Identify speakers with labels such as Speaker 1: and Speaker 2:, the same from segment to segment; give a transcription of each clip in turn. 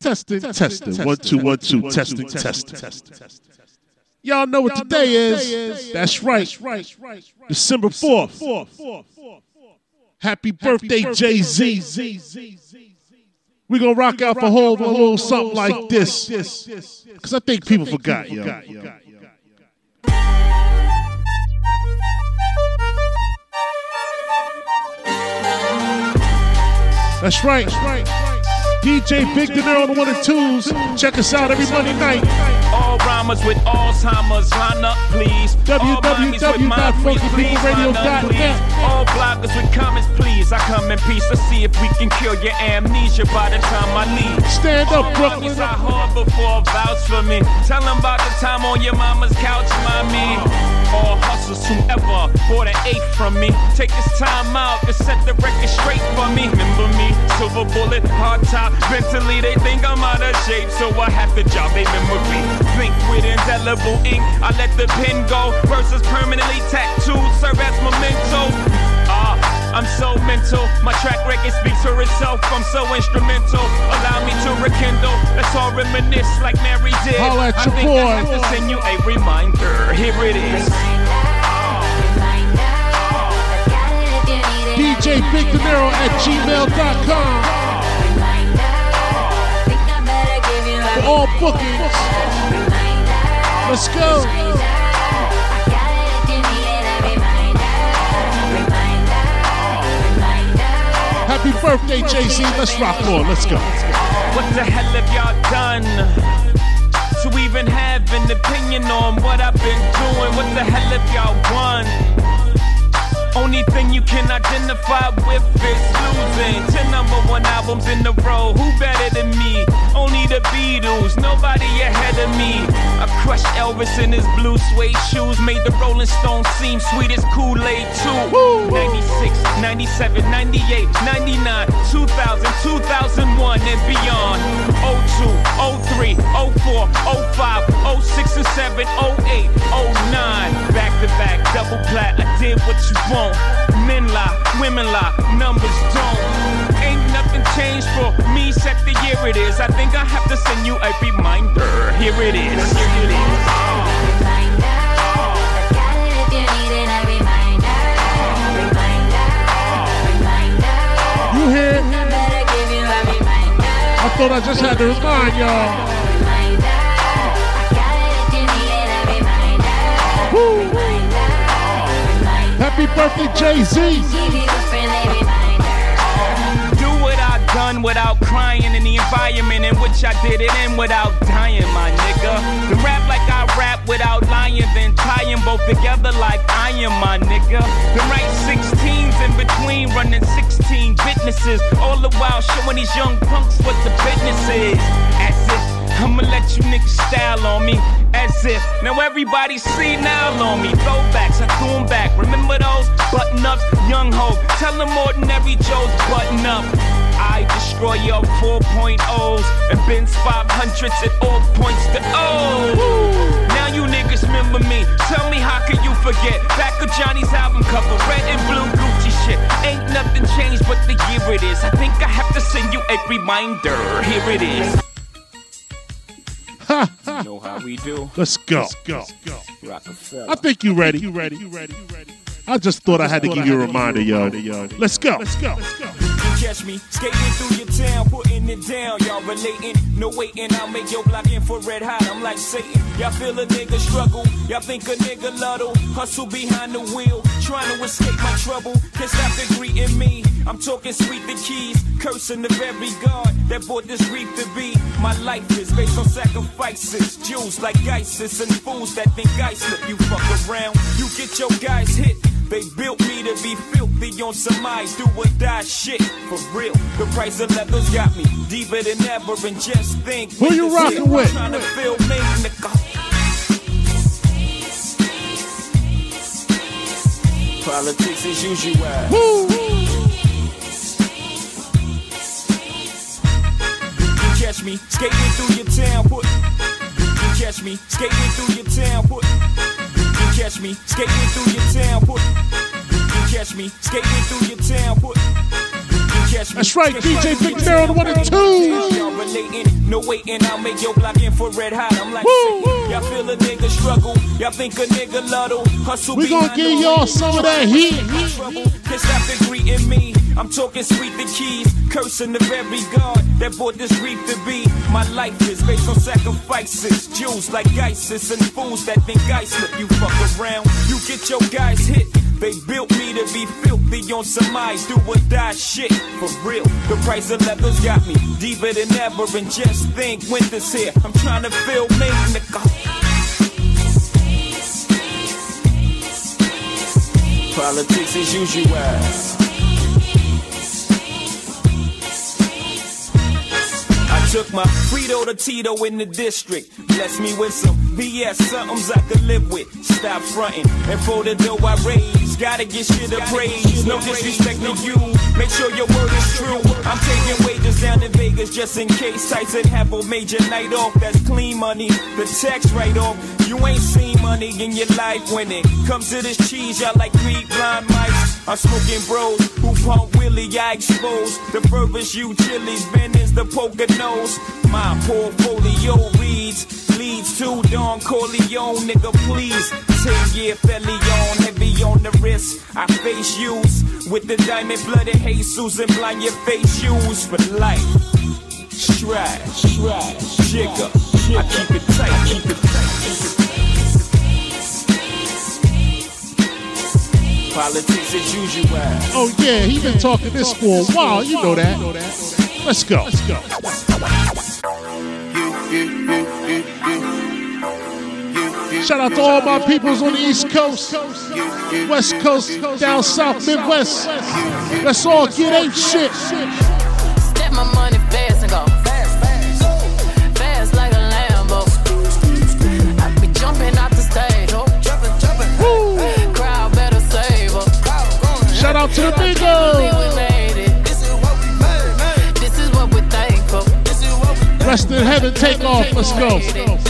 Speaker 1: Testing, testing, one, two, one, two, testing, testing. Y'all know what today is. That's right. December 4th. Happy birthday, Jay Z. We're going to rock out for Hov a little something like this. Because I think people forgot, yo. That's right. DJ Big Dinero on the one and twos. Check us out every Monday night.
Speaker 2: Rhymers with Alzheimer's, line up, please.
Speaker 1: www.funkypeopleradio.net.
Speaker 2: All bloggers with comments, please. I come in peace. Let's see if we can cure your amnesia by the time I leave.
Speaker 1: Stand up,
Speaker 2: All
Speaker 1: Brooklyn.
Speaker 2: I hard before vouch for me. Tell them about the time on your mama's couch, mommy. All hustlers whoever bought an eight from me. Take this time out to set the record straight for me. Remember me, silver bullet, hard top, mentally they think I'm out of shape, so I have to jog their memory. Think with indelible ink, I let the pen go. Verses permanently tattooed, serve as memento. Ah, I'm so mental, my track record speaks for itself. I'm so instrumental. Allow me to rekindle. Let's all reminisce like Mary did.
Speaker 1: Holla at
Speaker 2: I think
Speaker 1: boy.
Speaker 2: I have to send you a reminder. Here it is.
Speaker 1: DJ Big Dinero at gmail.com for all bookings. Let's go. Happy birthday, Jay Z. Let's rock on. Let's go.
Speaker 2: What the hell have y'all done? To even have an opinion on what I've been doing, what the hell have y'all won? Only thing you can identify with is losing. Ten number one albums in a row. Who better than me? Only the Beatles, nobody ahead of me. I crushed Elvis in his blue suede shoes, made the Rolling Stones seem sweet as Kool-Aid too. 96, 97, 98, 99, 2000, 2001 and beyond. 02, 03, 04, 05, 06 and 7, 08, 09. Back to back, double plat. I did what you want. Men lie, women lie, numbers don't. Ain't nothing changed for me, set the year it is. I think I have to send you a reminder. Here it is. Here it is.
Speaker 1: You hear? I thought I just had to remind y'all. Happy birthday, Jay Z.
Speaker 2: done without crying in the environment in which I did it in without dying, my nigga. The rap like I rap without lying, then tying both together like I am, my nigga. The right 16s in between, running 16 businesses, all the while showing these young punks what the business is. As if I'ma let you niggas style on me. As if now everybody see now on me. Throwbacks, I threw 'em back. Remember those button ups, young ho. Tell them ordinary Joe's button up. I destroy your 4.0s and Benz 500s at all points to O. Now you niggas remember me. Tell me how can you forget? Back of Johnny's album cover, red and blue Gucci shit. Ain't nothing changed but the year it is. I think I have to send you a reminder. Here it is. Ha! You know how we do.
Speaker 1: Let's go. Let's go. Let's go.
Speaker 2: Rockefeller.
Speaker 1: I think you ready. You ready? You ready? You ready? I just thought I had to give you a reminder, yo. Let's go. Let's go. Let's go.
Speaker 2: You catch me skating through your town, putting it down. Y'all relating, no waiting. I'll make your block infrared hot. I'm like Satan. Y'all feel a nigga struggle. Y'all think a nigga luddle. Hustle behind the wheel, trying to escape my trouble. Can't stop the greeting me. I'm talking sweet the keys, cursing the very God that brought this reef to be. My life is based on sacrifices. Jews like ISIS and fools that think I slip. You fuck around, you get your guys hit. They built me to be filthy on some I do or die shit. For real, the price of leathers got me deeper than ever. And just think,
Speaker 1: Who you rocking with?
Speaker 2: Trying to feel me, nigga. Politics as usual. You catch me skating through your town, put. You catch me skating through your town, put. Catch me skating through your town, put. You catch me skating through your town, put. You catch me.
Speaker 1: That's right, DJ Big Bear on one and two.
Speaker 2: No waiting, I'll make your block infrared hot. I'm like, y'all feel a nigga struggle. Y'all think a nigga luddle. Hustle
Speaker 1: We gonna give y'all some of that heat.
Speaker 2: Can't stop greeting me. I'm talking sweet the keys, cursing the very God that brought this reef to be. My life is based on sacrifices. Jews like ISIS and fools that think I slip. You fuck around, you get your guys hit. They built me to be filthy on some I do or die shit. For real, the price of leathers got me deeper than ever. And just think, winter's here. I'm trying to feel me, nigga. Politics as usual. Took my Frito to Tito in the district. Bless me with some BS, somethings I could live with. Stop fronting. And for the dough I raise, gotta get shit of praise. No disrespect to you. Make sure your word is true. I'm taking wages down in Vegas just in case Tyson have a major night off. That's clean money. The tax write off. You ain't seen money in your life when it comes to this cheese. Y'all like three blind mice. I'm smoking bros who pump Willie. I expose the furthest you chilies. Ben is the poker nose. My portfolio reads leads to Don Corleone, nigga. Please, ten year felony on, heavy on the wrist. I face use with the diamond blooded Jesus and blind your face shoes for life. Stride, stride, jigger. I keep it tight, keep it tight, keep it tight. Politics as usual.
Speaker 1: Oh yeah, he been talking this for a while. You know that. Let's go. Let's go. Shout out to all my peoples on the East Coast, West Coast, down South, Midwest. Let's all get ape shit.
Speaker 3: Step my money fast and go. Fast, fast. Fast like a Lambo. I be jumping out the stage. Oh. Jumping, jumping. Crowd better save her.
Speaker 1: Shout out to the
Speaker 3: Believe
Speaker 1: Bigos.
Speaker 3: we made it. This is what we made. This is what we're thankful. This is what we
Speaker 1: Rest in heaven, take off. Let's go.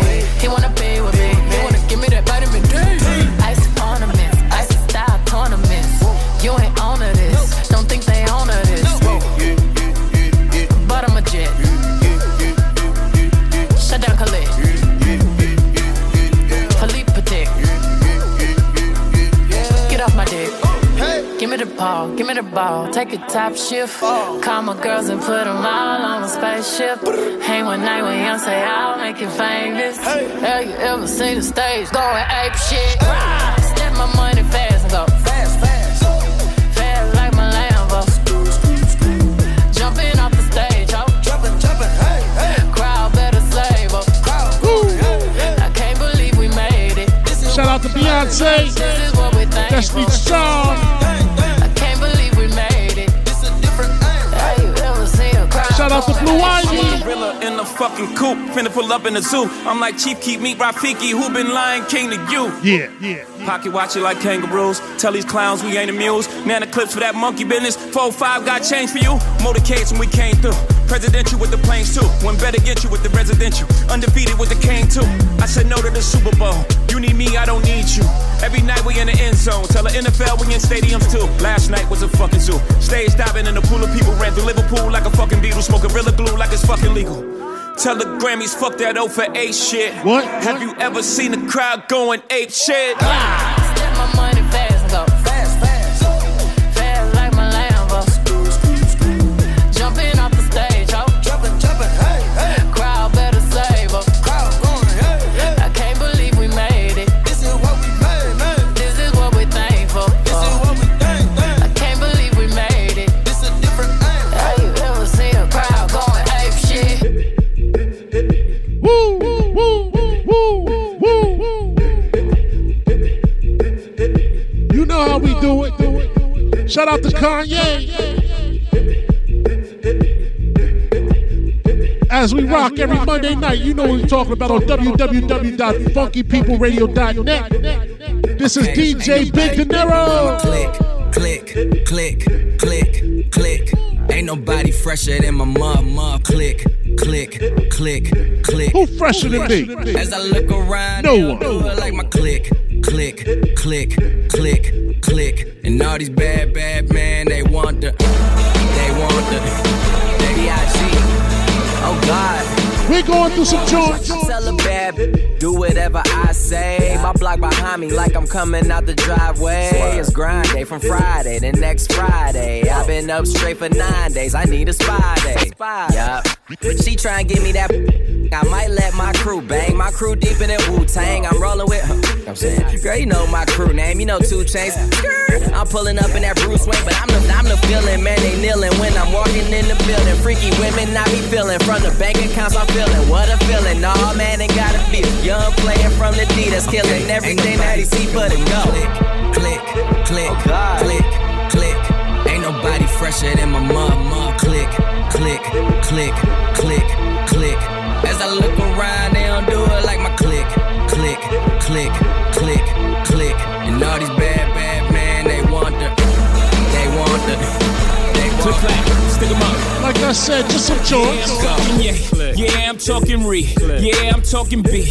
Speaker 3: Me the ball. Take a top shift. Call my girls and put them all on a spaceship. Hang one night with Young, say I'll make you famous. Hey. Have you ever seen the stage going ape shit? Step my money fast and go fast, fast. Fast like my Lambo. Jumping off the stage, oh. Jumping, jumping, hey, hey. Crowd better save oh. her. I can't believe we made it.
Speaker 1: Shout out to Beyonce.
Speaker 3: this is what we thankful.
Speaker 1: Destiny Child. Shout out to
Speaker 3: going
Speaker 1: Blue Ivy.
Speaker 2: Gorilla in the fucking coop, finna pull up in the zoo. I'm like Chief Keef meet Rafiki, who been lying king to you?
Speaker 1: Yeah, yeah.
Speaker 2: Pocket watch it like kangaroos. Tell these clowns we ain't amused. Nana clips for that monkey business. 4-5 got change for you. Motorcades when we came through. Presidential with the planes too. One better get you with the residential. Undefeated with the cane too. I said no to the Super Bowl. You need me, I don't need you. Every night we in the end zone. Tell the NFL we in stadiums too. Last night was a fucking zoo. Stage diving in a pool of people. Ran through Liverpool like a fucking Beatle. Smoking Gorilla glue like it's fucking legal. Tell the Grammys, fuck that O for 8 shit.
Speaker 1: What?
Speaker 2: Have you ever seen a crowd going ape shit?
Speaker 3: Step
Speaker 1: Kanye. As we rock every Monday night, you know what we're talking about on www.funkypeopleradio.net. This is DJ Big Dinero.
Speaker 4: Click, click, click, click, click. Ain't nobody fresher than my mom, mom. Click, click, click, click.
Speaker 1: Who fresher than me?
Speaker 4: As I look around,
Speaker 1: No one.
Speaker 4: like my click, click, click, click, click. And all these bad, bad men, they want the, they want the, they B.I.G. Oh God.
Speaker 1: We going through some joints.
Speaker 4: Tell a bad do whatever I say. My block behind me like I'm coming out the driveway. It's grind day from Friday to next Friday. I've been up straight for nine days. I need a spy day. Yup. She try and give me that. I might let my crew bang. My crew deeper than Wu Tang. I'm rolling with. Huh, I'm saying, girl, you know my crew name. You know two chains. I'm pulling up in that Bruce Wayne, but I'm the I'm the feeling, man. They kneeling when I'm walking in the building. Freaky women, I be feeling from the bank accounts. I'm feeling what a feeling. Nah, man, it gotta feel. young player from the D that's killing everything that he see for the go. Click, click, click, click, click. Nobody fresher than my mom. Click, click, click, click, click. As I look around, they don't do it like my click, click, click, click, click. And all these bad, bad men, they want the, they want the,
Speaker 2: Click
Speaker 4: want the.
Speaker 2: clap, stick 'em up.
Speaker 1: Like I said, just some
Speaker 2: Yeah,
Speaker 1: joints.
Speaker 2: I'm yeah. Yeah, I'm talking re. Yeah, I'm talking B.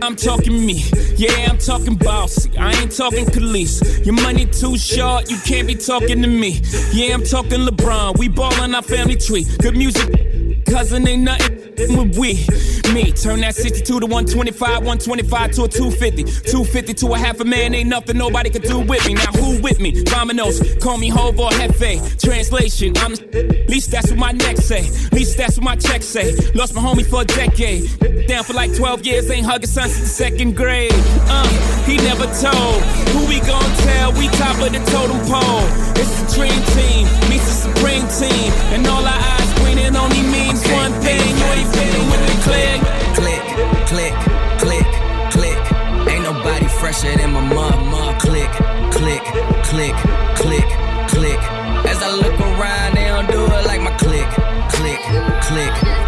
Speaker 2: I'm talking me. Yeah, I'm talking bossy. I ain't talking police. Your money too short, you can't be talking to me. Yeah, I'm talking LeBron. We ballin' our family tree. Good music, cousin ain't nothing with. Me, turn that 62 to 125, 125 to a 250. 250 to a half a man, ain't nothing nobody could do with me. Now who with me? Dominoes, call me Hov or Jefe. Translation, I'm least that's what my neck say. Least that's what my check say. Lost my homie for a decade. Down for like 12 years, ain't hugging son since the second grade. Uh, he never told. Who we gon' tell? We top of the totem pole. It's the dream team, meets the supreme team. And all our eyes it only means one thing. You ain't fitting with the click.
Speaker 4: click, click, click, click. Ain't nobody fresher than my mom. Click, click, click, click, click. As I look around, they don't do it like my click, click, click.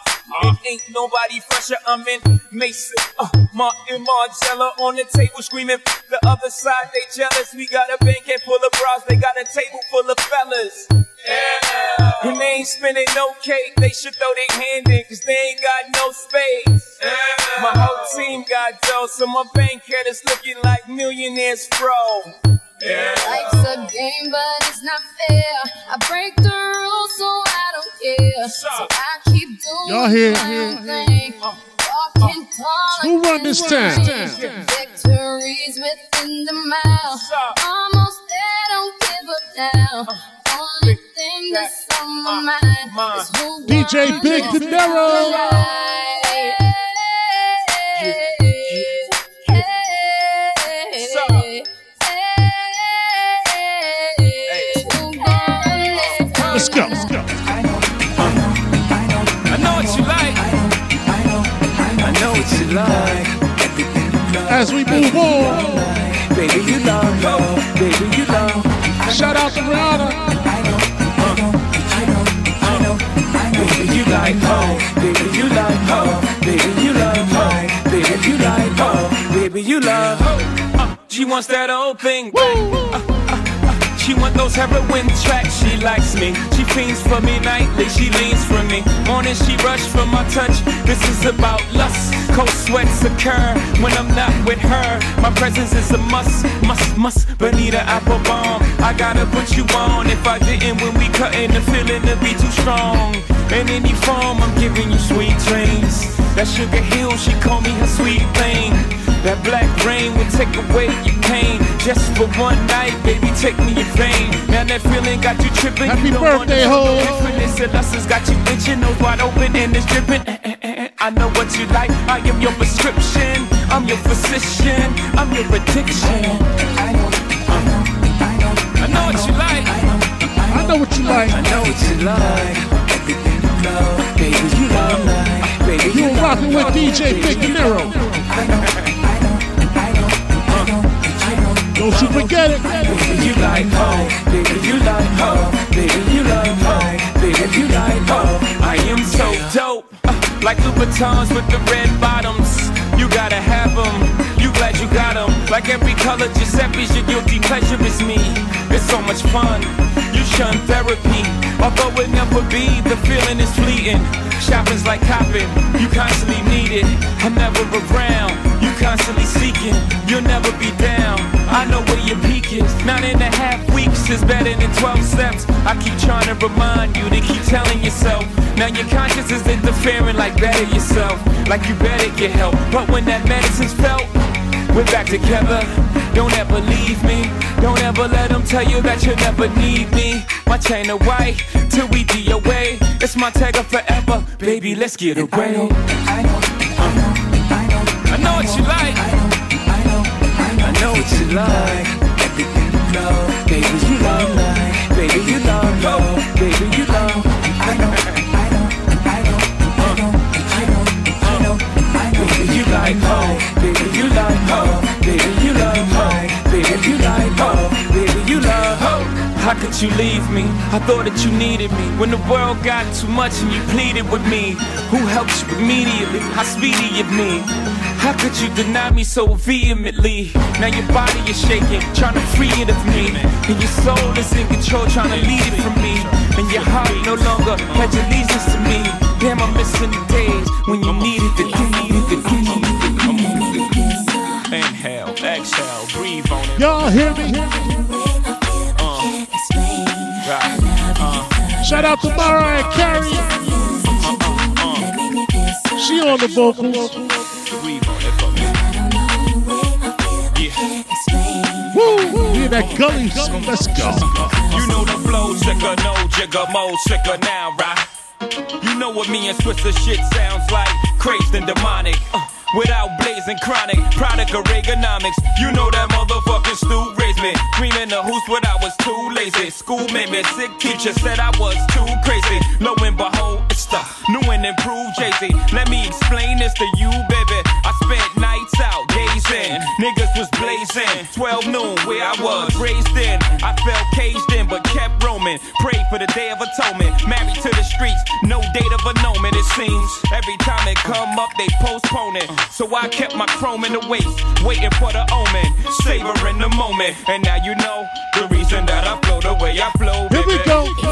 Speaker 2: It ain't nobody fresher. I'm in Maison, uh, Martin Margiela on the table screaming. The other side they jealous. We got a bank banquet full of bras. They got a table full of fellas. Yeah. And they ain't spending no cake. They should throw their hand in, cause they ain't got no space. Yeah. My whole team got dough, so my bank banquet is looking like millionaires, bro.
Speaker 5: Life's a game, but it's not fair. I break the rules, so I. So I keep doing
Speaker 1: Y'all hear-
Speaker 5: my
Speaker 1: hear-
Speaker 5: own thing. Walking tall
Speaker 1: Who run this town?
Speaker 5: Victories within the mile. Almost there, don't give up now. Only thing that's on my mind is who
Speaker 1: DJ Big Dinero.
Speaker 2: You like.
Speaker 1: As we move on,
Speaker 2: Baby, you love, oh, baby, you love.
Speaker 1: shout out to Rihanna.
Speaker 2: Baby, you like, oh, baby, you like, oh, baby, you love, oh, baby, you like, oh, baby, you love. Uh, she wants that old thing. Uh, uh, uh, She want those heroin tracks. She likes me. She fiends for me nightly. She leans for me. Morning she rush for my touch. This is about lust. Cold sweats occur when I'm not with her. My presence is a must, must, must. Bonita Applebaum. I gotta put you on. If I didn't, when we cutting, the feeling to be too strong. In any form, I'm giving you sweet dreams. That sugar hill, she call me her sweet thing. That black rain will take away your pain. Just for one night, baby, take me in vain. Now that feeling got you tripping.
Speaker 1: Happy
Speaker 2: you
Speaker 1: birthday, ho.
Speaker 2: This has got you itching, nose wide open and it's dripping. Eh, eh, eh, I know what you like. I am your prescription. I'm your physician. I'm your addiction. I know, I know, I know. I know what you like.
Speaker 1: I know what you like.
Speaker 2: I know what you like. Everything you love, baby, you love. Baby,
Speaker 1: you are rocking with DJ Big Nero. Don't you forget it.
Speaker 2: Baby, you like ho. Baby, you like ho. Baby, you like ho. Baby, you like ho. I am so dope. Uh, like Louboutins with the red bottoms. You gotta have them. Like every color Giuseppe's your guilty pleasure is me. It's so much fun. You shun therapy. Although it never be, the feeling is fleeting. Shopping's like copping. You constantly need it. I'm never around. You constantly seeking. You'll never be down. I know where your peak is. Nine and a half weeks is better than 12 steps. I keep trying to remind you to keep telling yourself. Now your conscience is interfering like better yourself. Like you better get help. But when that medicine's felt, we're back together. Don't ever leave me. Don't ever let them tell you that you'll never need me. My chain of white till we DOA. It's my tagger forever. Baby, let's get away. I know, I know, I know, I know. I know what you like. I know, I know, I know. I know what you like. Everything you love, baby, you love. Baby, you love, love. Baby, you love. I know, I know, I know, I know, I know, I know, I know. Baby, you like ho. How could you leave me? I thought that you needed me. When the world got too much and you pleaded with me, who helped you immediately? How speedy you me? How could you deny me so vehemently? Now your body is shaking, trying to free it of me. And your soul is in control, trying to lead it from me. And your heart no longer pledge allegiance to me. Damn, I'm missing the days when you needed the needed the Inhale, exhale, breathe on it.
Speaker 1: Y'all hear me? Shout out to Mariah Carey. She on the vocals.
Speaker 2: breathe on it for me. Yeah.
Speaker 1: Woo! Hear that gully song. Let's go.
Speaker 2: You know the flow, sicker, no jigger, mo sicker now, right? You know what me and Switzer shit sounds like, crazed and demonic. Uh, without blazing chronic, product of Reaganomics. You know that motherfucking Stu raised me. Dreaming the hoops, but I was too lazy. School made me sick, teacher said I was too crazy. Lo and behold, new and improved Jay-Z. Let me explain this to you, baby. I spent nights out, days in. Niggas was blazing. 12 noon, where I was raised in. I felt caged in, but kept roaming. Prayed for the day of atonement. Married to the streets, no date of annulment, it seems. Every time it come up, they postpone it. So I kept my chrome in the waist, waiting for the omen, savoring the moment. And now you know the reason that I flow the way I flow. Baby.
Speaker 1: Here we go.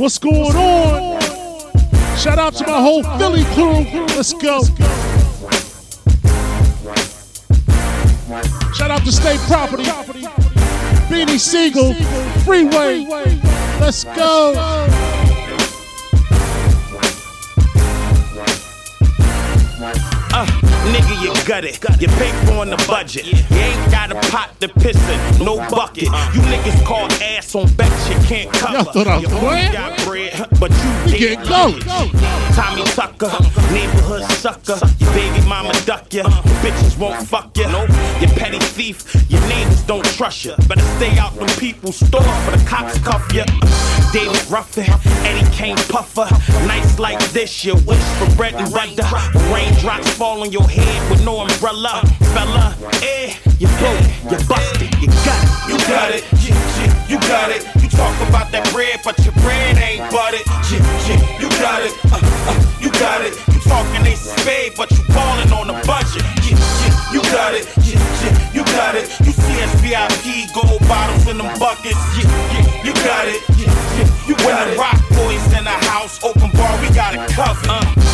Speaker 1: What's going on? Shout out to my whole Philly crew. Let's go. Shout out to State Property. Beanie Sigel. Freeway. Let's go.
Speaker 6: Uh, nigga, you got it. You paper on the budget. You ain't got a pot to piss in, no bucket. You niggas call ass on bets you can't cover.
Speaker 1: Y'all thought I was
Speaker 6: you only
Speaker 1: playing?
Speaker 6: got bread, but you
Speaker 1: We
Speaker 6: get
Speaker 1: get going.
Speaker 6: Tommy Tucker, neighborhood sucker. Your baby mama duck ya. Your bitches won't fuck ya. Nope. You petty thief. Your neighbors don't trust ya. Better stay out them people's store for the cops cuff ya. David Ruffin, Eddie Kane Puffer. Nights like this, you wish for bread and butter. Raindrops fall on your head with no umbrella. Fella, eh, you broke, you busted, you got it.
Speaker 7: You got it, yeah, yeah, you got it. You talk about that bread, but your bread ain't buttered. Yeah, yeah, you got it, uh, uh, you got it.
Speaker 6: You talking of spade, but you ballin' on a budget.
Speaker 7: Yeah, yeah, you got it, yeah, yeah, you got it.
Speaker 6: You see SVIP gold bottles in them buckets. Yeah, yeah.
Speaker 7: got it. You got it. when the Rock Boys in the house, open bar, we got it covered. Uh,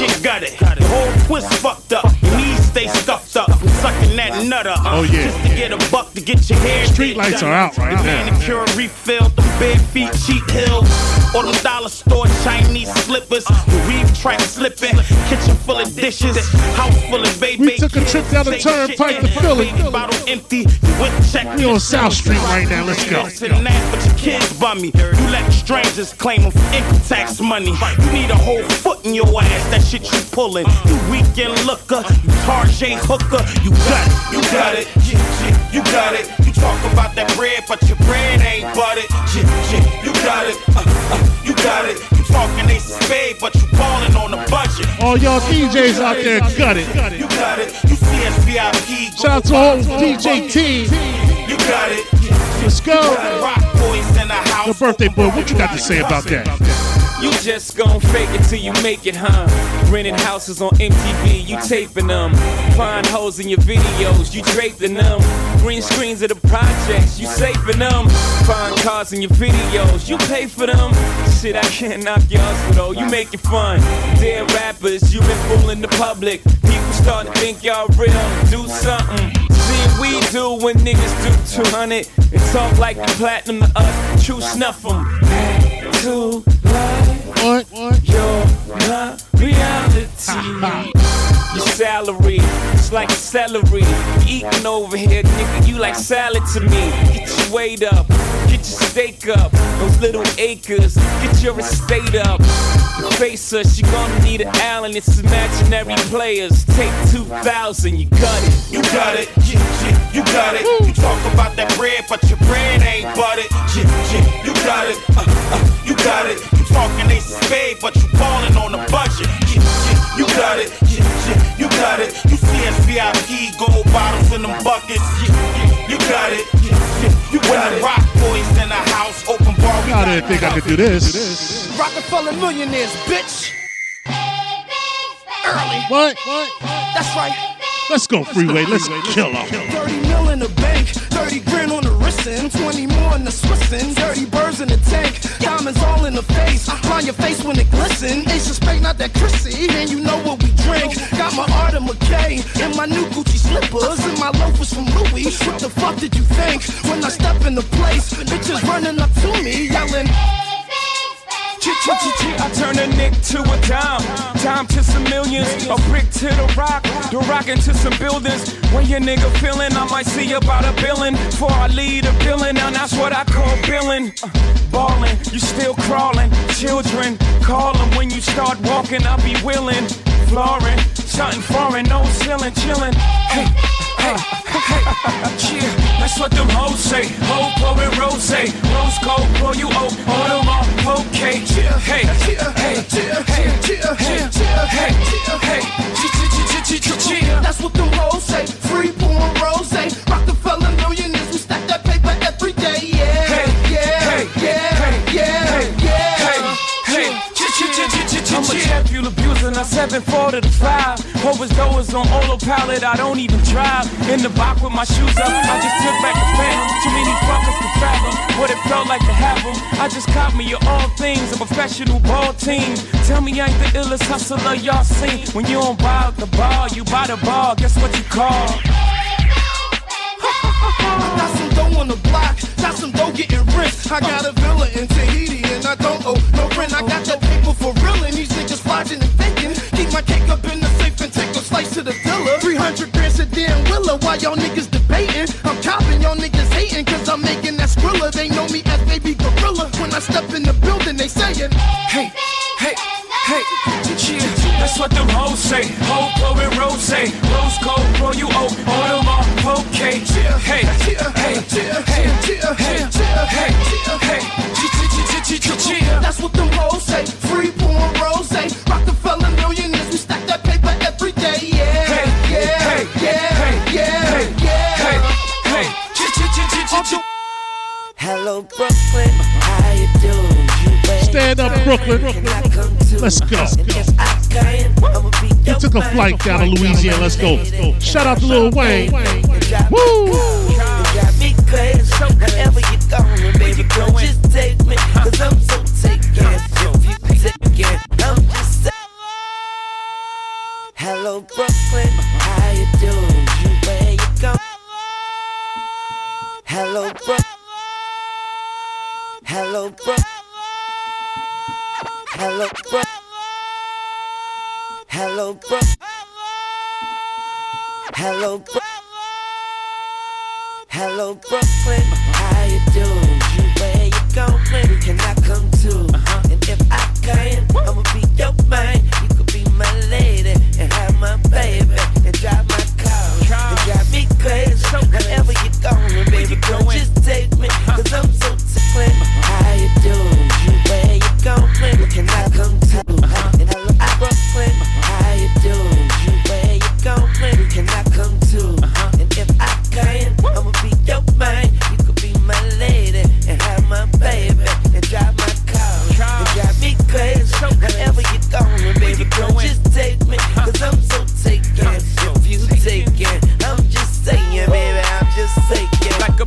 Speaker 7: bitch, you got it. The whole twist fucked up. Your knees stay stuffed up. I'm sucking that nutter. Uh,
Speaker 1: oh yeah.
Speaker 7: Just to get a buck to get your hair.
Speaker 1: Street lights are out right now.
Speaker 7: Manicure refilled, them bare feet, cheap hills. Or them dollar store Chinese slippers. The weave track slipping. Kitchen full of dishes. House full of baby.
Speaker 1: We took a trip down the turnpike to Philly.
Speaker 7: Bottle empty. You went check.
Speaker 1: We on South Street right now. Let's go.
Speaker 7: But your kids bummy. You let strangers claim them for income tax money. You need a whole foot in your ass. That shit you pulling. You weekend looker. You Tarjay hooker. You got it. You got it. You got it. You talk about that bread, but your bread ain't buttered. You got it. Uh, uh, you got it. You talking ace of spade, but you ballin' on the budget.
Speaker 1: All y'all DJs out there, got it.
Speaker 7: You got it. You see us VIP.
Speaker 1: Shout out to all DJ team.
Speaker 7: You got it.
Speaker 1: Let's go.
Speaker 7: Rock boys in the house.
Speaker 1: Your birthday boy, what you got to say about that?
Speaker 2: You just gon' fake it till you make it, huh? Renting houses on MTV, you taping them. Find hoes in your videos, you draping them. Green screens of the projects, you saving them. Find cars in your videos, you pay for them. Shit, I can't knock your hustle though, you make it fun. Dead rappers, you been fooling the public. People starting to think y'all real, do something. See we do when niggas do 200 and talk like platinum to us. True snuff. To
Speaker 1: what? What?
Speaker 2: You're not reality. Your salary, it's like celery. Eating over here, nigga, you like salad to me. Get your weight up, get your steak up. Those little acres, get your estate up. Face us, you gonna need an Allen, it's imaginary players. Take 2,000, you got it.
Speaker 7: You got it, yeah, yeah, you got it. You talk about that bread, but your bread ain't buttered. Yeah, yeah, you got it, uh, uh, you got it. You talking ace of spade, but you ballin' on the budget. Yeah, yeah, you got it, yeah, yeah, you got it. You see us VIP, gold bottles in them buckets. Yeah, yeah, you got it, yeah, yeah, you got it. Rock boys in the house, open bar.
Speaker 1: I didn't think I could do this.
Speaker 8: Rockefeller millionaires, bitch. Early.
Speaker 1: What? What?
Speaker 8: That's right.
Speaker 1: Let's go, freeway. Let's kill them.
Speaker 8: 30 mil in the bank, 30 grand on the wrist, and 20 more in the Swissin. Dirty birds in the tank, diamonds all in the face. Find your face when it glisten. Ace of spade, not that Chrissy, and you know what we drink. Got my Arda McKay and my new Gucci slippers and my loafers from Louis. What the fuck did you think when I step in the place? Bitches running up to me, yelling.
Speaker 2: I turn a nick to a dime, dime to some millions, a brick to the rock, the rock into some buildings. When your nigga feeling, I might see about a billing before I lead a billing. Now that's what I call billing. Uh, ballin', you still crawling. Children, call 'em when you start walking. I'll be willing. Flooring, something foreign, no ceiling, chillin'. Hey, hey, hey, yeah, that's what them hoes say. Ho, pouring rose, rose gold, Royal Oak, Audemars, okay. Hey, hey, hey, hey, hey, hey,
Speaker 8: That's what them hoes say. Free pouring rose, Rockefeller
Speaker 2: I seven four to the five. Overdose on autopilot, I don't even drive. In the box with my shoes up, I just took back the phantom. Too many fuckers to fathom what it felt like to have them. I just caught me of all things, a professional ball team. Tell me I ain't the illest hustler y'all seen. When you don't buy the bar, you buy the bar. Guess what you call?
Speaker 8: Got some dough on the block, got some dough getting rich. I got a villa in Tahiti and I don't owe no rent. I got that paper for real and these niggas flogging and take a slice to the dealer. 300 grand sedan Willa while y'all niggas debating. I'm copping, y'all niggas hating cause I'm making that skrilla. They know me as baby gorilla. When I step in the building, they saying,
Speaker 2: Hey, hey, hey, yeah, that's what them hoes say. Ho, pouring rose, say, rose gold, Royal Oak, Audemars, okay. Hey, hey, hey,
Speaker 9: Hello, Brooklyn. How you doing? You
Speaker 1: Stand up, Brooklyn. Let's go. He took a flight down to Louisiana. Let's go. Shout out to Lil Wayne. Woo!
Speaker 9: You got me crazy. Going, baby girl, just take me. Cause I'm so taken. If you take it, I'm just saying. Hello, Brooklyn, how you doing? You where you go? Hello, Brooklyn. Hello, bro. Hello, bro. Hello, bro. Hello, bro. Hello, Brooklyn. How you doing? You where you going? Can I come too? And if I can, I'ma be your man. You could be my lady and have my baby and drive my and drive me crazy. Wherever you going, baby girl, just take me. Cause I'm so tickled. How you doing? You where you going? Can I come too? And hello, Brooklyn. How you doing? You where you going? Can I come too? And if I can, I'ma be your man. You could be my lady and have my baby and drive. Wherever you're going, baby girl, just take me. Cause I'm so taken. If you take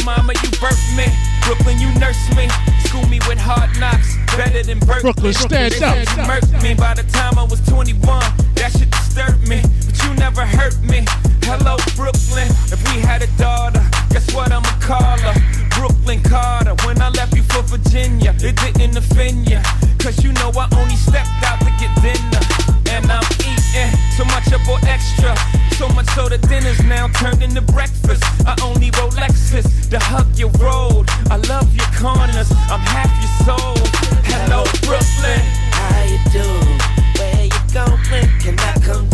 Speaker 2: mama, you birthed me. Brooklyn, you nursed me. School me with hard knocks. Better than Berkeley.
Speaker 1: Brooklyn, stand up.
Speaker 2: You murked me by the time I was 21. That shit disturbed me. But you never hurt me. Hello, Brooklyn. If we had a daughter, guess what I'ma call her? Brooklyn Carter. When I left you for Virginia, it didn't offend ya. Cause you know I only stepped out to get dinner. And I'm eating so much I bought extra. So much so the dinner's now turned into breakfast. I only roll Lexus to hug your road. I love your corners, I'm half your soul. Hello, Brooklyn.
Speaker 9: How you doing? Where you going? Can I come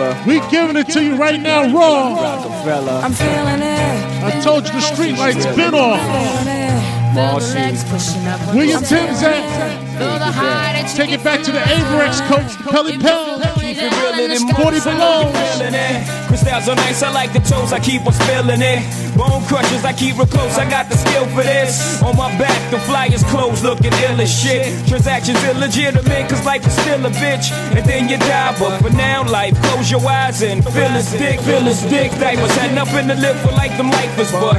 Speaker 9: and
Speaker 10: forever.
Speaker 1: We giving it to you right now, raw.
Speaker 10: Rockefeller.
Speaker 11: I'm feeling it.
Speaker 1: I told you the street lights been off.
Speaker 11: Feel the legs pushing up.
Speaker 1: Where your Tim's at?
Speaker 11: Feel the high that
Speaker 1: Take it back to the Avirex coach, Pelle Pelle.
Speaker 2: Keep it real in them
Speaker 1: 40 below.
Speaker 2: it. Crystals on nice, I like the toes, I keep on spilling it. Bone crushers, I keep real close, I got the skill for this. On my back, the flyers closed, looking ill as shit. Transactions illegitimate, cause life is still a bitch. And then you die, but for now, life, close your eyes and feel his dick, feel his dick. Diapers had nothing to live for like them lifers, but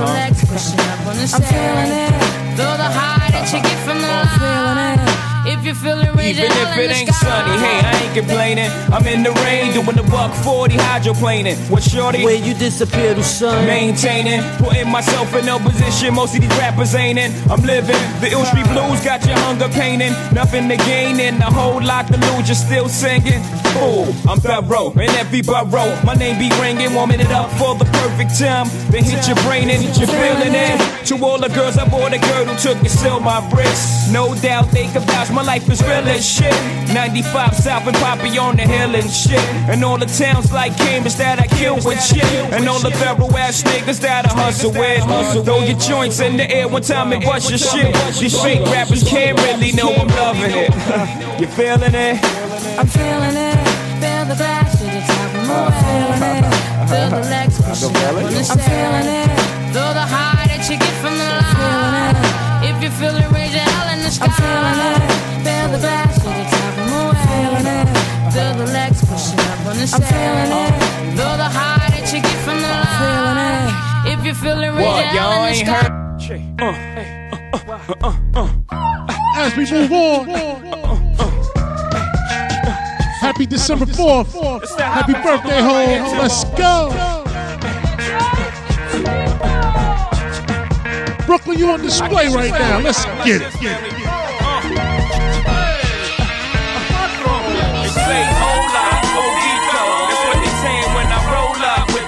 Speaker 11: The legs pushing up on the. I'm feeling it. Feel the high that you get from the line. Feeling it. If you're feeling
Speaker 2: Even if it ain't sunny, hey, I ain't complaining. I'm in the rain doing the buck 40 hydroplaning. What shorty?
Speaker 10: Where you disappear to sun.
Speaker 2: Maintaining, putting myself in no position. Most of these rappers ain't in. I'm living the ill street blues, got your hunger painting. Nothing to gain and a whole lot to lose. You're still singing. Ooh, I'm thorough in every borough. My name be ringing, warming it up for the perfect time. Then hit your brain and you're feeling it. To all the girls, I bought a who took and still my wrist. No doubt they can vouch my life is real as shit. 95 South and Poppy on the hill and shit. And all the towns like Cambridge that I kill with shit. And all the thorough ass niggas that I hustle with. Throw your joints in the air one time and bust your shit. These fake rappers can't really know I'm loving it. you feeling it?
Speaker 11: I'm feeling it. Feel the flash to the top of my feeling it. Feel the legs pushing up on the I'm
Speaker 3: feeling it. Feel the high that you get from the line. If you feel it, raise your hell in the sky.
Speaker 11: I'm feeling it. Feel the
Speaker 3: flash to the top of my feeling it. Feel the legs pushing up on the I'm feeling it. Feel the
Speaker 11: high that you get from the line.
Speaker 2: If you
Speaker 3: feel it, raise
Speaker 2: your hell in the sky. Uh, uh, uh, uh, uh, uh, uh.
Speaker 1: As we move on. Happy December 4th. Happy birthday, home. Let's go. Brooklyn, you on display right now. Let's get it. Get it.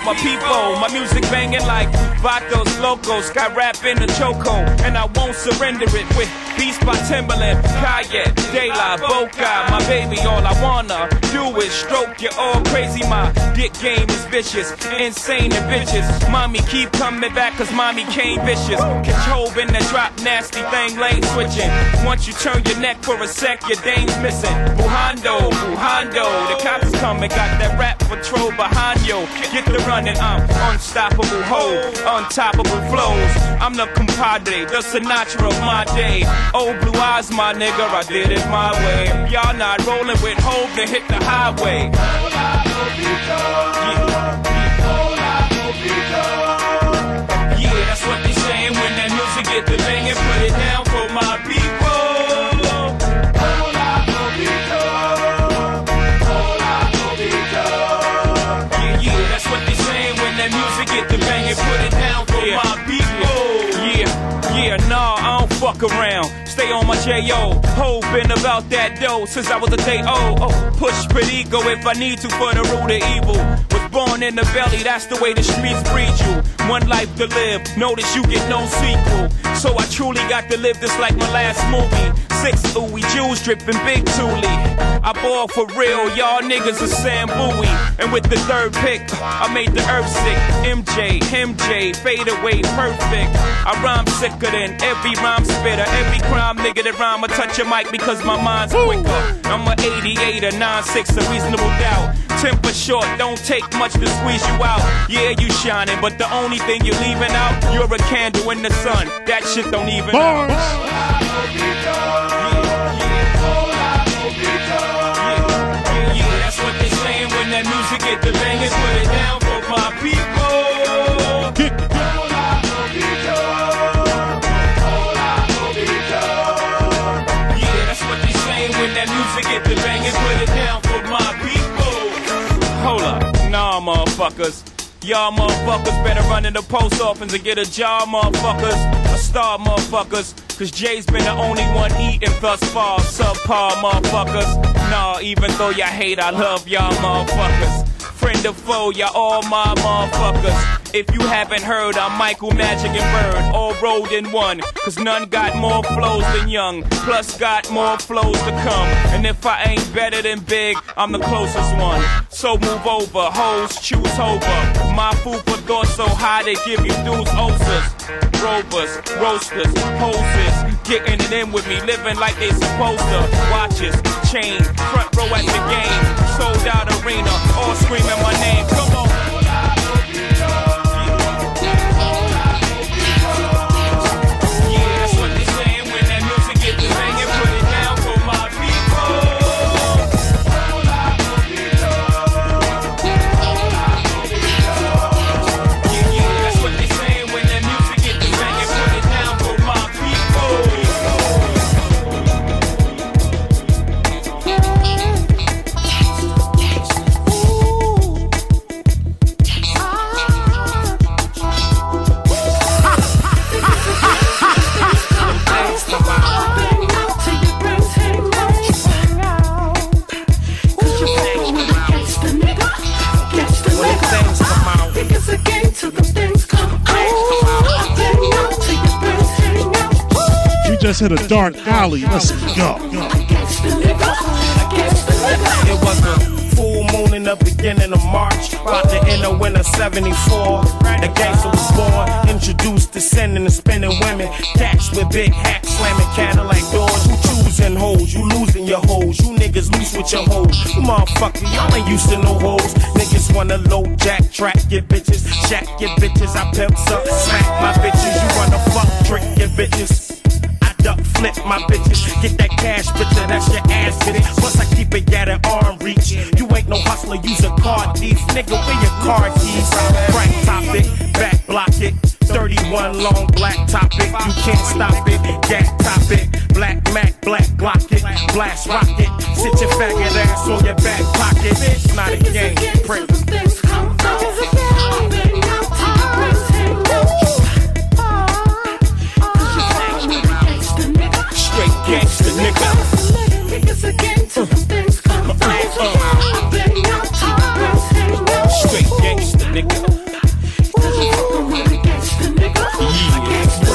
Speaker 2: my people. My music banging like Vatos Locos. Got rap in the choco, and I won't surrender it with Beast by Timbaland, Kanye, De La Boca. My baby, all I wanna do is stroke you all crazy. My dick game is vicious, insane and bitches. Mommy keep coming back, cause mommy came vicious. Hove in the drop, nasty thing, lane switching. Once you turn your neck for a sec, your dame's missing. Buhando, Buhando. The cops coming, got that rap patrol behind you. Get the running, I'm unstoppable, ho, untoppable flows. I'm the compadre, the Sinatra of my day. Old blue eyes, my nigga, I did it my way. Y'all not rolling with hope, then hit the highway. Yeah, that's what they saying when that music get the banging. Put it down for my people. Yeah, yeah, that's what they saying when that music get the banging. Put it down for my people. Yeah, yeah, nah, I don't fuck around. Stay on my J.O. Hoping about that dough since I was a day old. Oh, push ego if I need to for the root of evil. Was born in the belly, that's the way the streets breed you. One life to live, notice you get no sequel. So I truly got to live this like my last movie. Six ooey Jews dripping big Thule. I ball for real, y'all niggas are Sam Bowie. And with the third pick, I made the earth sick. MJ, MJ, fade away, perfect. I rhyme sicker than every rhyme spitter. Every crime nigga that rhyme, I touch your mic because my mind's quicker. I'm a 88, a 96, a reasonable doubt. Temper short, don't take much to squeeze you out. Yeah, you shining, but the only thing you're leaving out, you're a candle in the sun. That shit don't even
Speaker 1: Bars.
Speaker 2: Motherfuckers. Y'all motherfuckers better run in the post office and get a job, motherfuckers. A star, motherfuckers. Cause Jay's been the only one eating thus far. Subpar, motherfuckers. Nah, even though y'all hate, I love y'all, motherfuckers. Friend or foe, y'all all my motherfuckers. If you haven't heard, I'm Michael Magic and Bird, all rolled in one. Cause none got more flows than Young, plus got more flows to come. And if I ain't better than Big, I'm the closest one. So move over, hoes, choose over. My food for thought so high they give you dudes ulcers. Rovers, roasters, hoses, getting it in with me, living like they supposed to. Watches, chain, front row at the game, sold out arena, all screaming my name. Come on.
Speaker 1: Hit a dark alley. Let's go.
Speaker 7: It was a full moon in the beginning of March, about to end the winter 74. The gangster was born, introduced to sending and spinning women. Cats with big hats, slamming Cadillac doors. You choosing hoes, you losing your hoes. You niggas loose with your hoes. You motherfucker, y'all ain't used to no hoes. Niggas wanna low jack, track your bitches, shack your bitches. I pimps up, smack my bitches. You wanna fuck, trick your bitches. Flip my bitches. Get that cash, bitch, that's your ass fitted. Plus, I keep it at an arm reach. You ain't no hustler, use a car thief. Nigga, where your car keys? Crack topic, back block it.
Speaker 6: 31 long black topic, you can't stop it. Gat topic, black Mac, black Glock it, blast rocket. Sit your faggot ass on your back pocket. It's not a game, prick. Gangster nigga. Straight gangster nigga.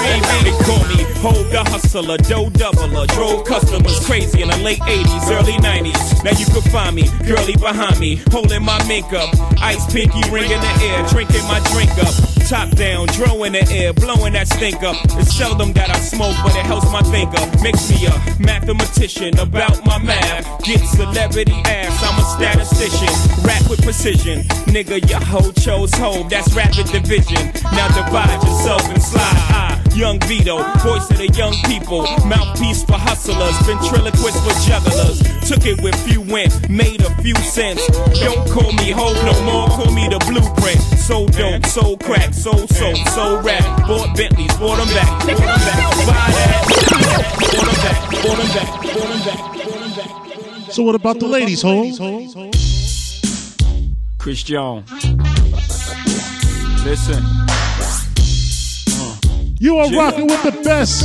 Speaker 6: Yeah, they call me Hov the hustler, dough doubler, drove customers crazy in the late 80s, early 90s. Now you can find me, girly behind me, holding my mink up, ice pinky ring in the air, drinking my drink up. Top down, dro in the air, blowing that stink up. It's seldom that I smoke, but it helps my thinker. Makes me a mathematician about my math. Get celebrity ass, I'm a statistician. Rap with precision. Nigga, your hoe chose home, that's rapid division. Now divide yourself and slide. I, young Vito, voice of the young people. Mouthpiece for hustlers, ventriloquist for jugglers. Took it with few went, made a few cents. Don't call me hoe no more, call me the blueprint. So dope, so crack, so so, so rap. Bought Bentleys, bought them back, bought them back. Buy that, bought them back, bought them back, bought them back, bought them back.
Speaker 1: So what about the ladies, ho?
Speaker 2: Chris Jones. Listen.
Speaker 1: You are rocking with the best.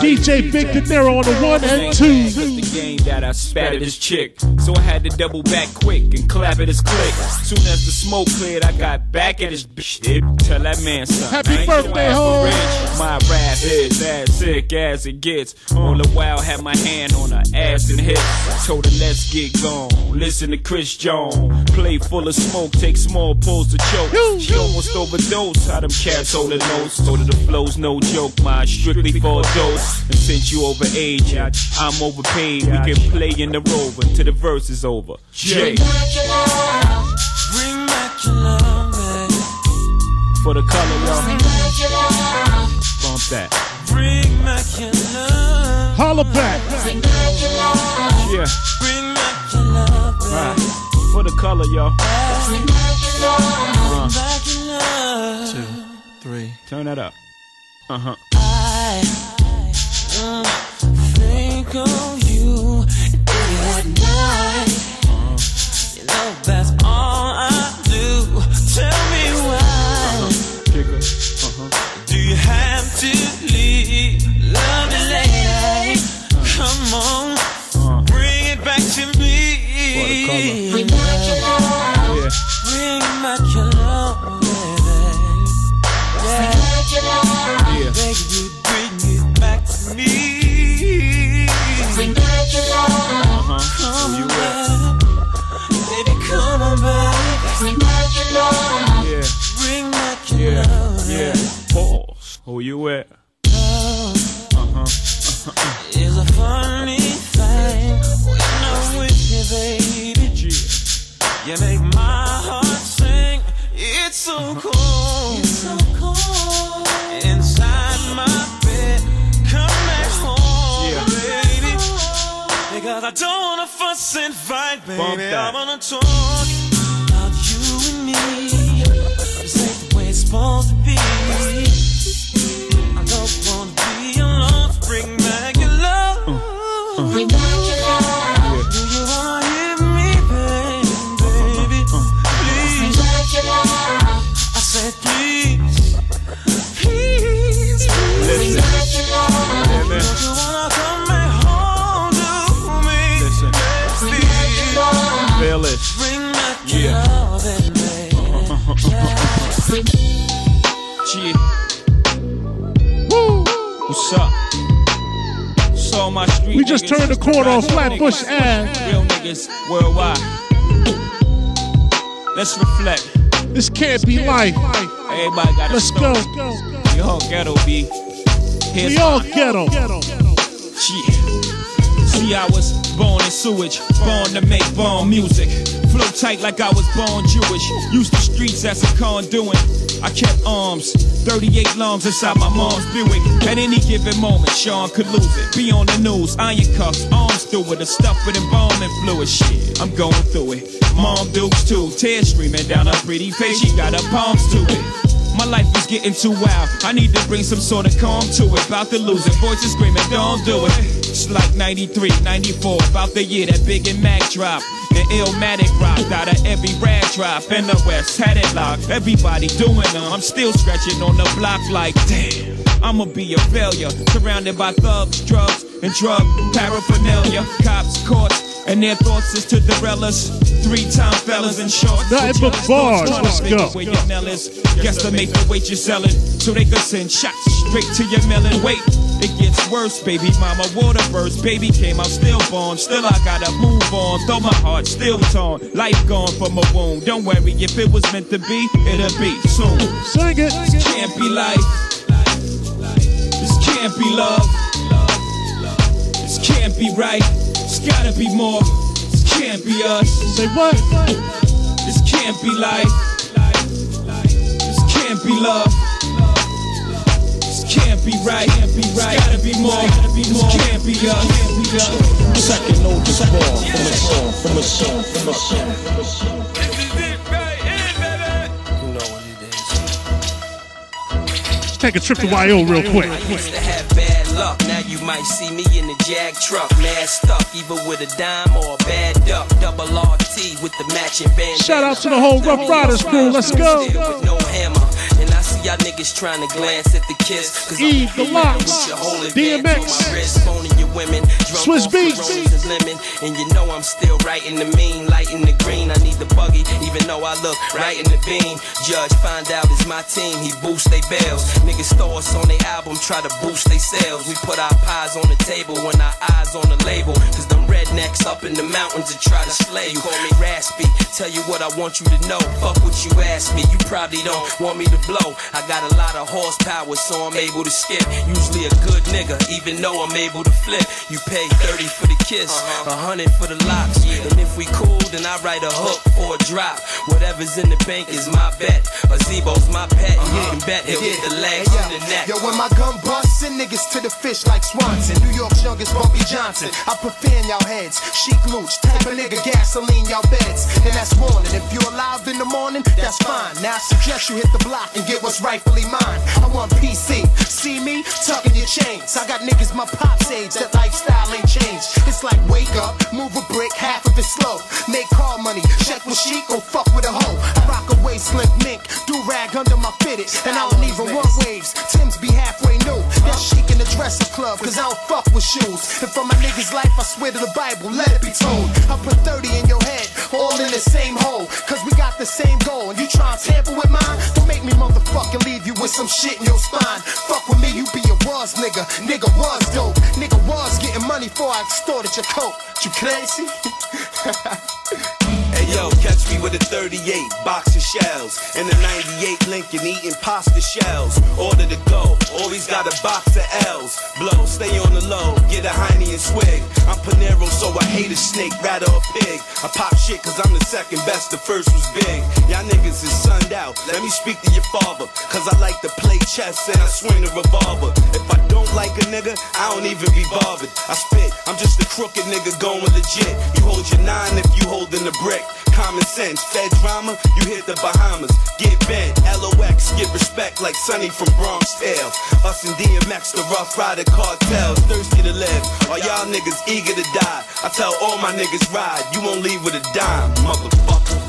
Speaker 1: DJ Big Dinero on the one and two.
Speaker 2: The game that I spat at his chick. So I had to double back quick and clap at his click. Soon as the smoke cleared, I got back at his bitch. Tell that man something.
Speaker 1: Happy
Speaker 2: I ain't no
Speaker 1: birthday,
Speaker 2: ass
Speaker 1: ho.
Speaker 2: for rich. My rap is as sick as it gets. On the wild, had my hand on her ass and hips. Told her, let's get gone. Listen to Chris Jones. Play full of smoke, take small pulls to choke. She almost overdosed. How them cats hold the nose. So that the flow's no joke. My strictly for a dose. And since you over age, I'm overpaid. We can play in the rover until the verse is over. Jay.
Speaker 12: Bring back your love.
Speaker 2: For the color, y'all. Bump that.
Speaker 12: Bring back your love.
Speaker 1: Holla back.
Speaker 2: Yeah.
Speaker 12: Bring back your love, baby.
Speaker 2: Right. For the color, y'all.
Speaker 12: Bring back your love. Bring back your love.
Speaker 2: Two, three. Turn that up. Uh huh.
Speaker 12: I Come on, bring it back to me. And fight, baby. I wanna talk
Speaker 2: My street.
Speaker 1: We just turned the corner on Flatbush Ave.
Speaker 2: Real niggas worldwide. Let's reflect.
Speaker 1: This can't be life.
Speaker 2: Everybody got
Speaker 1: Let's go.
Speaker 2: We all ghetto, B. Here's
Speaker 1: We all
Speaker 2: mine.
Speaker 1: ghetto.
Speaker 2: Shit. See, I was born in sewage, born to make bomb music. Flow tight like I was born Jewish. Used the streets as a conduit. I kept arms, 38 lungs inside my mom's Buick. At any given moment, Shawn could lose it. Be on the news, iron cuffs, arms through it, the stuff with embalming fluid. Shit, I'm going through it. Mom dukes too, tears streaming down her pretty face. She got her palms to it. My life is getting too wild. I need to bring some sort of calm to it. About to lose it. Voices screaming, don't do it. It's like 93, 94, about the year that Big and Mac dropped. The Illmatic rocked out of every rag drop in the West. Had it locked. Everybody doing them. I'm still scratching on the block like, damn. I'ma be a failure. Surrounded by thugs, drugs, and drug paraphernalia. Cops, courts, and their thoughts is to derail us. Three time fellas and short.
Speaker 1: Nothing but bars. Let's go.
Speaker 2: Where your mail is. Guesstimate the weight you're selling. So they could send shots straight to your melon. Wait, it gets worse, baby mama. Water burst. Baby came out stillborn. Still, born. Still I gotta move on. Though my heart still torn. Life gone from a wound. Don't worry, if it was meant to be, it'll be soon.
Speaker 1: Sing it.
Speaker 2: Can't be life. This can't be love. This can't be right. It's gotta be more. This can't be us.
Speaker 1: Say what?
Speaker 2: This can't be life. This can't be love. This can't be right. Can't be right. It's gotta be more. This can't be us. Can't be us.
Speaker 13: Second oldest ball from a song, from a song, from a song, from a song.
Speaker 1: Take a trip to YO real quick.
Speaker 14: I used to have bad luck. Now you might see me in the Jag truck, mad stuck, either with a dime or a bad duck. Double RT with the matching band.
Speaker 1: Shout out to the whole Ruff Ryders crew. Let's go.
Speaker 14: With no hammer. And I see y'all niggas trying to glance at the kiss. Cause
Speaker 1: Eve,
Speaker 14: I'm
Speaker 1: the locks,
Speaker 14: with your holding
Speaker 1: DMX,
Speaker 14: bands on my wrist, women.
Speaker 1: Swizz
Speaker 14: Beatz. And. And you know I'm still right in the mean, light in the green. I need the buggy, even though I look right in the beam. Judge find out it's my team, he boost they bells. Niggas throw us on their album, try to boost they sales. We put our pies on the table when our eyes on the label. Cause them rednecks up in the mountains to try to slay you. Call me raspy, tell you what I want you to know. Fuck what you ask me, you probably don't want me to blow. I got a lot of horsepower, so I'm able to skip. Usually a good nigga, even though I'm able to flip. You pay 30 for the kiss, a hundred for the locks. And if we cool, then I write a hook for a drop. Whatever's in the bank is my bet. A Zebo's my pet, and you uh-huh. can bet he'll hit the legs and the neck.
Speaker 15: Yo, when my gun busts, send niggas to the fish like Swanson. New York's youngest Bumpy Johnson. I put fear in y'all heads. Sheek Louch, type of nigga, gasoline y'all beds. And that's warning. If you're alive in the morning, that's fine. Now I suggest you hit the block and get what's rightfully mine. I want PC. See me? Tucking your chains. I got niggas my pop's age. That lifestyle ain't changed. It's like wake up, move a brick, half of it slow. Make call money, check with chic, or fuck with a hoe. I rock a waist slim mink, do rag under my fitted. And I don't even want waves. Tim's be halfway new. That's chic in the dresser club, cause I don't fuck with shoes. And for my niggas' life, I swear to the Bible, let it be told. I put 30 in your head, all in the same hole. Cause we got the same goal. And you try to tamper with mine? Don't make me motherfucking leave you with some shit in your spine. Fuck with me, you be a was nigga. Nigga was dope. Nigga was getting money before I extorted your coat. You crazy?
Speaker 13: Yo, catch me with a 38 box of shells and a 98 Lincoln eating pasta shells. Order to go, always got a box of L's. Blow, stay on the low, get a Heine and swig. I'm Panero, so I hate a snake, rather a pig. I pop shit cause I'm the second best, the first was big. Y'all niggas is sunned out, let me speak to your father. Cause I like to play chess and I swing a revolver. If I don't like a nigga, I don't even be bothered. I spit, I'm just a crooked nigga going legit. You hold your nine if you holding the brick. Common sense, fed drama, you hit the Bahamas. Get bent, LOX, get respect like Sonny from Bronx Tale. Us and DMX, the Ruff Ryder cartels, thirsty to live. Are y'all niggas eager to die? I tell all my niggas ride, you won't leave with a dime, motherfucker.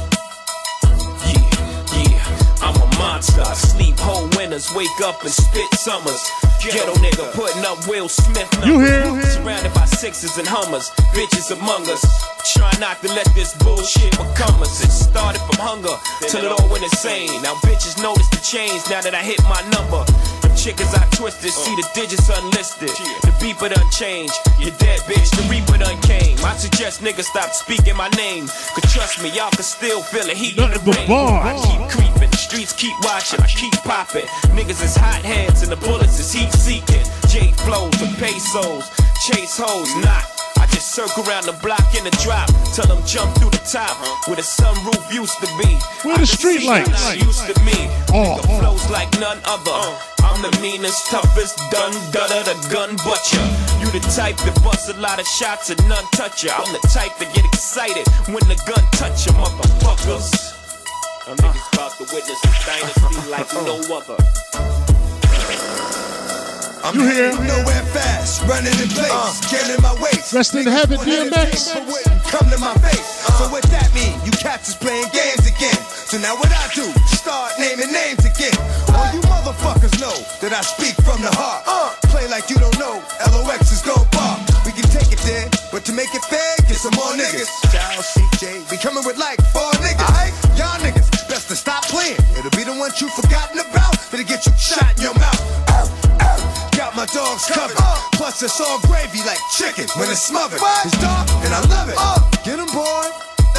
Speaker 2: I'm a monster. I sleep whole winters, wake up and spit summers. Ghetto nigga putting up Will Smith numbers.
Speaker 1: You hear?
Speaker 2: Surrounded by sixes and hummers, bitches among us. Try not to let this bullshit become us. It started from hunger till it all went insane. Now bitches notice the change now that I hit my number. Them chickens I twisted, see the digits unlisted. The beeper done changed. You dead bitch, the reaper done came. I suggest niggas stop speaking my name. Cause trust me, y'all can still feel the heat in the
Speaker 1: Nothing but
Speaker 2: rain.
Speaker 1: bars.
Speaker 2: I keep creeping, the streets keep watching, I keep popping. Niggas is hot heads and the bullets is heat seeking. J flows with pesos, chase hoes, not. I just circle around the block in the drop, tell them jump through the top where the sunroof used to be.
Speaker 1: Where the street lights?
Speaker 2: Used to me.
Speaker 1: Oh, oh.
Speaker 2: flows like none other. I'm the meanest, toughest, done, gutter, the gun butcher. You the type that bust a lot of shots and none touch ya. I'm the type that get excited when the gun touch ya, motherfuckers. A niggas about to witness a dynasty like no other.
Speaker 1: I'm you here?
Speaker 13: Nowhere fast, running in place, uh, getting my waist.
Speaker 1: Rest in heaven, DMX.
Speaker 13: Come to my face. Uh, so what that mean? You cats is playing games again. So now what I do? Start naming names again. All you motherfuckers know that I speak from the heart. Uh, play like you don't know. LOX is go bar. We can take it there, but to make it fair, get some more niggas. Child CJ, we coming with like four niggas. Right? Y'all niggas, best to stop playing. It'll be the ones you forgotten about. Better get Plus it's all gravy like chicken when it's smothered. It's dark and I love it. Oh. Get them, boy.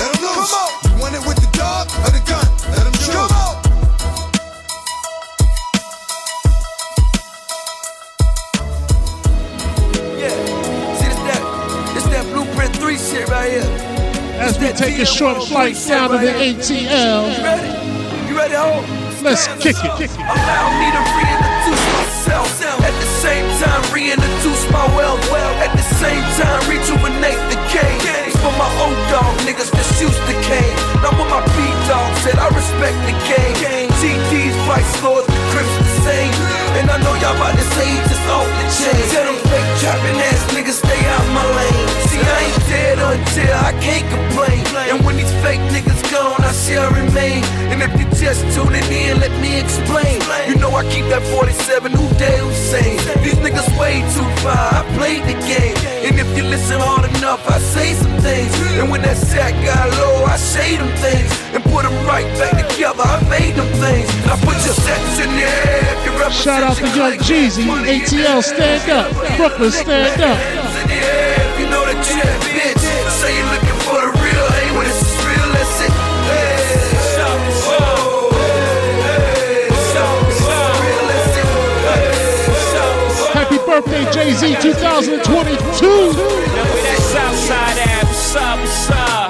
Speaker 13: Let them loose. You want it with the dog or the gun? Let them choose. Come on.
Speaker 16: Blueprint 3 shit right here.
Speaker 1: As we take a short flight down to the ATL.
Speaker 16: You ready? You ready, home?
Speaker 1: Let's kick it.
Speaker 16: Allow me to reintroduce myself. At the same time, reintroduce my wealth. At the same time, rejuvenate the game. It's for my old dog niggas that's used to cane. Now with my beat dog said I respect the game. GD's vice lords, the crips the same. And I know y'all about to say just off the chain. Tell them fake trapping ass niggas stay out my lane. See, I ain't dead until I can't complain. And when these fake niggas gone, I shall remain. And if you just tuning in, let me explain. You know I keep that 47 who day Hussein. These niggas way too far. I played the game. And if you listen hard enough, I say some things. And when that sack got low, I say them things. And put them right back together. I made them things. Now put your sets in the air if you
Speaker 1: Shout out to Young Jeezy, ATL, stand up. Brooklyn, stand up.
Speaker 16: You know the bitch. Say you looking for the real, hey, when it's real, let's it.
Speaker 1: Happy birthday, Jay Z 2022.
Speaker 2: Now where that Southside at? What's up? What's up?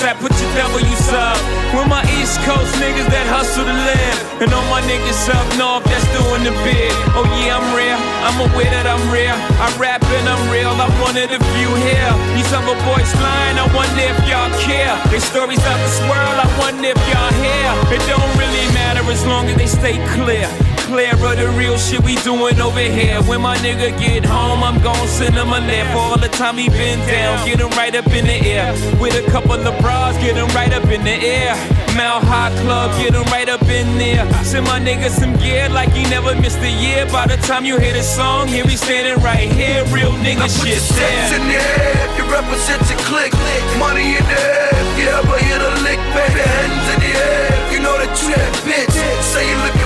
Speaker 2: At? Put your W's up. Where my East Coast niggas that hustle to live. And all my niggas up north that's doing the big. Oh yeah, I'm real. I'm aware that I'm real. I rap and I'm real. I'm one of the few here. These other boys lying. I wonder if y'all care. They stories out the swirl. I wonder if y'all hear. It don't really matter as long as they stay clear clear of the real shit we doing over here. When my nigga get home, I'm gon' send him a lift. For all the time he been down, get him right up in the air. With a couple of bras, get him right up in the air. Mount High Club, get him right up in there. Send my nigga some gear like he never missed a year. By the time you hear the song, here we standing right here. Real nigga shit put there.
Speaker 16: in the air if you represent your click. Money in the air if you ever hit a lick, baby. Hands in the air you know the trap, bitch. Say you looking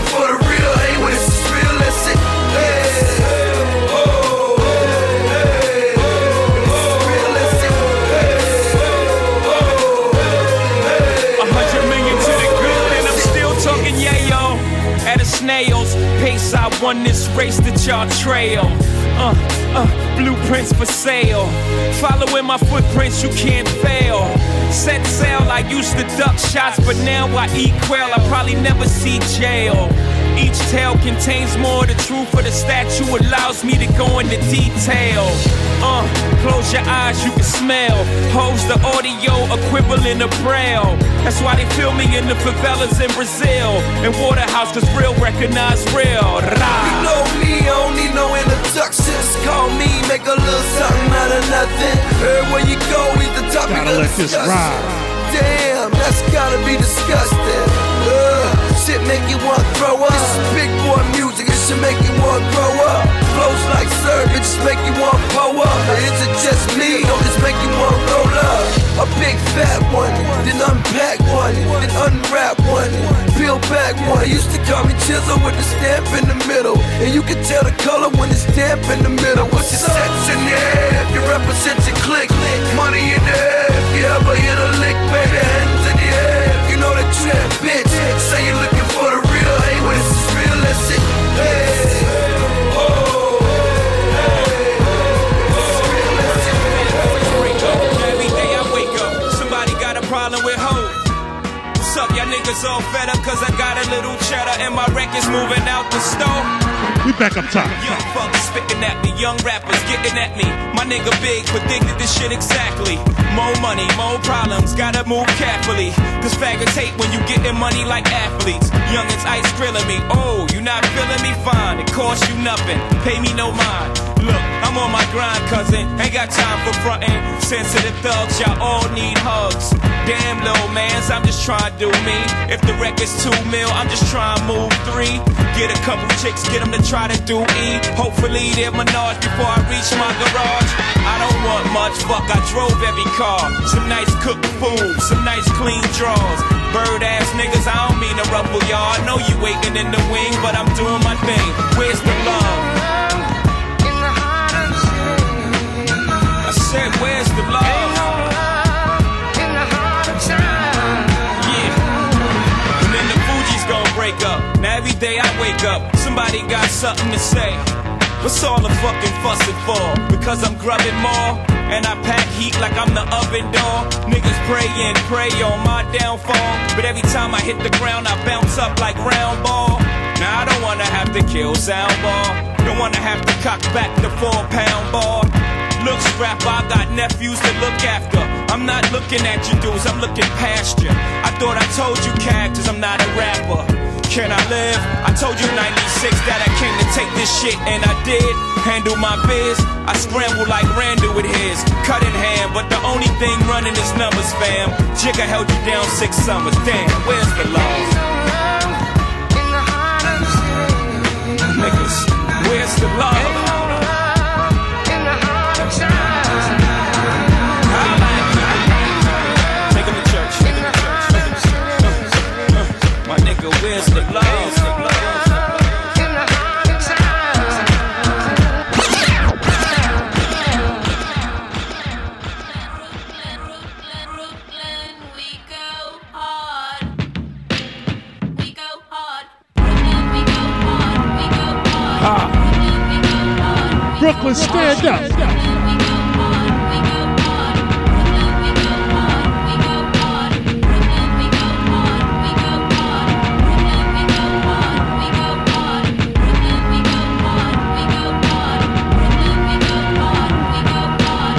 Speaker 2: snails. Pace, I won this race that y'all trail. Uh, uh, blueprints for sale. Following my footprints, you can't fail. Set sail, I used to duck shots, but now I eat quail. I probably never see jail. Each tale contains more. of The truth of the statue allows me to go into detail. Uh, close your eyes, you can smell. Hoes the audio equivalent of braille. That's why they film me in the favelas in Brazil. And Waterhouse, cause real recognize real.
Speaker 16: Rah. You know me, I don't need no introductions. Call me, make a little something out of nothing. Everywhere you go, he's the topic
Speaker 1: Gotta let this ride.
Speaker 16: Damn, that's gotta be disgusting. Uh shit make you want throw up. This is big boy music, it should make you want grow up. Flows like serve, it just make you want pull up. Or is it just me, or just make you want roll up? A big fat one, then unpack one, then unwrap one, peel back one. They used to call me Chisel with the stamp in the middle, and you can tell the color when it's damp in the middle. What's your sets in the air if you represent your click? Money in the air if you ever hit a lick, baby. Hands in the air if you know the trap, bitch.
Speaker 2: Niggas all fed better cause I got a little cheddar and my record's moving out the store.
Speaker 1: We back up top.
Speaker 2: Young fuckers spitting at me, young rappers getting at me. My nigga Big predicted this shit exactly. More money, more problems, gotta move carefully. Cause faggots hate when you getting money like athletes. Youngins ice grilling me, oh, you not feeling me? Fine, it costs you nothing, pay me no mind. Look, I'm on my grind, cousin. Ain't got time for frontin'. Sensitive thugs, y'all all need hugs. Damn, little mans, I'm just trying to do me. If the record's two mil, I'm just trying to move three. Get a couple chicks, get them to try to do E. Hopefully they're menage before I reach my garage. I don't want much, fuck, I drove every car. Some nice cooked food, some nice clean drawers. Bird ass niggas, I don't mean to ruffle y'all. I know you waiting in the wing, but I'm doing my thing. Where's the love? Said, where's the love? Ain't no love in the heart of time. Yeah. And then the Fugees gonna break up. Now every day I wake up, somebody got something to say. What's all the fucking fussing for? Because I'm grubbing more? And I pack heat like I'm the oven door. Niggas pray and pray on my downfall. But every time I hit the ground, I bounce up like round ball. Now I don't wanna have to kill sound ball. Don't wanna have to cock back the four pound ball. Look, scrapper, I got nephews to look after. I'm not looking at you dudes, I'm looking past you. I thought I told you characters, I'm not a rapper. Can I live? I told you 96 that I came to take this shit, and I did. Handle my biz. I scramble like Randall with his. Cut in hand, but the only thing running is numbers, fam. Jigga held you down six summers. Damn, where's the love? Niggas, where's the love? Nigga, where's the love?
Speaker 1: Brooklyn, stand up.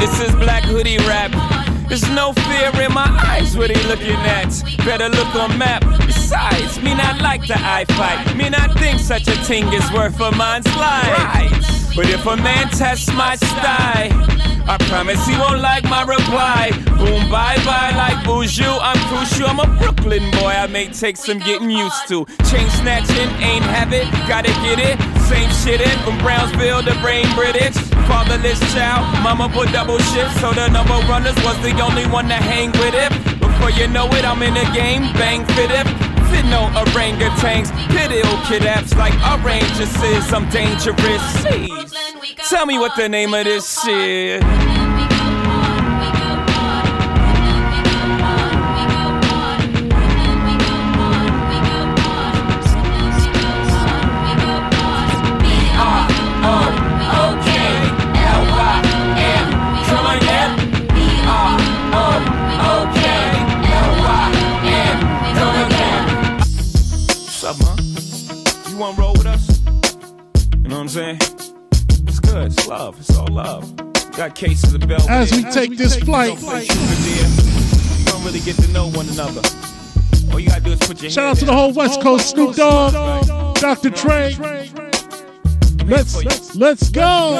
Speaker 2: This is Black Hoodie Rap. There's no fear in my eyes what he looking at. Better look on map. Besides, me not like the eye fight. Me not think such a thing is worth a man's life. But if a man tests my style, I promise he won't like my reply. Boom, bye bye, like Buju. I'm crucial. I'm a Brooklyn boy. I may take some getting used to. Chain snatching, ain't have it, gotta get it. Same shit in from Brownsville to Brain British. Fatherless child, mama put double shift, so the number runners was the only one to hang with it. Before you know it, I'm in the game, bang fit it. Fit no orangutans, pit ill kid apps like arrangements. I'm dangerous. Jeez. Tell me what the name of this shit. Love. It's all love. Got cases of Belvedere.
Speaker 1: As we take this flight.
Speaker 2: You don't really get to know one another. All you gotta do is put your
Speaker 1: Shout out to the whole West Coast, Snoop Dogg, Dr. Dre. Let's let's go.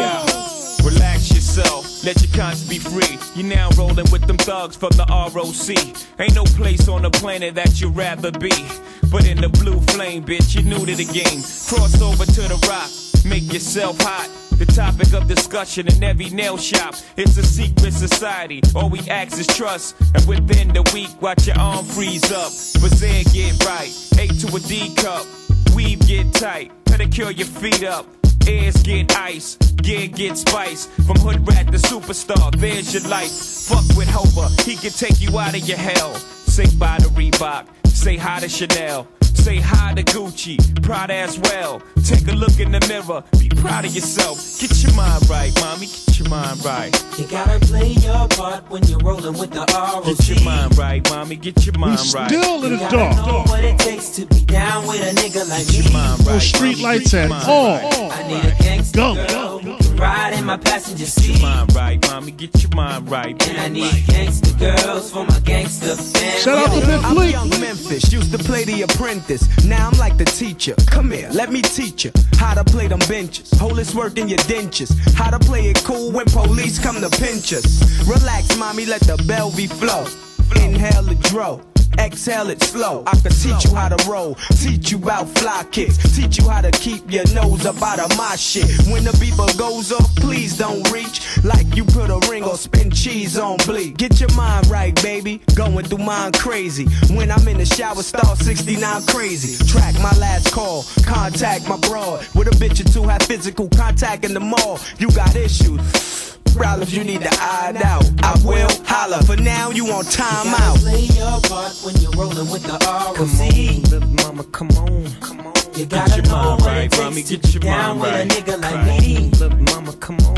Speaker 2: Relax yourself, let your conscience be free. You're now rolling with them thugs from the ROC. Ain't no place on the planet that you'd rather be. But in the blue flame, bitch, you're new to the game. Cross over to the rock, make yourself hot. The topic of discussion in every nail shop. It's a secret society. All we ask is trust. And within the week, watch your arm freeze up. Bazaar get right. A to a D cup. Weave get tight. Pedicure your feet up. Ears get ice, gear get spice. From hood rat to superstar, there's your life. Fuck with Hova, he can take you out of your hell. Say bye to Reebok, say hi to Chanel. Say hi to Gucci, proud as well. Take a look in the mirror, be proud of yourself. Get your mind right, mommy, get your mind right.
Speaker 14: You gotta play your part when you're rolling with the ROC.
Speaker 2: Get your mind right, mommy, get your mind right.
Speaker 1: Still in the
Speaker 14: gotta
Speaker 1: dark.
Speaker 14: know what it takes to be down with a nigga like
Speaker 2: Get your
Speaker 14: me.
Speaker 2: mind right.
Speaker 1: street
Speaker 2: mommy,
Speaker 1: lights
Speaker 2: get your
Speaker 1: at
Speaker 2: mind
Speaker 1: all.
Speaker 14: I need a gangster
Speaker 1: Go.
Speaker 14: girl who can ride in my passenger
Speaker 2: Get your mind right, mommy, get your mind right.
Speaker 14: And I need gangster girls for my gangster family.
Speaker 1: Shout out to Big
Speaker 17: I'm young Memphis, used to play the apprentice. Now I'm like the teacher. Come here, let me teach you how to play them benches. Hold this work in your dentures. How to play it cool when police come to pinch us. Relax, mommy, let the Belvy flow. Inhale the dro. Exhale it slow. I can teach you how to roll, teach you about fly kicks, teach you how to keep your nose up out of my shit. When the beeper goes off, please don't reach like you put a ring or spin cheese on bleak. Get your mind right, baby. Going through mine crazy. When I'm in the shower, star 69 crazy. Track my last call, contact my broad. With a bitch or two have physical contact in the mall. You got issues. Problems you need to iron out. I will holler. For now, you on
Speaker 14: You
Speaker 17: time
Speaker 14: gotta
Speaker 17: out.
Speaker 14: play your part when you're rolling with the ROC.
Speaker 17: Come on, little mama, come on. Come on.
Speaker 14: You gotta
Speaker 2: your
Speaker 14: know
Speaker 2: mind
Speaker 14: what
Speaker 2: right,
Speaker 14: it
Speaker 2: mommy,
Speaker 14: takes to
Speaker 2: get your
Speaker 14: be down with a nigga like me.
Speaker 17: Little mama, come on.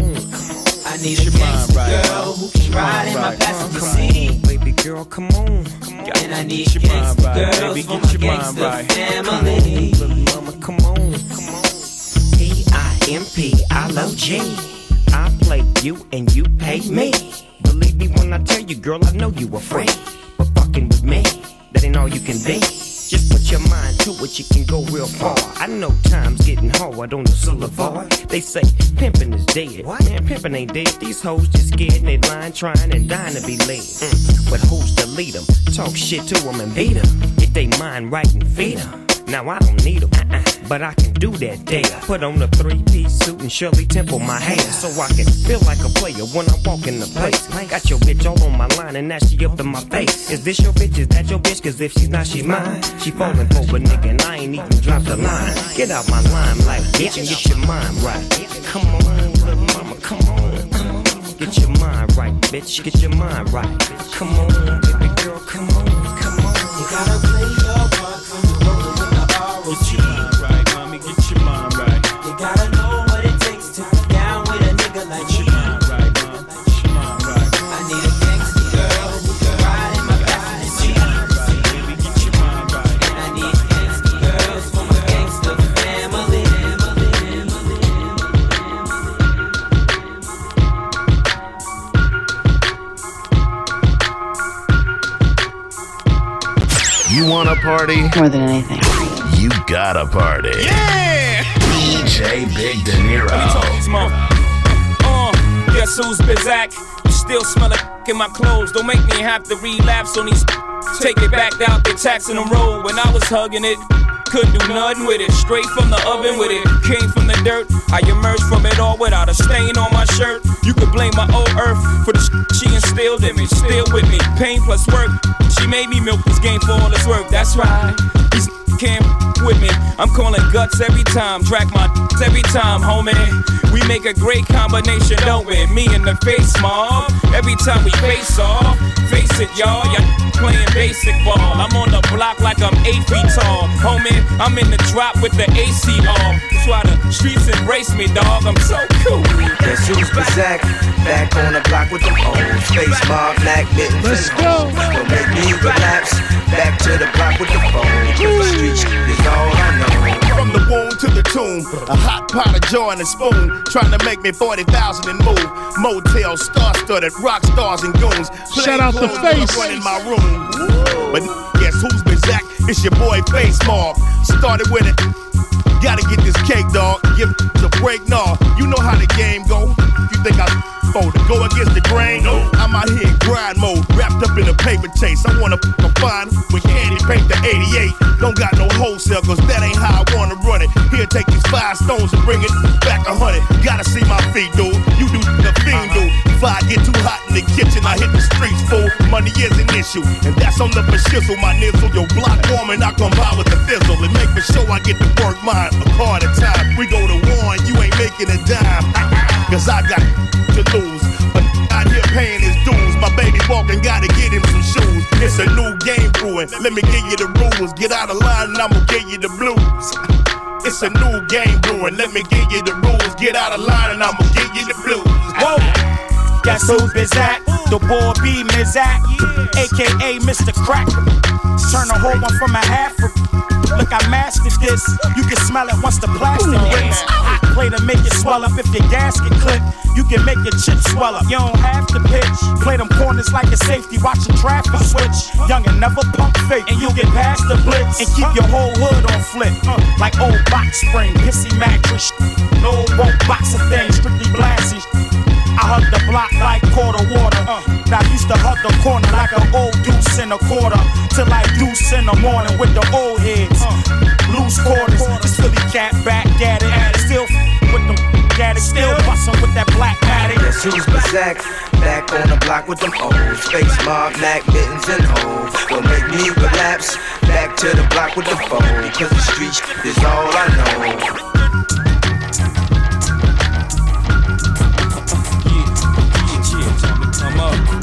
Speaker 14: I need a
Speaker 2: your mind
Speaker 14: gangster
Speaker 2: right.
Speaker 14: girl who can ride in my
Speaker 2: right.
Speaker 14: passenger
Speaker 17: Come
Speaker 14: seat.
Speaker 17: baby girl, come on. Come on.
Speaker 14: And I need
Speaker 2: Get your mind
Speaker 14: gangster
Speaker 2: right,
Speaker 14: girls
Speaker 2: baby,
Speaker 14: for
Speaker 2: get
Speaker 14: my
Speaker 2: your mind
Speaker 14: gangster
Speaker 2: right.
Speaker 14: family.
Speaker 17: Little mama, come on. Come on. P-I-M-P-I-L-O-G. I play you and you pay me. Believe me when I tell you, girl, I know you afraid. But fucking with me, that ain't all you can be. Just put your mind to it, you can go real far. I know time's getting hard on the boulevard. They say pimping is dead. Man, pimping ain't dead. These hoes just scared and they lying, trying and dying to be led. Mm. But who's to lead them? Talk shit to them and beat them. Get they mind right and feed them. Now I don't need 'em, uh-uh, but I can do that there. Put on a three-piece suit and Shirley Temple my hair, so I can feel like a player when I walk in the place. Got your bitch all on my line and now she up in my face. Is this your bitch? Is that your bitch? Cause if she's not, she mine. She falling for a nigga and I ain't even dropped the line. Get out my line like bitch and get your mind right. Come on, little mama, come on. Come on. Get your mind right, bitch. Get your mind right. Come on, baby girl, come on, come on.
Speaker 14: You gotta
Speaker 18: party?
Speaker 19: More than anything.
Speaker 18: You got a party.
Speaker 2: Yeah!
Speaker 18: DJ Big Dinero.
Speaker 2: Smoke. Uh, guess who's Bizak? You still smell it in my clothes. Don't make me have to relapse on these. Take it back out, they taxing the road. When I was hugging it, couldn't do nothing with it. Straight from the oven with it. Came from the dirt. I emerged from it all without a stain on my shirt. You could blame my old earth for the sh- she instilled in me. Still with me. Pain plus work. Made me milk this game for all its worth, That's right. These can't with me. I'm calling guts every time, track my every time, homie. We make a great combination, don't we? Me and the face mob. Every time we face off, face it, y'all. Y'all playing basic ball. I'm on the block like I'm eight feet tall, homie. I'm in the drop with the AC on. That's why the streets embrace me, dog. I'm so cool.
Speaker 8: Guess who's Bazak? Back on the block with them old Face mob, black mittens.
Speaker 1: Let's
Speaker 8: and
Speaker 1: go.
Speaker 8: Don't make me relapse. Back to the block with the phone. Cause the street shit is all I know.
Speaker 7: From the womb to the tomb, a hot pot of joy and a spoon, trying to make me 40,000 and move. Motel, star studded, rock stars and goons.
Speaker 1: Shout out
Speaker 7: clothes
Speaker 1: Face.
Speaker 7: Running my room. But guess who's been Zach? It's your boy Face Mob. Started with it. Gotta get this cake, dog. Give the break, nah. You know how the game go. You think I to go against the grain? I'm out here in grind mode, wrapped up in a paper chase. I wanna f- fine with candy paint the 88. Don't got no wholesale, cause that ain't how I wanna run it. Here, take these five stones and bring it back a hundred. Gotta see my feet, dude. You do the fiend, dude. If I get too hot in the kitchen, I hit the streets full. Money is an issue, and that's on the shizzle. My nizzle, your block warming, I come by with the fizzle. And make for sure I get to work mine a car at a time. We go to war and you ain't making a dime. Cause I got to lose. But out here paying his dues. My baby walking, gotta get him some shoes. It's a new game brewing. Let me give you the rules. Get out of line and I'ma give you the blues. It's a new game brewing. Let me give you the rules. Get out of line and I'ma give you the blues.
Speaker 20: Whoa. Guess who Bizak? The boy B Mizak, aka Mr. Crack. Turn a whole one from a half. Look, I mastered this. You can smell it once the plastic breaks. Hot play to make it swell up if your gasket clip. You can make your chips swell up. You don't have to pitch. Play them corners like a safety, Watch watching traffic switch. Young and never pump fake, and you get past the blitz and keep your whole hood on flip. Uh. Like old box spring, pissy mattress. No won't box a thing, strictly blasting. I hug the block like quarter water. I used to hug the corner like an old deuce in a quarter. Till I deuce in the morning with the old heads. Loose quarters. This Philly cat back at it. Still with them gadget. Still bustin' with that black paddock.
Speaker 21: Guess who's Bazak? Back on the block with them old Face mob, Mac, mittens, and hoes. Don't make me relapse. Back to the block with the foe. Cause the streets is all I know.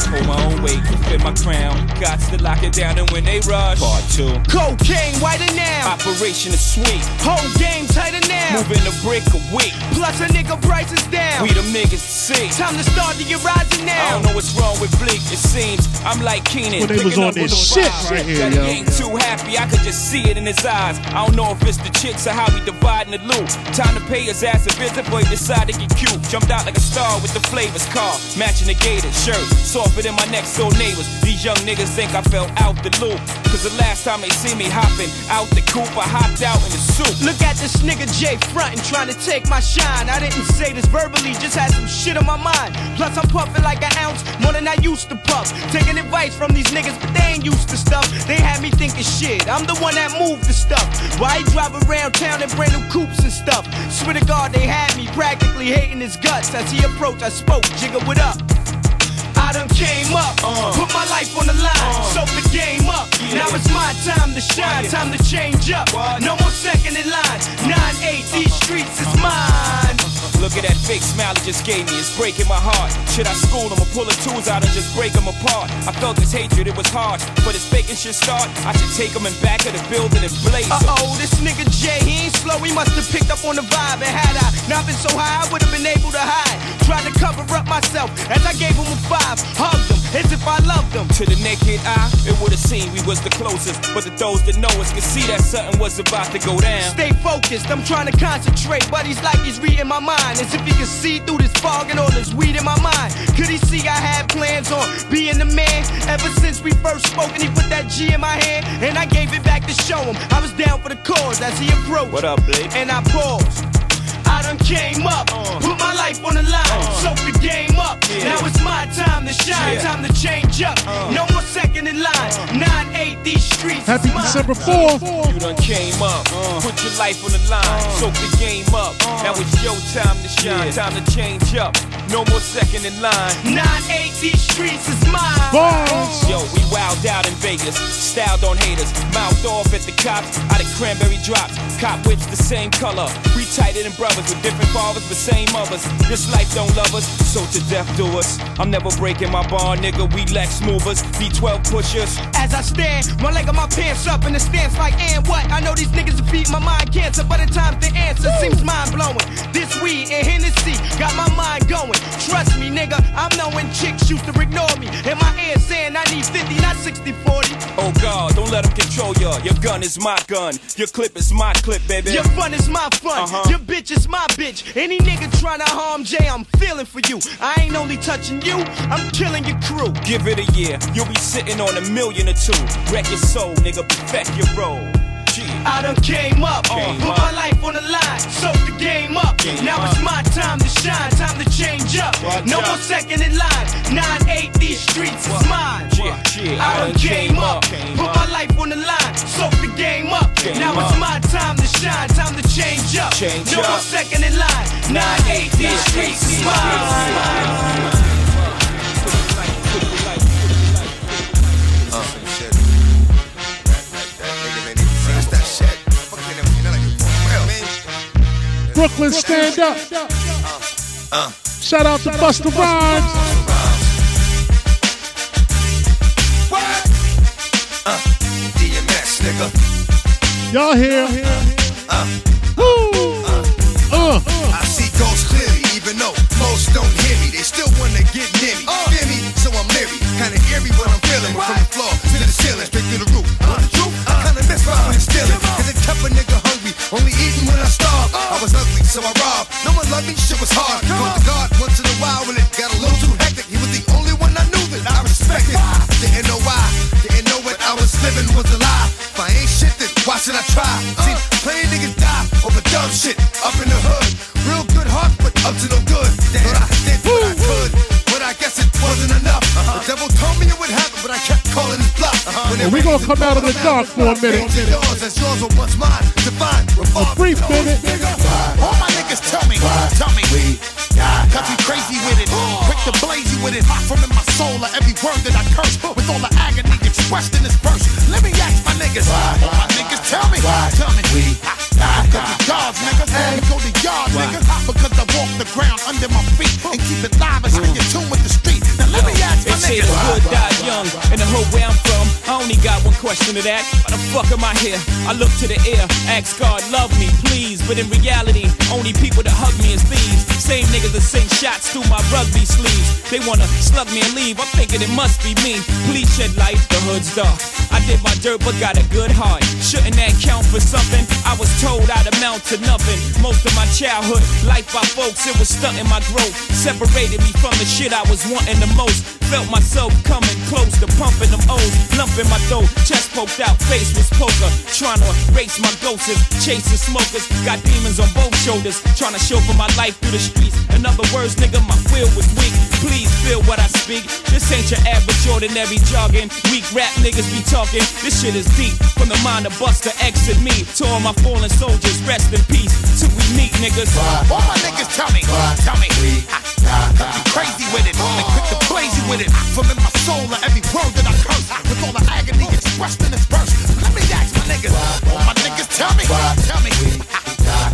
Speaker 2: Hold my own weight, fit my crown. Got to lock it down, and when they rush, part two.
Speaker 8: Cocaine whiter now.
Speaker 2: Operation is sweet.
Speaker 8: Whole game tighter now.
Speaker 2: Moving a brick a week.
Speaker 8: Plus a nigga prices down.
Speaker 2: We the niggas to see.
Speaker 8: Time to start to get rising now.
Speaker 2: I don't know what's wrong with Bleek. It seems I'm like Keenan.
Speaker 1: Well, they was on this
Speaker 2: with
Speaker 1: shit
Speaker 2: vibe.
Speaker 1: right here,
Speaker 2: That
Speaker 1: yo.
Speaker 2: He ain't too happy. I could just see it in his eyes. I don't know if it's the chicks or how we dividing the loot. Time to pay his ass a visit, boy. Decide to get cute. Jumped out like a star with the flavors car, matching the gator shirt. Softer than my next door neighbors. These young niggas think I fell out the loop. Cause the last time they see me hopping out the coop, I hopped out in the soup.
Speaker 8: Look at this nigga Jay frontin', trying to take my shine. I didn't say this verbally, just had some shit on my mind. Plus, I'm puffin' like an ounce more than I used to puff. Taking advice from these niggas, but they ain't used to stuff. They had me thinking shit. I'm the one that moved the stuff. Why he drive around town in brand new coupes and stuff? Swear to God, they had me practically hating his guts. As he approached, I spoke, Jigga, what up? I done came up, uh. put my life on the line, uh. soak the game up. Now it's my time to shine, time to change up. No more second in line. 9-8, these streets is mine.
Speaker 2: Look at that fake smile he just gave me, it's breaking my heart. Should I school him or pull the tools out and just break him apart? I felt this hatred, it was hard. But his faking should start. I should take him in back of the building and blaze him.
Speaker 8: Uh oh, this nigga Jay, he ain't slow. He must have picked up on the vibe. And had I not been so high, I would have been able to hide. Tried to cover up myself as I gave him a five. Hugged him as if I loved him.
Speaker 2: To the naked eye, it would have seemed we was the closest. But the those that know us could see that something was about to go down.
Speaker 8: Stay focused, I'm trying to concentrate. But he's like he's reading my mind. As if he could see through this fog and all this weed in my mind. Could he see I had plans on being the man? Ever since we first spoke and he put that G in my hand. And I gave it back to show him I was down for the cause as he approached.
Speaker 2: What up, Blake?
Speaker 8: And I paused. I done came up, uh. put my life on the line, uh. soak the game up. Now it's my time to shine,
Speaker 2: Yeah.
Speaker 8: time to change up. No more second in line. 9-8, these streets
Speaker 1: Happy. December 4th.
Speaker 2: You done came up, put your life on the line, soak the game up. Now it's your time to shine, time to change up. No more second in line.
Speaker 8: 9-8, these streets is mine.
Speaker 1: Bars.
Speaker 2: Yo, we wild out in Vegas, styled on haters, mouthed off at the cops, out of cranberry drops. Cop whips the same color, we tighter than brothers with different fathers but same mothers. This life don't love us, so to death do us. I'm never breaking my bar, nigga. We Lex movers, B12 pushers.
Speaker 8: As I stand, one leg of my pants up in the stance like, and what? I know these niggas are feeding my mind cancer, but in time the answer seems mind blowing. This weed and Hennessy got my mind going. Trust me, nigga, I'm knowing chicks used to ignore me. In my ear saying I need 50, not 60, 40.
Speaker 2: Oh God, don't let them control ya. Your gun is my gun, your clip is my clip, baby.
Speaker 8: Your fun is my fun,
Speaker 2: Uh-huh.
Speaker 8: your bitch is my bitch. Any nigga tryna harm Jay, I'm feeling for you. I ain't only touching you, I'm killing your crew.
Speaker 2: Give it a year, you'll be sitting on a million or two. Wreck your soul, nigga, perfect your role.
Speaker 8: I done came up,
Speaker 2: Came uh,
Speaker 8: put
Speaker 2: up.
Speaker 8: my life on the line, soak the game up.
Speaker 2: Game
Speaker 8: now
Speaker 2: up.
Speaker 8: it's my time to shine, time to change up.
Speaker 2: Watch
Speaker 8: no
Speaker 2: out.
Speaker 8: more second in line. 9-8, these streets is mine.
Speaker 2: Yeah, yeah,
Speaker 8: I done came up, put my life on the line, soak the game up. Now
Speaker 2: up.
Speaker 8: it's my time to shine, time to change up.
Speaker 2: Change
Speaker 8: no more second in line. 9-8, these streets is mine.
Speaker 1: Brooklyn, stand up. Uh, uh, Shout out to Busta Rhymes. What? Uh, nigga.
Speaker 13: Y'all here. Out of the dark for a minute.
Speaker 1: Yours as yours were once mine. Divine,
Speaker 13: A brief minute.
Speaker 22: All my niggas tell me, tell me. We Cause we crazy with it, quick to blaze you with it. From in my soul of every word that I curse, with all the agony expressed in this verse. Let me ask my niggas, all my niggas tell me, tell me. We Cause we gods, nigga. We go to yard, nigga. Because I walk the ground under my feet and keep it live and stay in tune with the street. Now let me ask my
Speaker 2: They say
Speaker 22: niggas.
Speaker 2: good die young, and the hood where I'm from. I only got one question to that. Fuck am I here? I look to the air, ask God, love me, please. But in reality, only people that hug me is thieves. Same niggas that sing shots through my rugby sleeves. They wanna slug me and leave. I'm thinking it must be me. Please shed light, the hood's dark. I did my dirt, but got a good heart. Shouldn't that count for something? I was told I'd amount to nothing. Most of my childhood, life by folks, it was stunting my growth. Separated me from the shit I was wanting the most. Felt myself coming close to pumping them O's. Lumping my throat, chest poked out, face was poker. Trying to erase my ghosts, chasing smokers. Got demons on both shoulders, trying to chauffeur my life through the streets. In other words, nigga, my will was weak. Please feel what I speak. This ain't your average ordinary jogging. Weak rap niggas be talking. This shit is deep. From the mind of Buster X and me to all my fallen soldiers, rest in peace. Till we meet, niggas.
Speaker 22: All my niggas tell me, tell me. Cause we crazy with it, and quick to blaze you with it. From in my soul of every word that I curse, with all the agony expressed in this verse. Let me ask my niggas, all my niggas tell me, tell me.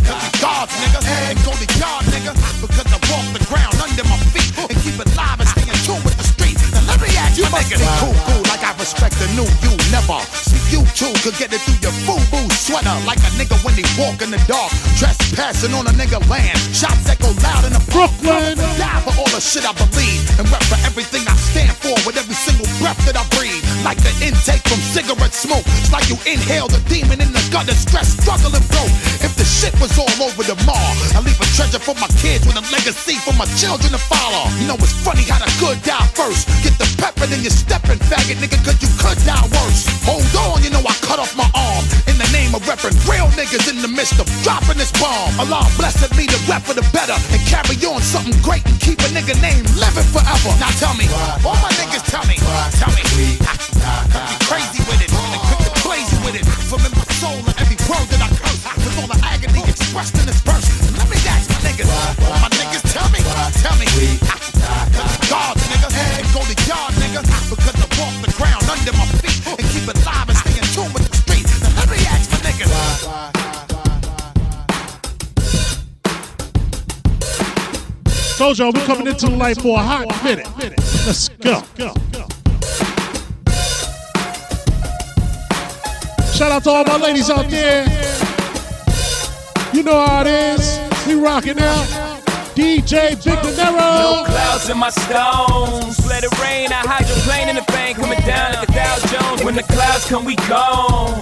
Speaker 22: Cause we gods, nigga, and go to yard, nigga. Because I walk the ground under my feet and keep it live and stay in tune with the street. Now let me ask
Speaker 23: You
Speaker 22: my niggas.
Speaker 23: cool, cool, respect the new you. Never see you two could get it through your FUBU sweater, like a nigga when they walk in the dark, trespassing on a nigga land. Shots echo loud in the
Speaker 13: Brooklyn.
Speaker 23: Die for all the shit I believe, and rep for everything I stand for with every single breath that I breathe. Like the intake from cigarette smoke, it's like you inhale the demon in the gut of stress, struggling broke. If the shit was all over the mall, I leave a treasure for my kids with a legacy for my children to follow. You know it's funny how the good die first. Get the pepper, then you stepping, faggot nigga, cause you could die worse. Hold on, you know I cut off my arm in the name of repping real niggas in the midst of dropping this bomb. Allah blessed me to rep for the better and carry on something great and keep a nigga name living forever. Now tell me,
Speaker 22: All my niggas tell me, tell me. Cause we crazy with it, and quick to blaze you with it. From in my soul of every word that I curse, with all the agony expressed in this verse. Let me ask my niggas, all my niggas tell me, tell me. Cause we gods, nigga, and go to yard, nigga. Because I walk the ground under my feet and keep it live and stay in tune with the street. Now let me ask my niggas.
Speaker 13: Told y'all we coming into the light for a hot minute. Let's go. Shout out to all my ladies out there. You know how it is. We rocking out. DJ Big
Speaker 2: No clouds in my stones. Let it rain. I hydroplane in the bank coming down like a Dow Jones. When the clouds come, we gone.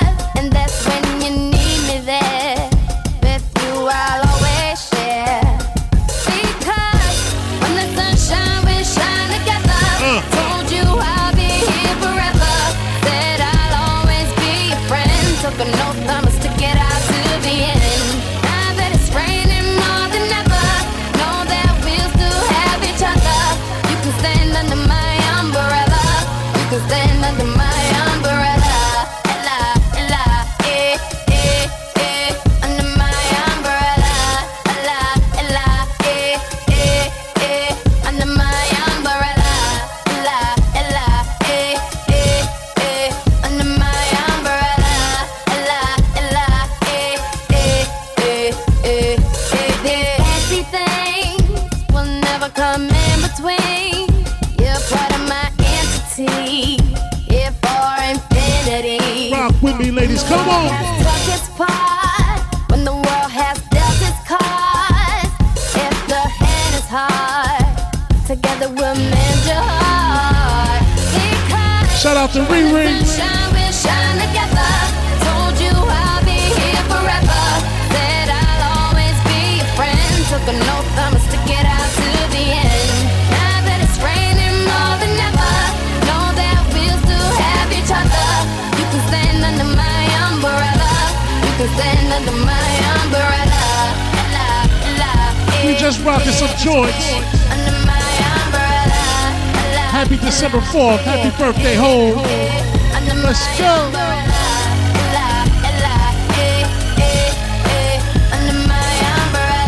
Speaker 5: I'll always be your. Took an oath, I'ma stick it out to the end. Now that it's raining more than ever, know that we'll still have each other. You can stand under my umbrella. You can stand under my umbrella.
Speaker 1: La, la,
Speaker 5: We just joints.
Speaker 1: under my umbrella. La,
Speaker 5: Happy December 4th. Happy birthday, home. Let's go.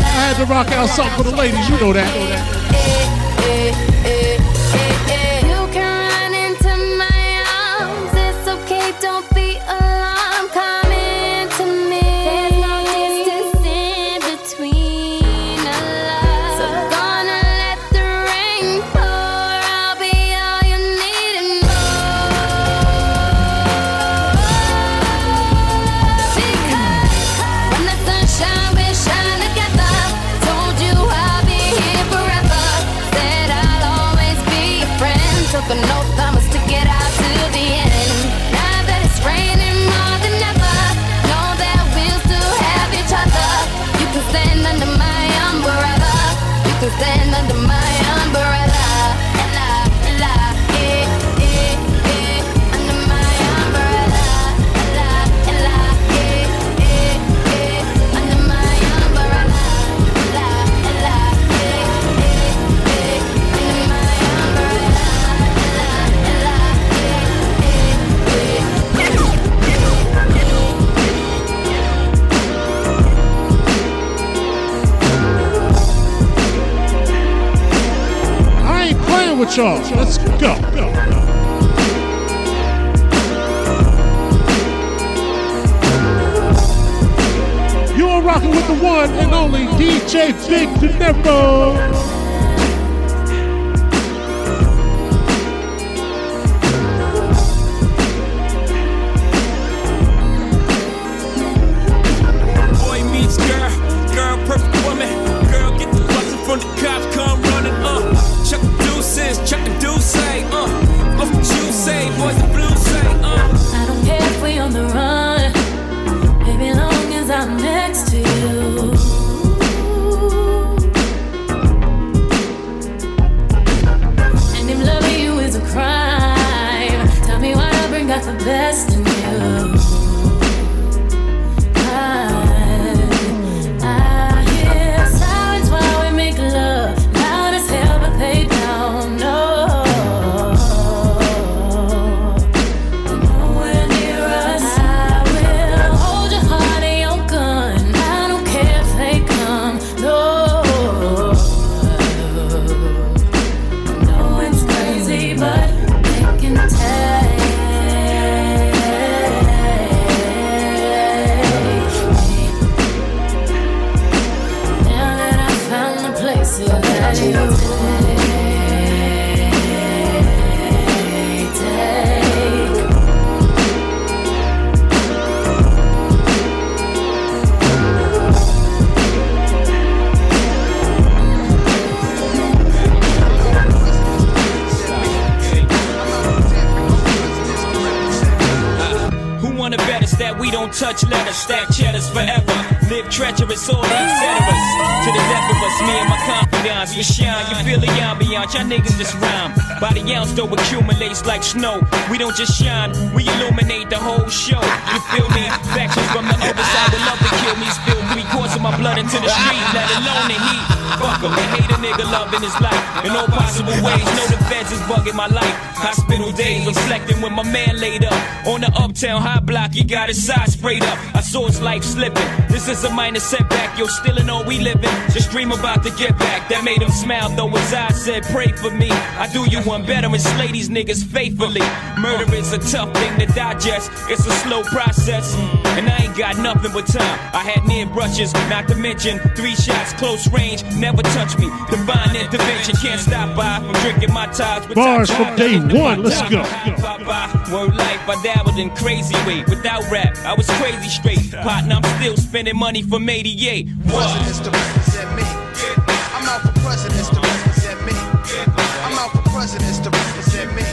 Speaker 5: I had to rock out something for the ladies. You know that. With. Let's go. You are rocking with the one and only DJ Big.
Speaker 2: Boy snow. We don't just shine, we illuminate the whole show. You feel me? Factions from the other side would love to kill me. Spill three quarts of my blood into the street, let alone the heat. Fuck Fuck 'em, they hate a nigga loving his life. In all possible ways, know the feds is bugging my life. Hospital days, reflecting when my man laid up. On the uptown high block, he got his side sprayed up. I life slipping. This is a minor setback, yo, still in all we living. Just dream about to get back. That made him smile, though his eyes said, pray for me. I do you one better and slay these niggas faithfully. Murder is a tough thing to digest, it's a slow process.
Speaker 24: Mm, and I ain't got nothing but time. I had near brushes, not to mention three shots close range. Never touch me. Divine intervention can't stop by from drinking my ties with
Speaker 1: Bars from day one. Let's go.
Speaker 24: Word life, I dabbled in crazy way. Without rap, I was crazy straight. Partner, I'm still spending money from 88.
Speaker 20: Presidents to represent me. I'm out for presidents to represent me. I'm out for presidents to represent me.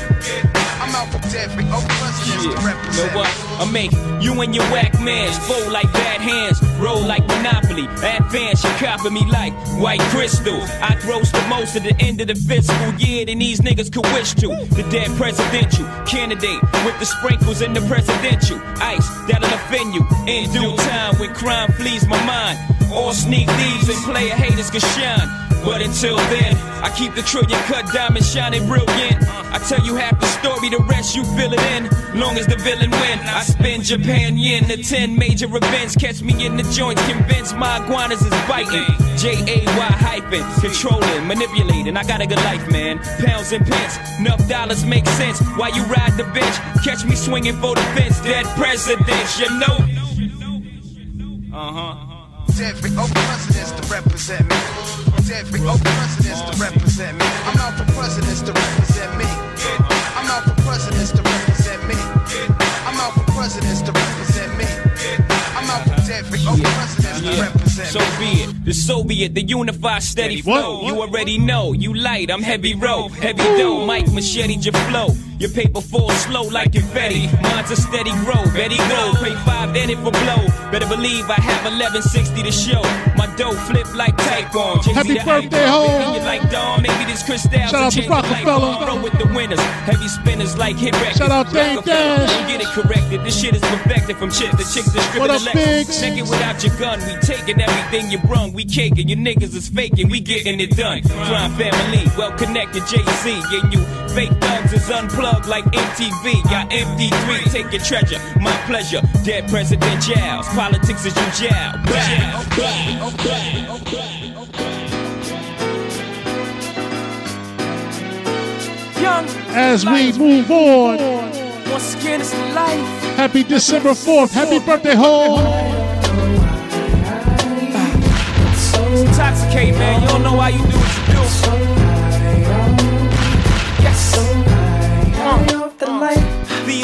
Speaker 20: I'm out for every oh presidents to represent
Speaker 24: know what? I make you and your whack mans fold like bad hands, roll like Monopoly. Advance, you copy me like white crystal. I gross the most at the end of the fiscal year than these niggas could wish to. The dead presidential candidate with the sprinkles in the presidential ice that'll offend you in due time when crime flees my mind. All sneak thieves and player haters can shine. But until then, I keep the trillion cut diamond shining brilliant. I tell you half the story, the rest you fill it in. Long as the villain win, I spend Japan yen to 10 major events. Catch me in the joints, convince my iguanas is biting. J A Y hyphen, controlling, manipulating. I got a good life, man. Pounds and pence, enough dollars make sense. While you ride the bench, catch me swinging for the fence. Dead presidents, you know. Uh huh.
Speaker 20: Every oh presidents to represent me. Every oh presidents to represent me. I'm out for presidents to represent me. I'm out for presidents to represent me. I'm out for presidents to represent me. I'm out for every oh presidents to
Speaker 24: Yeah,
Speaker 20: represent
Speaker 24: so
Speaker 20: me.
Speaker 24: be it. The Soviet, the unified steady flow. You already know. You light, I'm heavy row. Heavy dough, Mike machete your flow. Your paper falls slow like confetti. Mine's a steady grow. Betty go. Pay five, then it for blow. Better believe I have 1160 to show. My dough flip like Tycoon. Jay-Z
Speaker 1: Happy birthday, ho.
Speaker 24: Like Dawn, maybe this Cristal.
Speaker 1: Shout out to Rockefeller.
Speaker 24: Roll with the winners. Heavy spinners like hit records.
Speaker 1: Shout out
Speaker 24: Dame
Speaker 1: Dash.
Speaker 24: Get it corrected. This shit is perfected from chicks that
Speaker 1: What
Speaker 24: stripping
Speaker 1: up,
Speaker 24: the
Speaker 1: Biggs?
Speaker 24: Check it without your gun. We taking everything you brung. We caking. Your niggas is faking. We getting it done. Crime family, well connected. Jay Z and you fake thugs is unplugged like MTV. Got MP3. Take your treasure. My pleasure. Dead President Giles. Politics is you jail. Bow, bow, bow, bow.
Speaker 2: Young,
Speaker 1: As we move on,
Speaker 2: once again, it's life.
Speaker 1: happy December 4th. Happy birthday, ho.
Speaker 2: Intoxicate, man. You don't know why you do what you do. The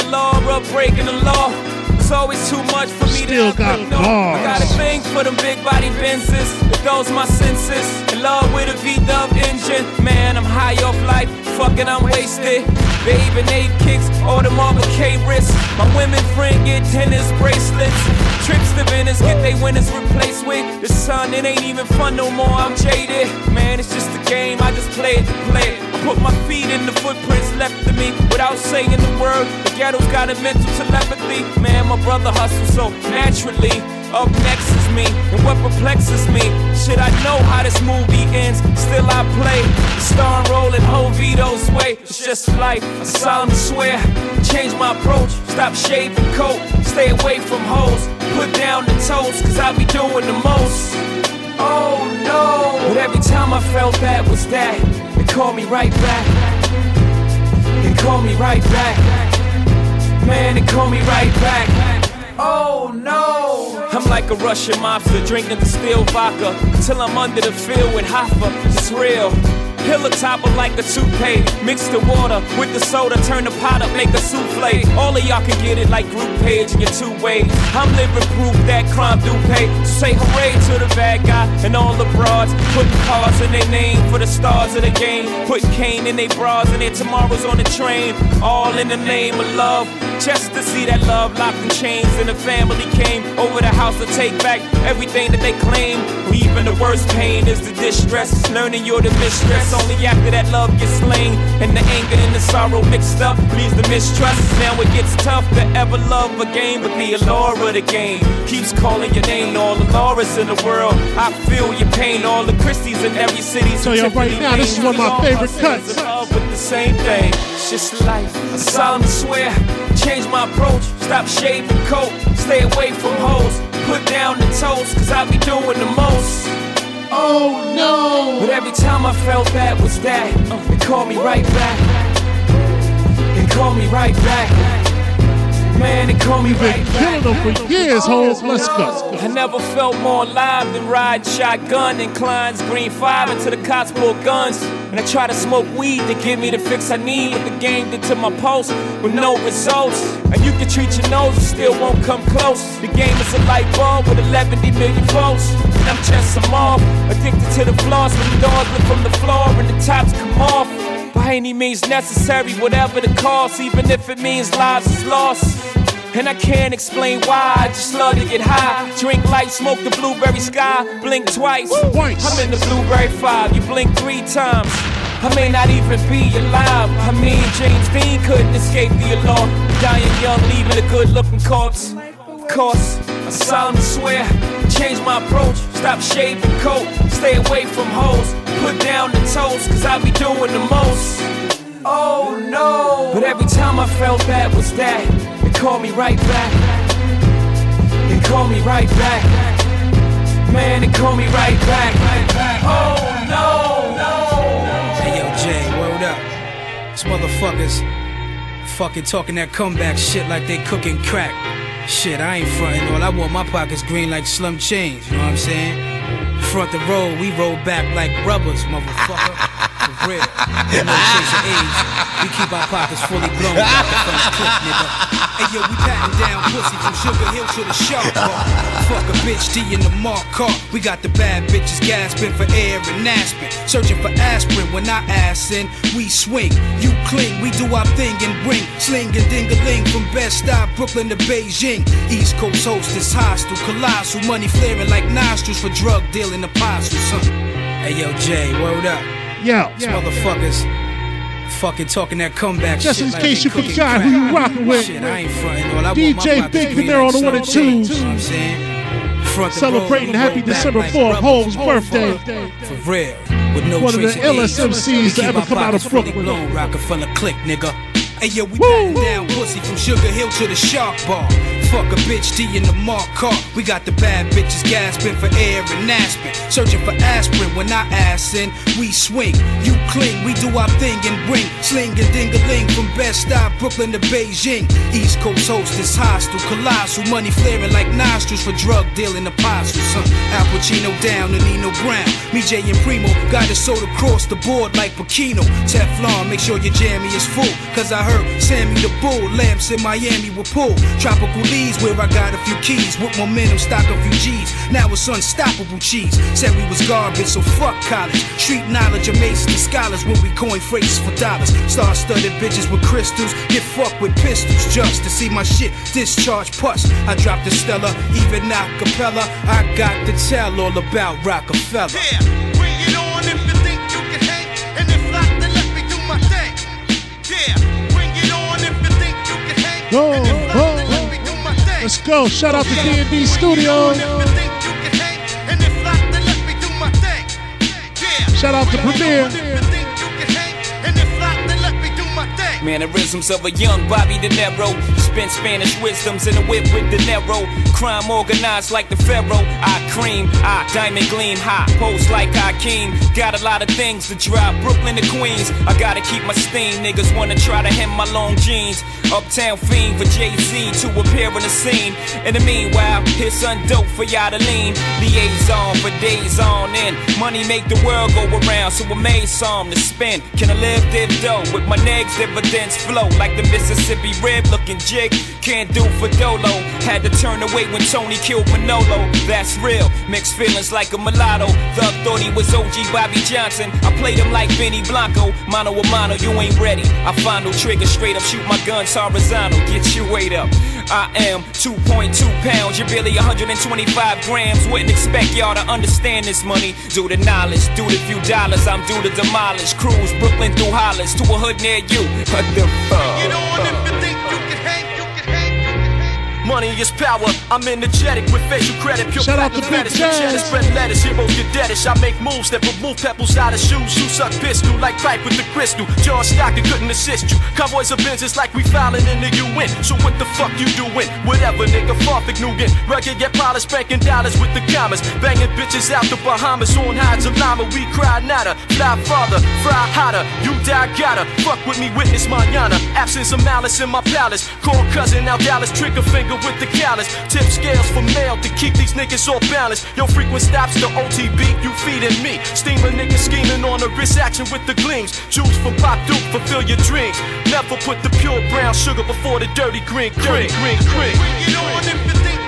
Speaker 2: law, of breaking the law. It's always too much for me
Speaker 1: Still
Speaker 2: to
Speaker 1: got
Speaker 2: know. I got a thing for them big body Benzes. It goes my senses. In love with a V-dub engine. Man, I'm high off life. Fucking, I'm wasted. Babe and eight kicks, all the Marvel K wrists. My women friend get tennis bracelets. Trips to Venice, get they winners replaced with. The sun, it ain't even fun no more. I'm jaded. Man, it's just a game. I just play it to play it. I put my feet in the footprints left to me without saying the word. The ghetto's got a mental telepathy. Man, my brother hustle so naturally. Up next is me, and what perplexes me. Shit, I know how this movie ends. Still, I play the star and rolling whole Vito's way. It's just life. I solemnly swear. Change my approach. Stop shaving coat. Stay away from hoes. Put down the toast, cause I be doing the most. Oh no! But every time I felt that was that, they called me right back. They called me right back. Man, they called me right back. Oh no! I'm like a Russian mobster drinking distilled vodka till I'm under the field with Hoffa. It's real. Pill a topper like a toupee. Mix the water with the soda, turn the pot up, make a souffle. All of y'all can get it like group page in your two ways. I'm living proof that crime do pay. So say hooray to the bad guy and all the broads. Putting cars in their name for the stars of the game. Putting cane in their bras and their tomorrows on the train. All in the name of love. Just to see that love locked in chains and the family came over the house to take back everything that they claim. Even the worst pain is the distress. Learning you're the mistress. Only after that love gets slain and the anger and the sorrow mixed up leaves the mistrust. Now it gets tough to ever love again, but the allure of the game keeps calling your name. All the Laura's in the world, I feel your pain. All the Christies in every city.
Speaker 1: So you right now, this is one of my favorite cuts.
Speaker 2: With the same thing. It's just life. I solemnly swear, change my approach. Stop shaving coat, stay away from hoes. Put down the toast, cause I be doing the most. Oh no! But every time I felt that was that, they called me right back. They called me right back. Man, they call me
Speaker 1: killing them for years, Holmes. Let's go.
Speaker 2: I never felt more alive than riding shotgun in Klein's Green 5 until the cops pulled guns. And I try to smoke weed to give me the fix I need. But the game did to my pulse with no results. And you can treat your nose, it still won't come close. The game is a light bulb with 11 million volts. And I'm just some off, addicted to the floss when the doors lift from the floor and the tops come off. By any means necessary, whatever the cost, even if it means lives is lost. And I can't explain why. I just love to get high. Drink light, smoke the blueberry sky, blink twice. I'm in the blueberry five, you blink three times. I may not even be alive. I mean, James Dean couldn't escape the alarm. Dying young, leaving a good looking corpse. Of course, I solemnly swear, change my approach. Stop shaving coat, stay away from hoes. Put down the toast, cause I be doing the most. Oh no! But every time I felt that was that, they call me right back. They call me right back. Man, they call me right back. Oh no, no.
Speaker 25: Hey yo, Jay, word up. These motherfuckers fucking talking that comeback shit like they cooking crack. Shit, I ain't frontin' all. I want my pockets green like Slim Change, you know what I'm saying? Front the road, we roll back like rubbers, motherfucker. We keep our pockets fully blown. Hey yo, we patting down pussy from Sugar Hill to the Shark Bar. Fuck a bitch, D in the Mark car. We got the bad bitches gasping for air and Aspen. Searching for aspirin when I ass in. We swing, you cling, we do our thing and bring sling and ding a ling from Bed-Stuy, Brooklyn to Beijing. East Coast hostess, hostile, colossal money flaring like nostrils for drug dealing apostles. Huh? Hey yo, Jay, word up.
Speaker 1: Yo,
Speaker 25: These motherfuckers fucking talking that comeback
Speaker 1: Just
Speaker 25: shit
Speaker 1: in case
Speaker 25: they
Speaker 1: you forgot
Speaker 25: crack.
Speaker 1: who you rocking with.
Speaker 25: Shit, I ain't frontin' all. I
Speaker 1: DJ Big
Speaker 25: green
Speaker 1: Venero on the one and two.
Speaker 25: You know what I'm saying? Front
Speaker 1: Celebrating
Speaker 25: road,
Speaker 1: happy December 4th,
Speaker 25: rubbers.
Speaker 1: Holmes' birthday.
Speaker 25: For real. With no
Speaker 1: One of the
Speaker 25: LSMCs
Speaker 1: illest
Speaker 25: age.
Speaker 1: MCs
Speaker 25: We
Speaker 1: to
Speaker 25: keep
Speaker 1: ever
Speaker 25: our
Speaker 1: come out of
Speaker 25: pockets fully
Speaker 1: Brooklyn.
Speaker 25: blown, Rockefeller click, nigga. Hey yo, we patting down pussy from Sugar Hill to the Shark Bar. Fuck a bitch, D in the Mark car. We got the bad bitches gasping for air and Aspen. Searching for aspirin when I ass in. We swing, you cling, we do our thing and bring sling and ding a ling from Bed-Stuy, Brooklyn to Beijing. East Coast host is hostile, colossal money flaring like nostrils for drug dealing apostles. Huh? Al Pacino down to Nino Brown. Me, Jay, and Primo got it sold across the board like Pacino. Teflon, make sure your jammy is full. Cause I heard Sammy the Bull, lamps in Miami will pull. Tropical leads where I got a few keys. With momentum, stock a few G's. Now it's unstoppable cheese. Said we was garbage, so fuck college. Street knowledge amazes the scholars when we coin phrases for dollars. Star studded bitches with crystals. Get fucked with pistols just to see my shit discharge pus. I dropped the Stella, even a cappella. I got to tell all about Rockefeller.
Speaker 20: Yeah, bring it
Speaker 1: Let's go. Shout out to D&D.
Speaker 20: Yeah,
Speaker 1: Shout out to Premier.
Speaker 2: Mannerisms of a young Bobby De Niro. Spanish wisdoms in a whip with De Niro. Crime organized like the Pharaoh. I cream, I diamond gleam high. Post like I Hakeem. Got a lot of things to drive Brooklyn to Queens. I gotta keep my steam. Niggas wanna try to hem my long jeans. Uptown fiend for Jay Z to appear on the scene. In the meanwhile, here's some dope for y'all to lean. Liaison for days on end. Money make the world go around, so I made some to spend. Can I live this dough with my negs dividends flow like the Mississippi Rib looking jig? Can't do for Dolo. Had to turn away when Tony killed Manolo. That's real. Mixed feelings like a mulatto. Thug thought he was OG Bobby Johnson. I played him like Benny Blanco. Mano a mano, you ain't ready. I find no trigger straight up, shoot my guns horizontal. Get your weight up. I am 2.2 pounds, you're barely 125 grams. Wouldn't expect y'all to understand this money. Due to knowledge, due to few dollars, I'm due to demolish. Cruise Brooklyn through Hollis to a hood near you. What the fuck?
Speaker 12: Money is power. I'm energetic with facial credit. Pure
Speaker 1: Shout out to Big.
Speaker 12: Cheddar spread letters. Heroes get deadish. I make moves that remove pebbles out of shoes. You suck pistol like pipe with the crystal. John Stockton couldn't assist you. Cowboys are Benz, it's like we filing in the UN. So what the fuck you doing? Whatever, nigga, Farfik Nugent. Rugged, get polished, banking dollars with the commas. Banging bitches out the Bahamas on hides of llama. We cry nada. Fly father, fry hotter. You die gotta. Fuck with me, witness manana. Absence of malice in my palace. Call cousin, now Dallas. Trigger finger with the callus. Tip scales for mail to keep these niggas off balance. Your frequent stops to OTB, you feeding me. Steamer niggas scheming on a wrist action with the gleams. Juice from Pop Duke, fulfill your dreams. Never put the pure brown sugar before the dirty green green green green.
Speaker 20: Bring it on if you think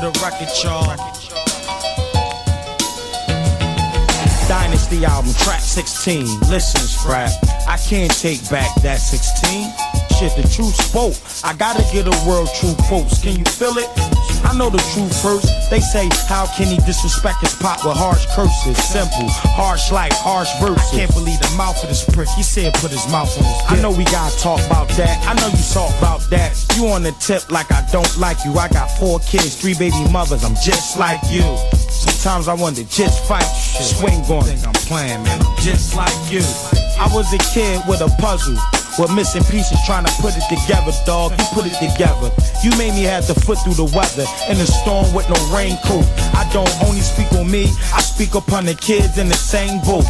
Speaker 7: the record, y'all. Dynasty album, track 16. Listen, scrap. I can't take back that 16. Shit, the truth spoke. I gotta get a world true quotes. Can you feel it? I know the truth first. They say, how can he disrespect his pop with harsh curses? Simple, harsh life, harsh verses. I can't believe the mouth of this prick. He said put his mouth on his dick. I know we gotta talk about that. I know you talk about that. You on the tip like I don't like you. I got four kids, three baby mothers. I'm just like you. Sometimes I wonder, just fight shit. Swing on. Think I'm playing, man. I'm just like you. I was a kid with a puzzle. With missing pieces trying to put it together, dog. You put it together. You made me have to foot through the weather in the storm with no raincoat. I don't only speak on me, I speak upon the kids in the same boat.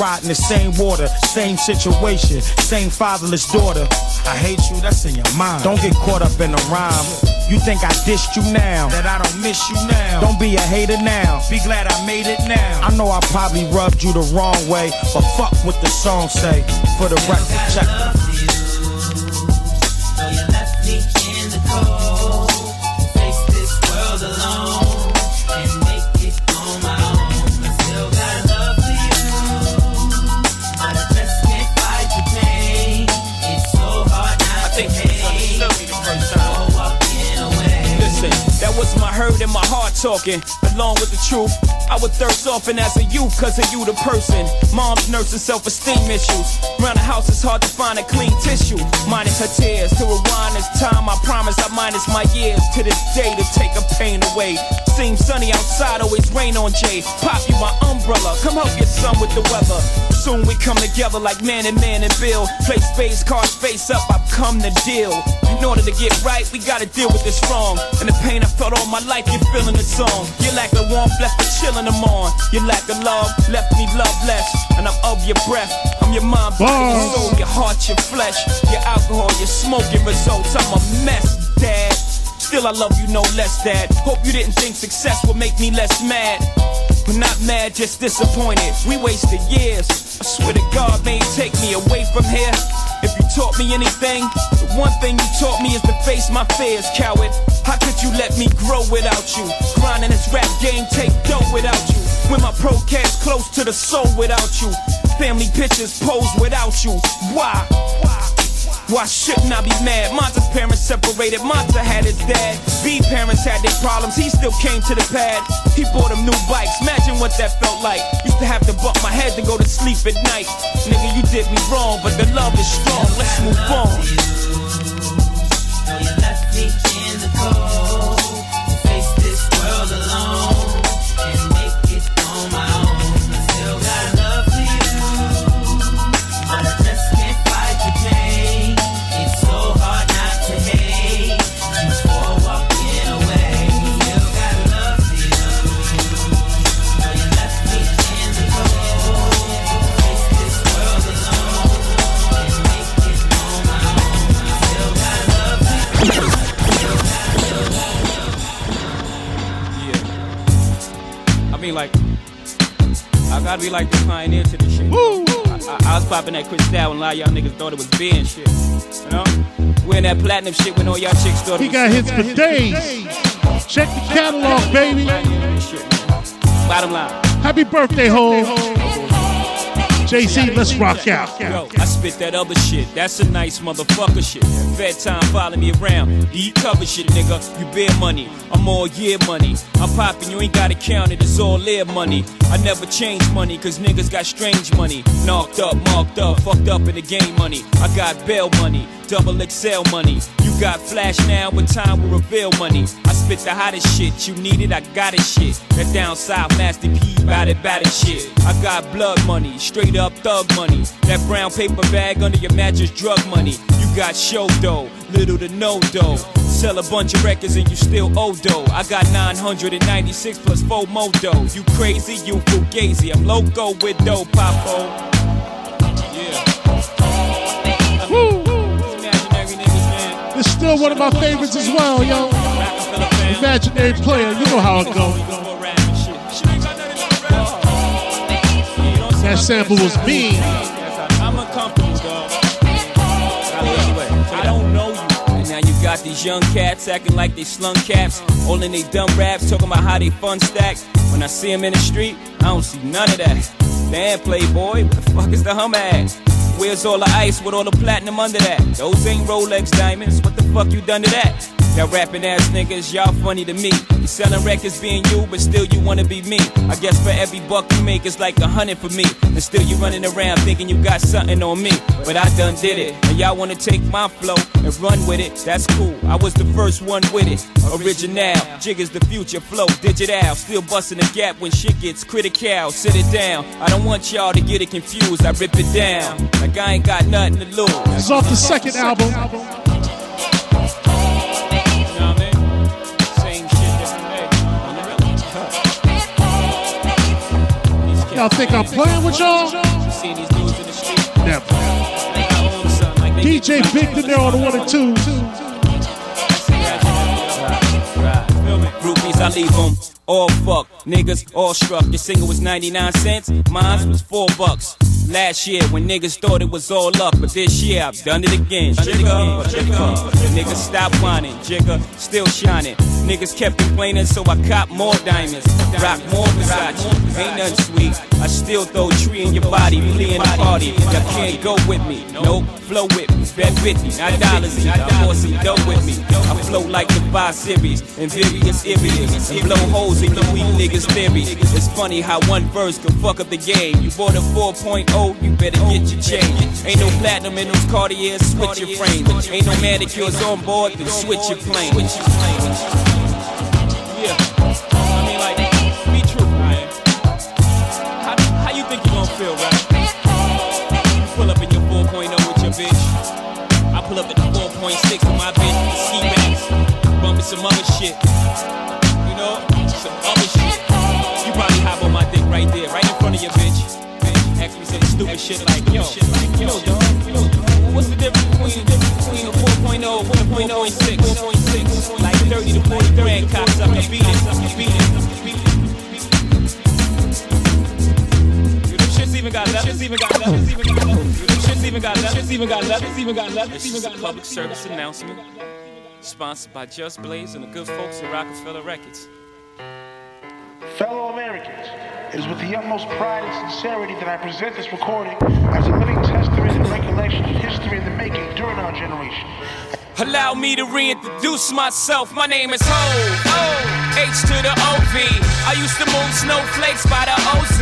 Speaker 7: Riding the same water, same situation, same fatherless daughter. I hate you, that's in your mind. Don't get caught up in the rhyme. You think I dissed you now? That I don't miss you now. Don't be a hater now. Be glad I made it now. I know I probably rubbed you the wrong way, but fuck what the song say. For the record, check.
Speaker 2: My hurt and my heart talking. Along with the truth, I would thirst often as a youth cause of you, the person. Mom's nursing self esteem issues. Around the house, it's hard to find a clean tissue. Minus her tears to rewind this time. I promise I minus my years to this day to take her pain away. Seems sunny outside, always rain on Jay. Pop you my umbrella, come help your son with the weather. Soon we come together like man and man and Bill. Play space, cards face up, I've come to deal. In order to get right, we gotta deal with this wrong. And the pain I felt all my life, you're feeling the song. Your lack of warmth left me chilling them on. Your lack of love left me loveless. And I'm of your breath. I'm your mind, body, your soul, your heart, your flesh. Your alcohol, your smoking results. I'm a mess, dad. Still, I love you no less, dad. Hope you didn't think success would make me less mad. But not mad, just disappointed. We wasted years. I swear to God, may it take me away from here. If you taught me anything, the one thing you taught me is to face my fears, coward. How could you let me grow without you? Grinding this rap game, take dough without you. When my pro cats close to the soul without you. Family pictures pose without you. Why? Why shouldn't I be mad? Monta's parents separated, Monta had his dad. B parents had their problems, he still came to the pad. He bought him new bikes, imagine what that felt like. Used to have to bump my head to go to sleep at night. Nigga, you did me wrong, but the love is strong, let's move on. I I gotta be like the pioneer to this shit. I, I, I was popping that crystal when a lot of y'all niggas thought it was beer and shit. You know? Wearing that platinum shit when all y'all chicks thought it
Speaker 1: He
Speaker 2: was
Speaker 1: got hits for days. Check the catalog, baby.
Speaker 2: Bottom line.
Speaker 1: Happy birthday, ho. Z, let's rock out.
Speaker 2: Yo, I spit that other shit. That's a nice motherfucker shit. Fed time follow me around. Deep cover shit, nigga. You bear money. I'm all year money. I'm popping, you ain't gotta count it. It's all air money. I never change money, cause niggas got strange money. Knocked up, marked up, fucked up in the game money. I got bail money, double XL money. You got flash now, but time will reveal money. I spit the hottest shit. You need it, I got it shit. That down south, Master P, bout it, bout it shit. I got blood money, straight up thug money. That brown paper bag under your mattress, drug money. You got show dough, little to no dough. Sell a bunch of records and you still owe dough. I got 996 plus 4 more dough. You crazy, you fugazi. I'm loco with dough, Popo.
Speaker 1: It's still one of my favorites as well, yo. Imaginary player, you know how it goes. That sample was mean.
Speaker 2: I'm uncomfortable, dog. Anyway, I don't know you. And now you got these young cats acting like they slung caps. In they dumb raps, talking about how they fun stack. When I see them in the street, I don't see none of that. Damn, Playboy, what the fuck is the hum at? Where's all the ice with all the platinum under that? Those ain't Rolex diamonds, what the fuck you done to that? Y'all rapping ass niggas, y'all funny to me. You selling records being you, but still you wanna be me. I guess for every buck you make, it's like a hundred for me. And still you running around thinking you got something on me. But I done did it. And y'all wanna take my flow and run with it. That's cool. I was the first one with it. Original, jig is the future flow, digital. Still busting the gap when shit gets critical. Sit it down. I don't want y'all to get it confused. I rip it down. Like I ain't got nothing to lose.
Speaker 1: It's off the second album. Y'all think I'm playing with y'all? Never. DJ Big Dinero on the one and two.
Speaker 2: Groupies, I leave them all fuck. Niggas all struck. Your single was 99 cents, mine was 4 bucks. Last year when niggas thought it was all up, but this year I've done it again. Jigga, jigga. Niggas stop whining, jigga, still shining. Niggas kept complaining, so I cop more diamonds. Rock more Versace, ain't nothing sweet. I still throw tree in your body, play in the party. Y'all can't go with me, nope, flow with me. Bet 50, not dollars, I bought some dough with me. I flow like the 5 series, and various areas. And blow holes in your weak niggas' theory. It's funny how one verse can fuck up the game. You bought a 4.0, you better get your change. Ain't no platinum in those Cartiers, switch your frame. Ain't no manicures on board, then switch your plane. Yeah, I mean like, be true, man. How, how you think you gon' feel, right? You pull up in your 4.0 with your bitch. I pull up at the 4.6 with my bitch the ski mask. Bumping some other shit. Me some stupid shit like, yo, yo, dog, what's the difference between, between a 4.0 and a 4.06? 4.6, like 30 to 40 grand cops up and beat it, beat it. You them shits even got left, shits even got left, shits even got left. You them shits even got left, even got left, even got left, shits even got. Public service announcement. Sponsored by Just Blaze and the good folks at Rockefeller Records.
Speaker 26: Fellow Americans, it is with the utmost pride and sincerity that I present this recording as a living testament and recollection of history in the making during our generation.
Speaker 27: Allow me to reintroduce myself. My name is Hov. H to the OV. I used to move snowflakes by the OZ.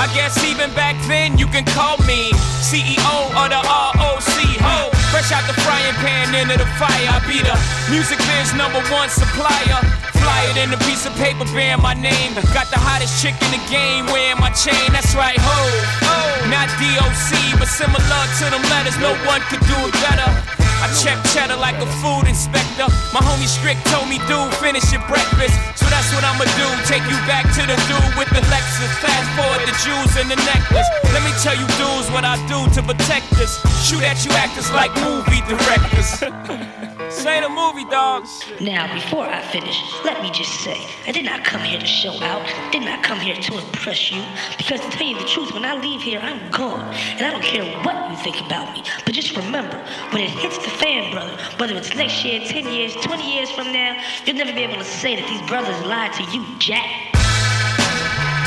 Speaker 27: I guess even back then you can call me CEO of the ROC. Hov. Fresh out the frying pan into the fire. I be the music biz number one supplier. Fly it in a piece of paper bearing my name. Got the hottest chick in the game wearing my chain. That's right, Hov. Not DOC, but similar to them letters. No one could do it better. I check cheddar like a food inspector. My homie Strick told me, dude, finish your breakfast. So that's what I'ma do. Take you back to the dude with the Lexus. Fast forward the jewels and the necklace. Let me tell you, dudes, what I do to protect us. Shoot at you actors like movie directors. Say the movie, dogs.
Speaker 28: Now, before I finish, let me just say, I did not come here to show out, did not come here to impress you, because to tell you the truth, when I leave here, I'm gone, and I don't care what you think about me. But just remember, when it hits the fan, brother, whether it's next year, 10 years, 20 years from now, you'll never be able to say that these brothers lied to you, Jack.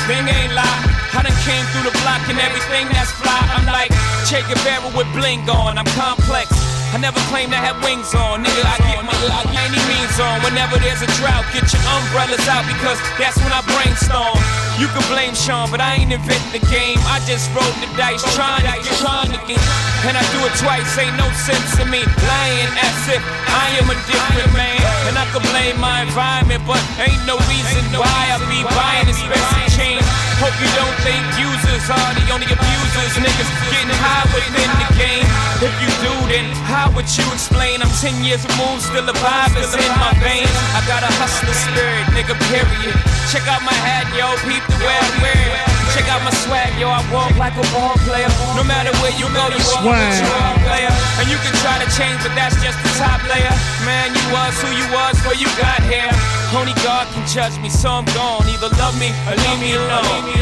Speaker 27: Ain't lie. I done
Speaker 2: came through the block and everything that's fly. I'm like Che Guevara with bling on. I'm complex. I never claimed I had wings on, nigga. I get my I any means on. Whenever there's a drought, get your umbrellas out because that's when I brainstorm. You can blame Shawn, but I ain't invent the game. I just rolled the dice, trying to get, trying to get. And I do it twice, ain't no sense to me. Lying as if I am a different man. And I can blame my environment, but ain't no reason why I be buying expensive change. Hope you don't think users are the only abusers. Niggas getting high within the game. If you do, then how would you explain? I'm 10 years removed, still a vibe is in my veins. I got a hustler spirit, nigga, period. Check out my hat, yo, peep the way I wear it. Check out my swag, yo, I walk like a ball player. No matter where you go, you walk like a ball player. And you can try to change, but that's just the top layer. Man, you was who you was before you got here. Only God can judge me, so I'm gone. Either love me or leave me alone.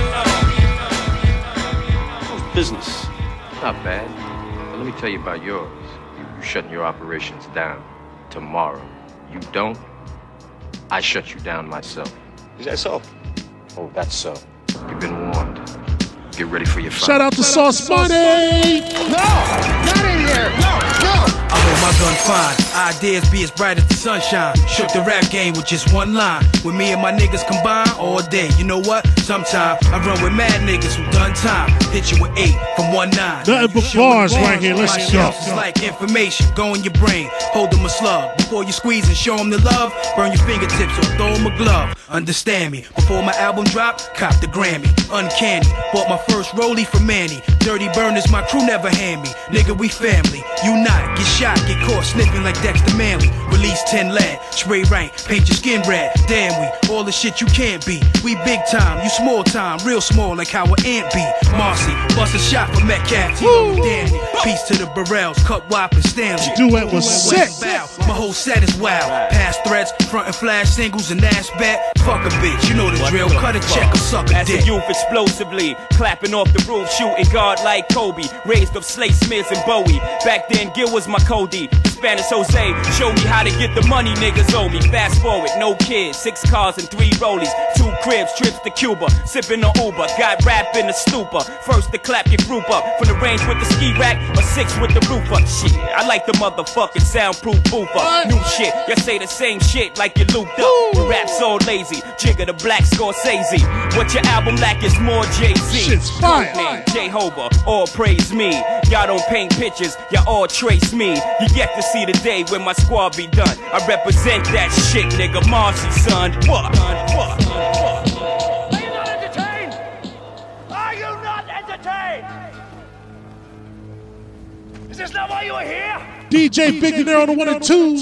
Speaker 29: Business. Not bad. But let me tell you about yours. You, you shutting your operations down tomorrow. You don't, I shut you down myself.
Speaker 12: Is that so?
Speaker 29: Oh, that's so. You've been warned. Get ready for your fight.
Speaker 1: Shout out to Sauce Money.
Speaker 12: No! Not in here! No! No!
Speaker 25: I hold my gun fine. Ideas be as bright as the sunshine. Shook the rap game with just one line. With me and my niggas combined all day. You know what? Sometime I run with mad niggas who done time. Hit you with eight from one nine.
Speaker 1: Nothing but bars right here. Let's go.
Speaker 25: is like information. Go in your brain. Hold them a slug. Before you squeeze and show them the love, burn your fingertips or throw them a glove. Understand me. Before my album drop, cop the Grammy. Uncanny. Bought my first rollie from Manny. Dirty burners, my crew never hand me. Nigga, we family. You not. Get shot, get caught sniffing like Dexter Manley. Release 10 lead. Spray rank. Paint your skin red. Damn, we. All the shit you can't be. We big time. You small time. Real small like how an ant be. Marcy. Bust a shot for Metcalf. T.O. Danny. Peace to the Burrells. Cut Wop and Stanley.
Speaker 1: Duet was sick.
Speaker 25: Bow. My whole set is wild. Past threats, front and flash singles, and ass bet. Fuck a bitch, you know the drill. Cut a check or suck a
Speaker 2: As
Speaker 25: dick.
Speaker 2: a youth, explosively clapping off the roof, shooting guard like Kobe. Raised up Slate Smiths and Bowie. Back then, Gil was my Cody. Spanish Jose showed me how to get the money niggas owe me. Fast forward, no kids, six cars and three rollies, two cribs, trips to Cuba, sipping on Uber. Got rap in the stupor. First to clap your group up from the range with the ski rack, or six with the roof up. Shit, I like the motherfucking soundproof boofer. New shit, you say the same shit like you looped up. You rap so lazy, Jigga the black Scorsese. What your album lack is more Jay Z.
Speaker 1: Shit's fire.
Speaker 2: Name J Hober, all praise me. Y'all don't paint pictures, y'all all trace me. You get to see the day when my squad be done. I represent that shit, nigga. Marcy, son. What? What? What?
Speaker 30: Are you not entertained? Is this not why you are here?
Speaker 1: DJ Big Dinero on the one and two.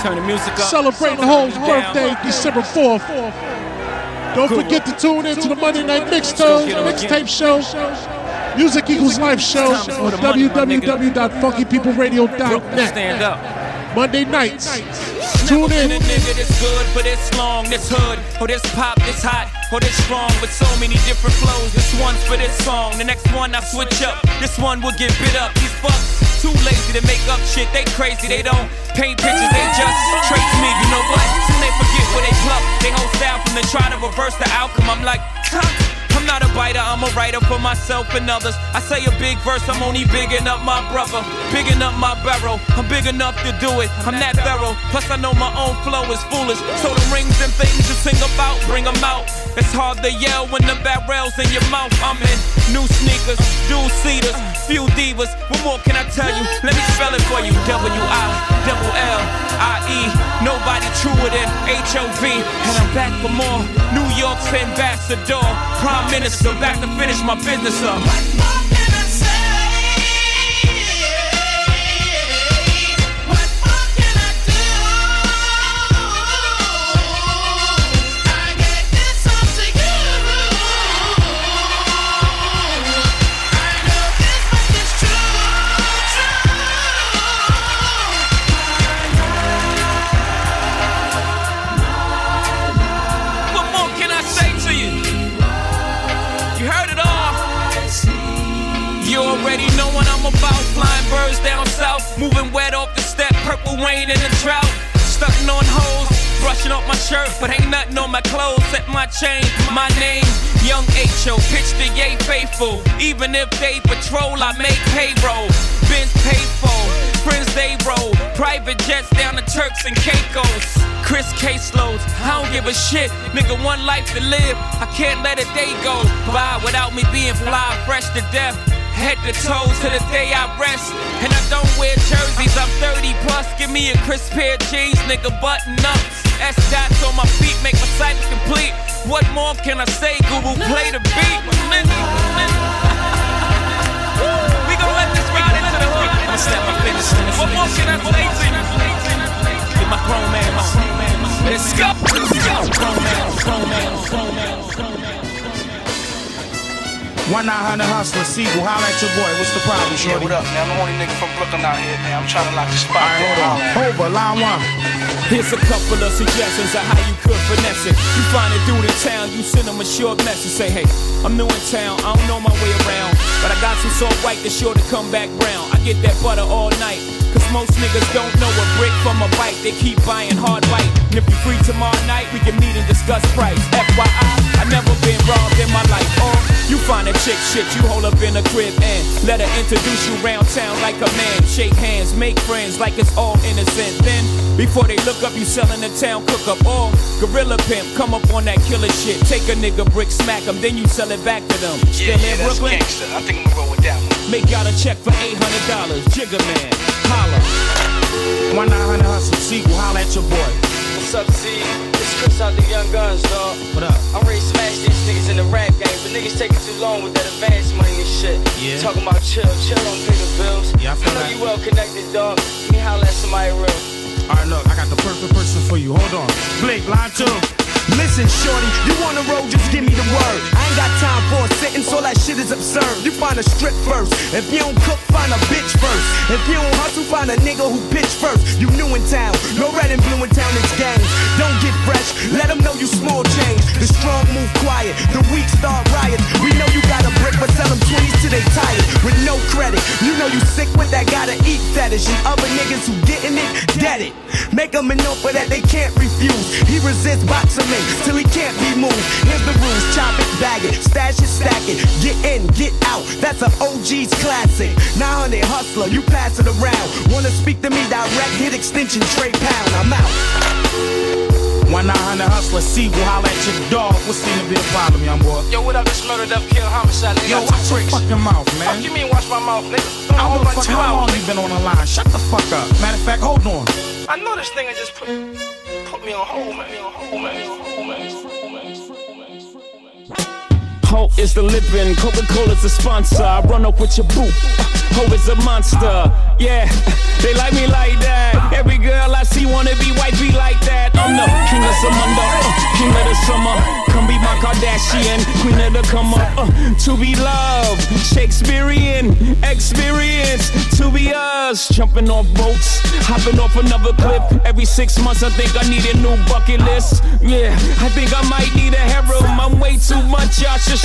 Speaker 2: Turn the music up.
Speaker 1: Celebrating Home's birthday, December 4th. Don't forget to tune in to the Monday Night Mixtape, mixtape show. Music Equals Life show on www.funkypeopleradio.net.
Speaker 2: Stand up.
Speaker 1: Monday nights. Tune
Speaker 2: a
Speaker 1: in.
Speaker 2: nigga good for this long, this hood, or this pop, this hot, or this strong, with so many different flows. This one's for this song, the next one I switch up. This one will get bit up. These fucks too lazy to make up shit. They crazy, they don't paint pictures, they just trace me. You know what? Soon they forget where they pluck. They whole style from the try to reverse the outcome. I'm like, huh? I'm not a biter, I'm a writer for myself and others. I say a big verse, I'm only bigging up my brother, bigging up my barrel. I'm big enough to do it, I'm that thorough. Plus, I know my own flow is foolish. So the rings and things you sing about, bring them out. It's hard to yell when the barrel's in your mouth. I'm in new sneakers, dual seaters, few divas. What more can I tell you? Let me spell it for you. W I double L I E. Nobody truer than H O V. And I'm back for more. New York's ambassador, prime minister, back to finish my business up. Rain in the drought. Stunting on hoes, brush
Speaker 31: but ain't nothing on my clothes except my chain, my name. Young H.O. pitch the yay faithful. Even if they patrol, I make payroll. Benz paid for, friends they roll. Private jets down to Turks and Caicos. Chris caseloads, I don't give a shit. Nigga, one life to live. I can't let a day go by without me being fly, fresh to death. Head to toes to the day I rest. And I don't wear jerseys, I'm 30 plus. Give me a crisp pair of jeans, nigga, button ups. S dots on my feet make my cycle complete. What more can I say? Google, play the beat. we gon' let this ride into the hood. I'ma snap my fingers. What more can I say to you? Get my grown man, my grown man. Let's go. Let's go. Grown man, grown man, grown man, grown man.
Speaker 7: One nine hundred hustler, Sigel, holla at your boy. What's the problem,
Speaker 12: Yeah,
Speaker 7: shorty?
Speaker 12: what up, man? I'm the only nigga from Brooklyn out here, man. I'm trying to lock the spot.
Speaker 7: Alright, hold on. Over, line one.
Speaker 2: Here's a couple of suggestions of how you could finesse it. You find it through the town, you send them a short message. Say, hey, I'm new in town, I don't know my way around. But I got some salt white that's sure to come back brown. I get that butter all night. Cause most niggas don't know a brick from a bite. They keep buying hard white. And if you free tomorrow night, we can meet and discuss price. FYI, I never been robbed in my life. Or you find a chick shit, you hold up in a crib and let her introduce you round town like a man. Shake hands, make friends like it's all innocent. Then, before they look up, you selling the town cook up. all gorilla pimp, come up on that killer shit. Take a nigga brick, smack him, then you sell it back to them.
Speaker 12: Yeah,
Speaker 2: Still
Speaker 12: yeah,
Speaker 2: in Brooklyn?
Speaker 12: gangsta. I think I'm gonna roll with that one.
Speaker 2: Make out a check for $800. Jigga man, holla.
Speaker 7: One nine hundred hustle, Sigel, holla at your boy.
Speaker 32: What's up, Z? It's Chris out the Young Gunz, dog.
Speaker 7: What up?
Speaker 32: I'm ready to smash these niggas in the rap game, but niggas taking too long with that advance money and shit.
Speaker 7: Yeah.
Speaker 32: Talking about chill, chill on pay the bills.
Speaker 7: Yeah, I feel I
Speaker 32: know
Speaker 7: that.
Speaker 32: you well connected, dog. Let me holla at somebody real.
Speaker 7: Alright, look, I got the perfect person for you. Hold on. Bleek, line two.
Speaker 8: Listen, shorty, you on the road, just give me the word. I ain't got time for a sentence, all that shit is absurd. You find a strip first. If you don't cook, find a bitch first. If you don't hustle, find a nigga who pitch first. You new in town, no red and blue in town, it's gangs. Don't get fresh, let them know you small change. The strong move quiet, the weak start riots. We know you got a brick, but sell them 20s till they tired. With no credit, you know you sick with that gotta eat fetish. And other niggas who getting it, get it. Make them an offer that they can't refuse. He resists boxing till he can't be moved. Here's the rules, chop it, bag it, stash it, stack it. Get in, get out, that's an OG's classic. 900 hustler, you pass it around. Wanna speak to me direct, hit extension, trade pound, I'm out.
Speaker 7: One nine hundred hustler, Sigel, holla at your dog. What seem to be a problem, young boy?
Speaker 32: Yo, what up? This murder, up, kill, homicide, nigga.
Speaker 7: Yo,
Speaker 32: I took
Speaker 7: watch your
Speaker 32: bricks.
Speaker 7: fucking mouth, man.
Speaker 32: Fuck you mean watch my mouth, nigga? Doing a
Speaker 7: I
Speaker 32: whole
Speaker 7: don't
Speaker 32: bunch
Speaker 7: fuck
Speaker 32: of
Speaker 7: how long
Speaker 32: hours,
Speaker 7: you been on the line. Shut the fuck up. Matter of fact, hold on.
Speaker 32: I know this thing I just put, 庙后门，庙后门，庙后门。后门后门
Speaker 2: Ho is the living, Coca Cola's the sponsor. I run up with your boot. Ho is a monster. Yeah, they like me like that. Every girl I see wanna be white, be like that. I'm the king of Samunda, uh, king of the summer. Come be my Kardashian, queen of the come up. Uh, to be loved, Shakespearean experience. To be us, jumping off boats, hopping off another cliff. Every six months, I think I need a new bucket list. Yeah, I think I might need a harem. I'm way too much, y'all should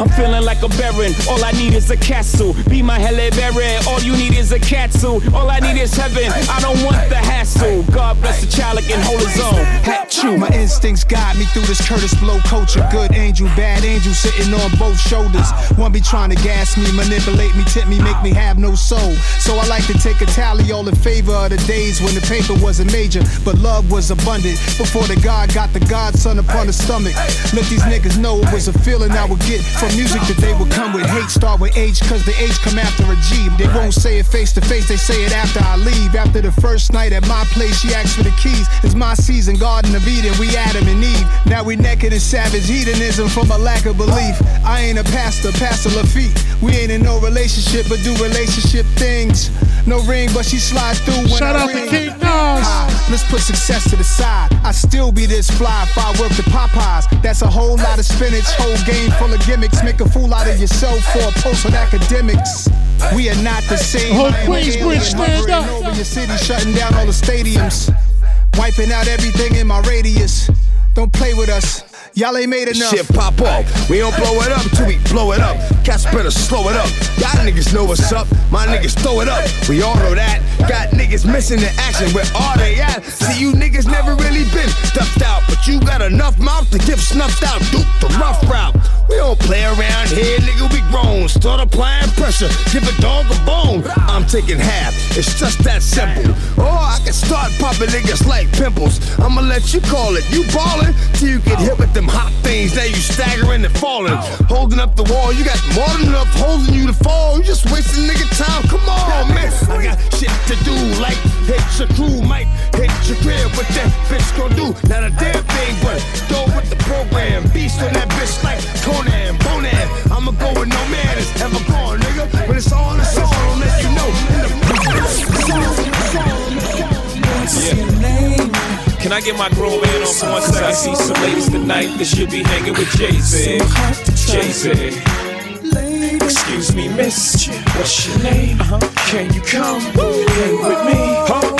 Speaker 2: I'm feeling like a baron. All I need is a castle. Be my Halle Berry. All you need is a castle. All I need is heaven. I don't want the hassle. God bless the child can hold his own. Hat you.
Speaker 20: My instincts guide me through this Kurtis Blow culture. Good angel, bad angel sitting on both shoulders. One be trying to gas me, manipulate me, tip me, make me have no soul. So I like to take a tally all in favor of the days when the paper wasn't major, but love was abundant. Before the God got the Godson upon the stomach. Let these niggas know it was a feeling I would get from music that they would come with. Hate start with H, cause the H come after a G. They won't say it face to face, they say it after I leave. After the first night at my place, she asked for the keys. It's my season, Garden of Eden, we Adam and Eve. Now we naked in savage hedonism from a lack of belief. I ain't a pastor, Pastor Lafitte. We ain't in no relationship, but do relationship things. No ring, but she slide through when
Speaker 1: Shout
Speaker 20: I
Speaker 1: out to
Speaker 20: ring.
Speaker 1: King Nas.
Speaker 20: Ah, Let's put success to the side. I still be this fly if I work the Popeyes. That's a whole lot of spinach, whole game full of gimmicks. Make a fool out of yourself for a post on academics. We are not the same.
Speaker 1: Whole
Speaker 20: I am an
Speaker 1: Queensbridge stand up.
Speaker 20: over your city, shutting down all the stadiums, wiping out everything in my radius. Don't play with us. Y'all ain't made enough.
Speaker 13: Shit pop off. We don't blow it up till we blow it up. Cats better slow it up. Y'all niggas know what's up. My niggas throw it up. We all know that. Got niggas missing the action. Where are they at? See, you niggas never really been stuffed to gift snuffed out, Duke the rough route. We don't play around here, nigga, we grown. Start applying pressure, give a dog a bone. I'm taking half, it's just that simple. Or I can start popping niggas like pimples. I'ma let you call it, you ballin' till you get hit with them hot things. Now you staggering and falling. Holding up the wall, you got more than enough holding you to fall. You just wasting nigga time, come on, man. I got shit to do, like hit your crew, might hit your crib. What that bitch gon' do? Not a damn thing, but go with the program. Beast on that bitch like Conan, Bonan. I'ma go with no man is ever gone, nigga. When it's on, it's on. Let you know.
Speaker 2: Yeah. Can I get my grown man on for one second? I see some ladies tonight that should be hanging with Jay Z. Jay Z. Excuse me, miss. What's your name? Uh-huh. Can you come hang with me?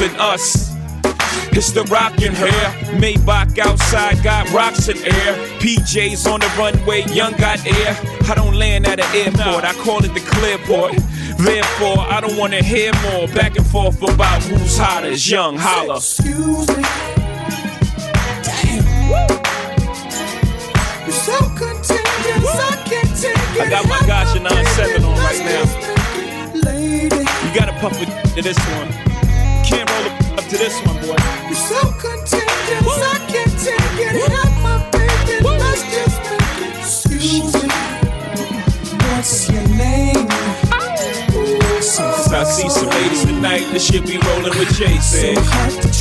Speaker 2: and us. It's the rockin' hair. Maybach outside, got rocks in air. PJs on the runway, young got air. I don't land at an airport, I call it the clearport. Therefore, I don't wanna hear more back and forth about who's hottest, young holla.
Speaker 8: Excuse me. You're so contagious, I can't take it.
Speaker 2: I got my Gotcha 9-7 on right now. You gotta puff it to this one. Can't roll up to this one, boy.
Speaker 8: You're so contagious, I can't take it. Help my baby, let's just make it. Excuse me. What's your name?
Speaker 2: Cause I see some ladies tonight that should be rolling with Jason.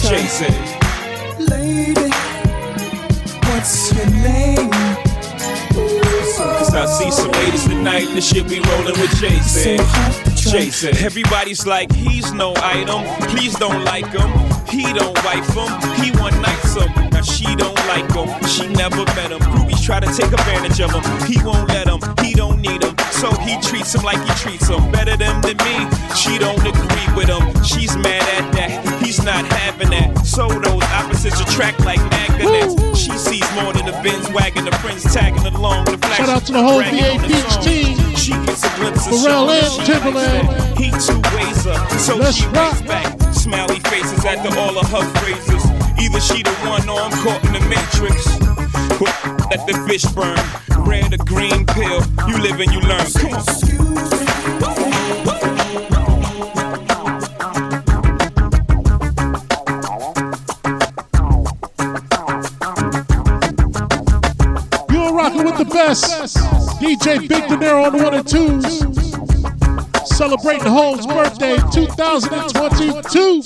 Speaker 2: Jason.
Speaker 8: Lady, what's your name?
Speaker 2: Cause I see some ladies tonight that should be rolling with Jason. Jason. Everybody's like, he's no item. Please don't like him. He don't wife him. He one night some. Now she don't like him. She never met him. Groupies try to take advantage of him. He won't let him. He don't need him. So he treats him like he treats him. Better them than me. She don't agree with him. She's mad at that. He's not having that. So those opposites attract like magnets. She sees more than the Benz wagon. The friends tagging along. The flash
Speaker 1: Shout out to the whole
Speaker 2: bragging on
Speaker 1: VA
Speaker 2: the
Speaker 1: Peach
Speaker 2: song.
Speaker 1: team.
Speaker 2: She gets a glimpse of
Speaker 1: Pharrell and
Speaker 2: Timbaland. He two ways her, so
Speaker 1: Let's
Speaker 2: she
Speaker 1: rock.
Speaker 2: back. Smiley faces after all of her phrases. Either she the one or I'm caught in the matrix. Let the fish burn. Red or green pill. You live and you learn. Come on.
Speaker 1: You're rocking with the best. DJ Big Dinero on one and twos. Celebrating Holmes' birthday 2022.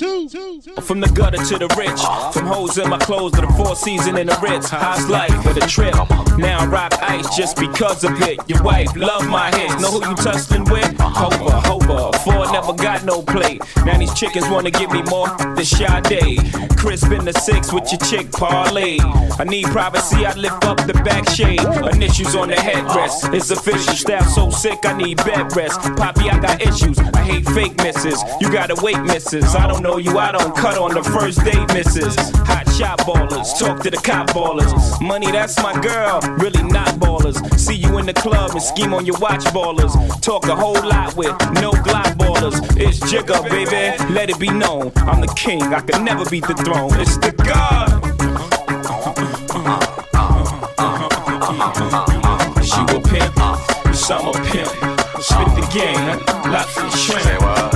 Speaker 2: From the gutter to the rich, from hoes in my clothes to the four season in the Ritz. How's life with a trip? Now I rock ice just because of it. Your wife love my hits. Know who you tussling with? Hover, hover. Four never got no play. Now these chickens wanna give me more than Sade. Crisp in the six with your chick parlay. I need privacy, I lift up the back shade. Initials on the headrest. It's official. Staff so sick, I need bed rest. Poppy, I got issues. I hate fake misses. You gotta wait, misses. I don't know you, I don't cut on the first date, misses. Hot shot ballers, talk to the cop ballers. Money, that's my girl, really not ballers. See you in the club and scheme on your watch ballers. Talk a whole lot with no Glock ballers. It's Jigga, baby, let it be known. I'm the king, I can never beat the throne. It's the God. She a pimp, a pimp. Spit the game, lots of shrimp.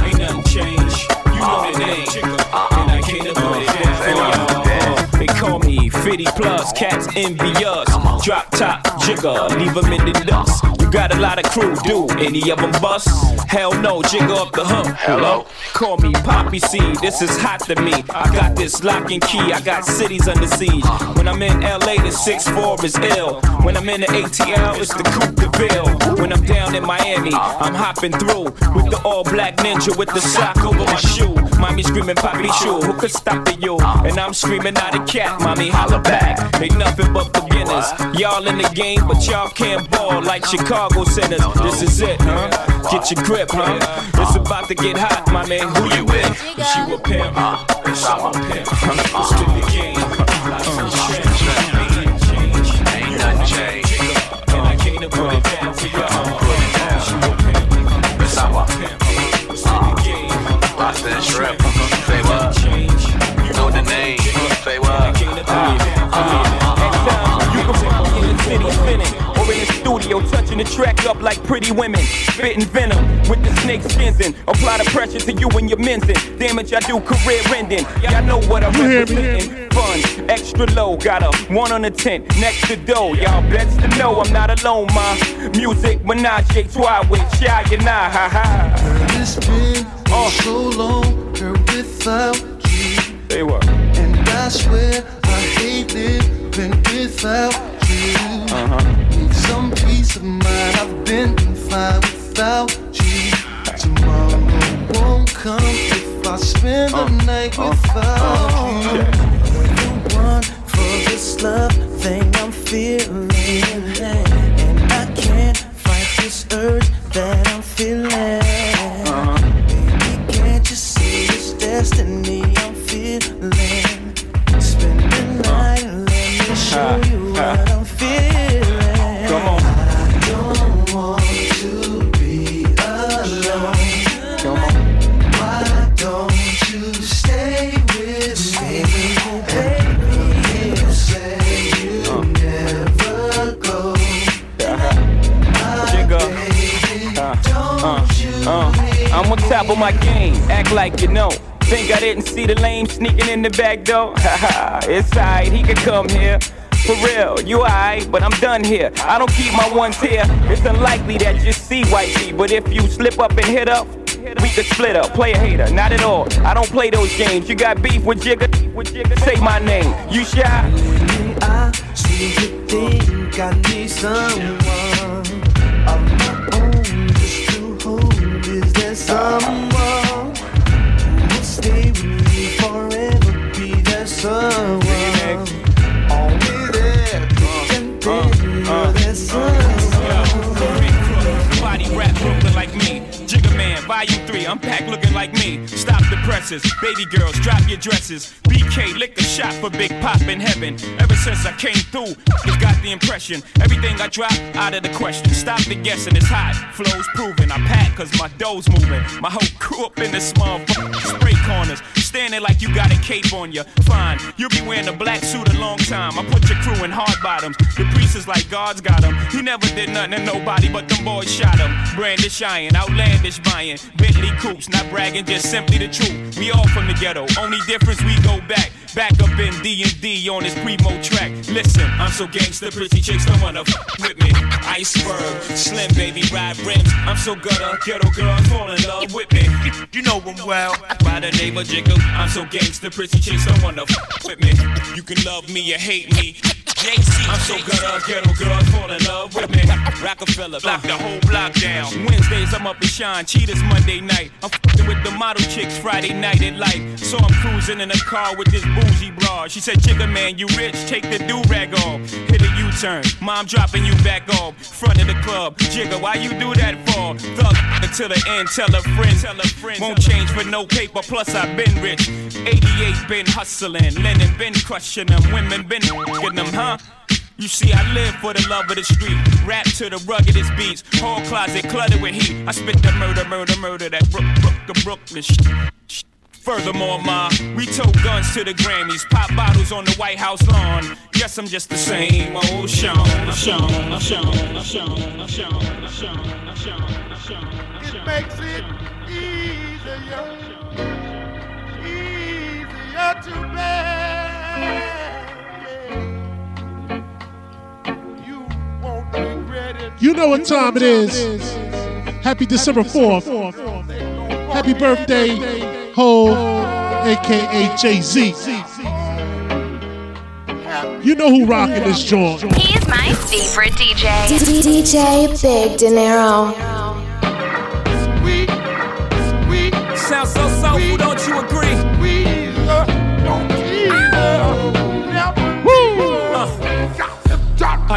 Speaker 2: 50 plus, cats envy us. Drop top, jigger, leave 'em in the dust. You got a lot of crew, do any of 'em bust? Hell no, jigger up the hook. Hello? Call me Poppy C, this is hot to me. I got this lock and key, I got cities under siege. When I'm in LA, the 6'4 is ill. When I'm in the ATL, it's the Coupe de Ville. When I'm down in Miami, I'm hopping through with the all black ninja with the sock over my shoe. Mommy screaming, Poppy Chew. Who could stop the you? And I'm screaming out a cat. Mommy holla back. Ain't nothing but beginners. Y'all in the game, but y'all can't ball like Chicago sinners. This is it, huh? Get your grip, huh? It's about to get hot, my man. Who you with? Is you a pimp? Is I'm a pimp? It's to the game. Ain't nothing changed. And I came to put it
Speaker 33: and shrimp. Say what? Know the name. Say what?
Speaker 2: You can find me in the city spinning. Or in the studio touching the track up like pretty women. Spitting venom with the snake skins in. Apply the pressure to you and your men's in. Damage I do career ending. Y'all know what I'm representing. Fun, extra low. Got a one on the tent next to dough. Y'all best to know I'm not alone, ma. Music, menage, a trois with shy and I. Ha ha.
Speaker 8: It's been so long, girl, without you.
Speaker 2: They were.
Speaker 8: And I swear I hate living without you.
Speaker 2: Uh-huh.
Speaker 8: Need some peace of mind. I've been fine without you. Tomorrow won't come if I spend the night without you. You're the one for this love thing I'm feeling. And I can't fight this urge that I'm feeling.
Speaker 2: My game, act like you know. Think I didn't see the lame sneaking in the back door? Haha, it's alright, he could come here. For real, you alright, but I'm done here. I don't keep my ones here. It's unlikely that you see white tea, but if you slip up and hit up, we could split up. Play a hater, not at all. I don't play those games. You got beef with Jigga? Say my name. You shy?
Speaker 8: I see you think I need someone of my own just to hold. Is there someone someone only there can.
Speaker 2: Body rap like me. Jigga Man, volume 3, I'm looking like me. Stop the presses, baby girls, drop your dresses. BK, lick a shot for Big Pop in heaven. Ever since I came through, you got the impression. Everything I drop, out of the question. Stop the guessing, it's hot. Flow's proven. I pack cause my dough's moving. My whole crew up in this small spray corners. Standing like you got a cape on you. Fine, you'll be wearing a black suit a long time. I put your crew in hard bottoms. The priest is like God's got him. He never did nothing to nobody, but them boys shot him. Brandish iron, outlandish buying. Bentley coops, not bragging, just simply the truth. We all from the ghetto. Only difference we go back. Back up in D&D on this primo track. Listen, I'm so gangster, pretty chicks don't wanna f- with me. Iceberg, slim baby, ride rims. I'm so gutter, ghetto girls fall in love with me. You know them well. By the name of Jiggle, I'm so gangster, pretty chicks don't wanna f- with me. You can love me or hate me. JC, I'm so gutter, ghetto girls fall in love with me. Rockefeller, block the whole block down. Wednesdays I'm up and shine, cheetahs Monday night. I'm fing with the model chicks Friday night at light. So I'm cruising in a car with this bougie broad. She said, Jigga man, you rich, take the do rag off. Hit a U-turn, mom dropping you back off. Front of the club, Jigga, why you do that for? Thug until the end, tell a friend, tell a friend. Won't change for no paper, plus I've been rich. 88 been hustling, Lennon been crushing them, women been getting them, huh? You see, I live for the love of the street. Rap to the ruggedest beats. Whole closet cluttered with heat. I spit the murder, murder, murder. That Brook, Brook, Brooklyn shit. Furthermore, ma, we tote guns to the Grammys, pop bottles on the White House lawn. Guess I'm just the same old Shawn.
Speaker 34: It makes it easier, easier to bear. You
Speaker 1: know what time it is. Happy December 4th. Happy birthday, Hov, aka Jay Z. You know who rocking this joint.
Speaker 35: He's my favorite DJ.
Speaker 5: DJ Big
Speaker 2: Dinero.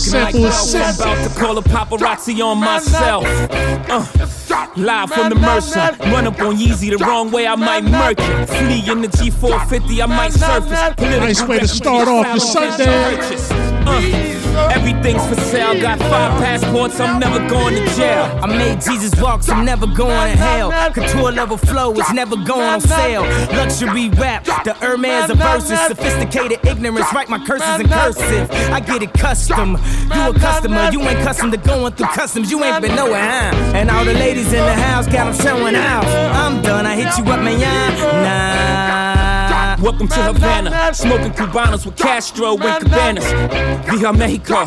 Speaker 1: Simple as
Speaker 2: I'm
Speaker 1: simple.
Speaker 2: about to call a paparazzi on myself. Uh, live from the Mercer, run up on Yeezy the wrong way, I might murk it. Flee in the G450, I might surface. Political
Speaker 1: Nice way to start off
Speaker 2: found
Speaker 1: the
Speaker 2: on
Speaker 1: Sunday.
Speaker 2: purchase. Uh, everything's for sale, got five passports, I'm never going to jail.
Speaker 14: I made Jesus walk, I'm never going to hell. Couture level flow is never going on sale. Luxury rap, the Hermes of verses. Sophisticated ignorance, write my curses in cursive. I get it custom. You a customer, you ain't custom to going through customs. You ain't been nowhere, huh? And all the ladies in the house got them showing out. I'm done, I hit you up, man. Nah.
Speaker 2: Welcome to Havana, smoking Cubanos with Castro and Cabanas. Via Mexico,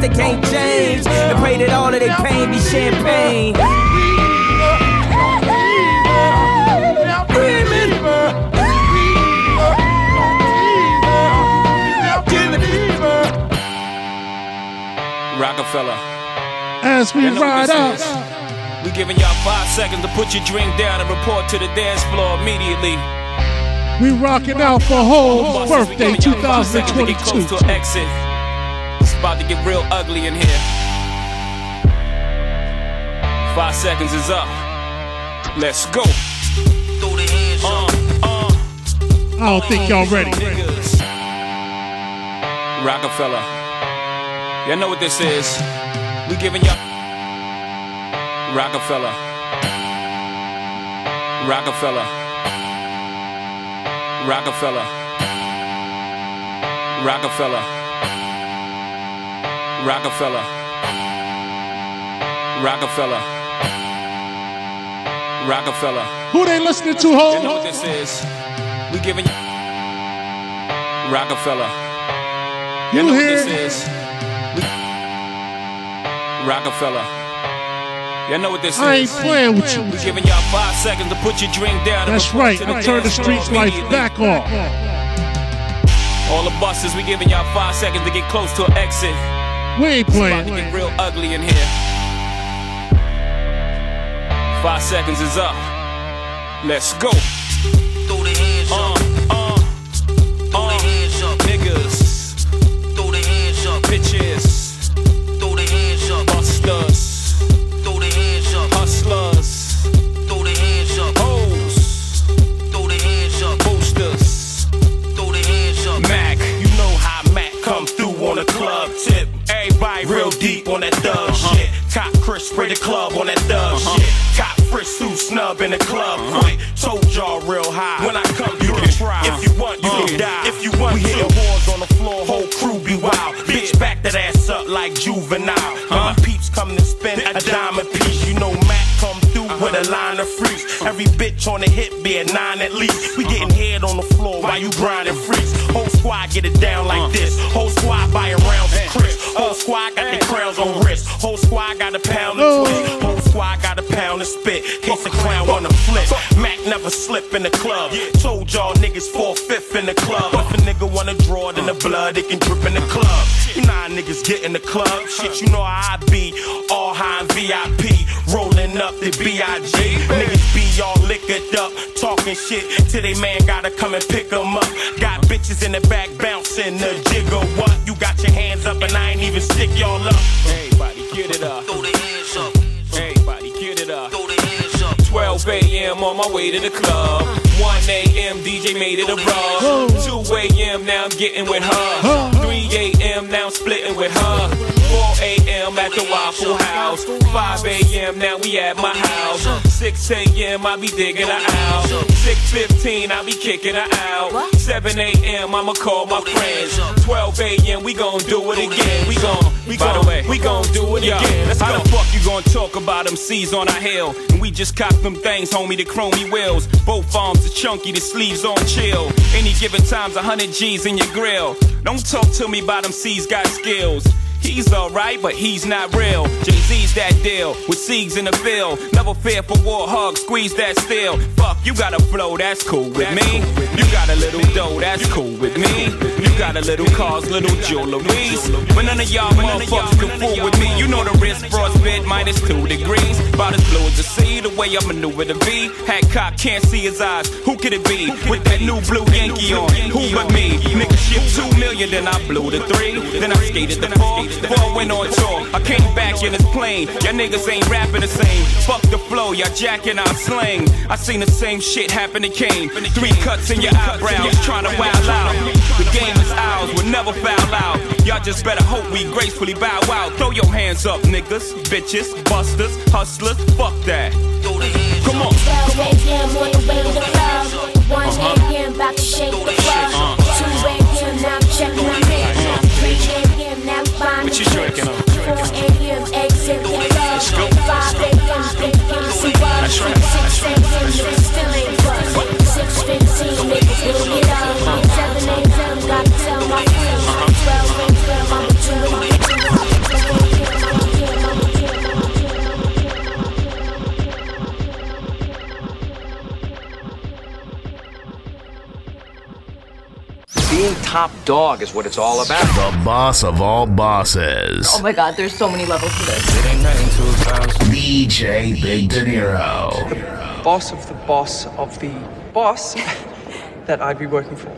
Speaker 14: they can't change. And pray that all of their pain be champagne.
Speaker 2: Rockefeller.
Speaker 1: As we
Speaker 2: You
Speaker 1: ride
Speaker 2: this
Speaker 1: out.
Speaker 2: is? We giving y'all five seconds to put your drink down and report to the dance floor immediately.
Speaker 1: We rocking out for whole birthday
Speaker 2: giving y'all five seconds to get close
Speaker 1: 2022.
Speaker 2: About to get real ugly in here. Five seconds is up. Let's go. Uh, uh,
Speaker 1: I don't think y'all ready.
Speaker 2: niggas. Rockefeller. Y'all know what this is. We giving y'all Rockefeller. Rockefeller. Rockefeller. Rockefeller. Rockefeller. Rockefeller. Rockefeller.
Speaker 1: Who they listening to,
Speaker 2: You know
Speaker 1: ho?
Speaker 2: what this is? We giving you Rockefeller. You
Speaker 1: You
Speaker 2: know what
Speaker 1: hear?
Speaker 2: this is? We... Rockefeller. You know what this
Speaker 1: I ain't playing with you.
Speaker 2: We giving y'all five seconds to put your drink down. and
Speaker 1: That's right. I turn the streets lights back on.
Speaker 2: All the buses, we giving y'all five seconds to get close to an exit.
Speaker 1: We ain't
Speaker 2: It's about to
Speaker 1: playing.
Speaker 2: get real ugly in here. Five seconds is up. Let's go.
Speaker 36: Throw the hands
Speaker 2: Uh,
Speaker 7: get in the club. Shit, you know how I be. All high and VIP. Rolling up the B.I.G. Niggas be all liquored up. Talking shit till they man gotta come and pick 'em up. Got bitches in the back bouncing the jigger. What? You got your hands up and I ain't even stick y'all up.
Speaker 2: Everybody get it up.
Speaker 36: Throw the hands up.
Speaker 2: Everybody get it up.
Speaker 36: Throw the hands up. 12 a.m.
Speaker 1: on my way to the club. 1 a.m. DJ made it a rub. 2 a.m. now I'm getting with her. 3 a.m. now I'm splitting with her. 4 a.m. at the Waffle House. 5 a.m. now we at my house. 6 a.m. I be digging her out. 6:15 I be kicking her out. 7 a.m. I'ma call my friends. 12 a.m. we gon' do it again. We gon' we gon'
Speaker 2: the way,
Speaker 1: we gon' do it
Speaker 2: Yo,
Speaker 1: again. Let's
Speaker 2: how
Speaker 1: go.
Speaker 2: the fuck you gonna talk about them C's on our hill? And we just cop them things, homie, the chromey wheels. Both arms are chunky, the sleeves on chill. Any given time's a hundred G's in your grill. Don't talk to me about them C's got skills. He's alright, but he's not real. Z's that deal with Siegs in the field. Never fear for war, hug, squeeze that steel. Fuck, you got a flow, that's cool with me. You got a little dough, that's cool with me. You got a little cars, little jewelries. But none of y'all motherfuckers can fool with me. You know the wrist frostbit minus two degrees. About as blue as the sea, the way I maneuver the V. Hat cop can't see his eyes. Who could it be? With that new blue Yankee on. Who but me? Nigga shipped two million, then I blew the three. Then I skated the four. Before went on tour, I came back in this plane. Y'all niggas ain't rapping the same. Fuck the flow, y'all jacking out slang. I seen the same shit happen to Kane. Three cuts in your eyebrows, trying to wild out. The game is ours, we'll never foul out. Y'all just better hope we gracefully bow out. Throw your hands up, niggas, bitches, busters, hustlers, fuck that. Come on.
Speaker 37: 12 a.m. on the way to the club. 1 a.m. about to shake the club. 2 a.m. now I'm checking my mix. 3 a.m. now I'm buying
Speaker 2: What
Speaker 37: the
Speaker 2: drinking on?
Speaker 37: 4 a.m.
Speaker 38: top dog is what it's all about.
Speaker 18: The boss of all bosses.
Speaker 13: Oh my god, there's so many levels to this.
Speaker 18: DJ Big Dinero.
Speaker 14: boss of the boss of the boss that I'd be working for.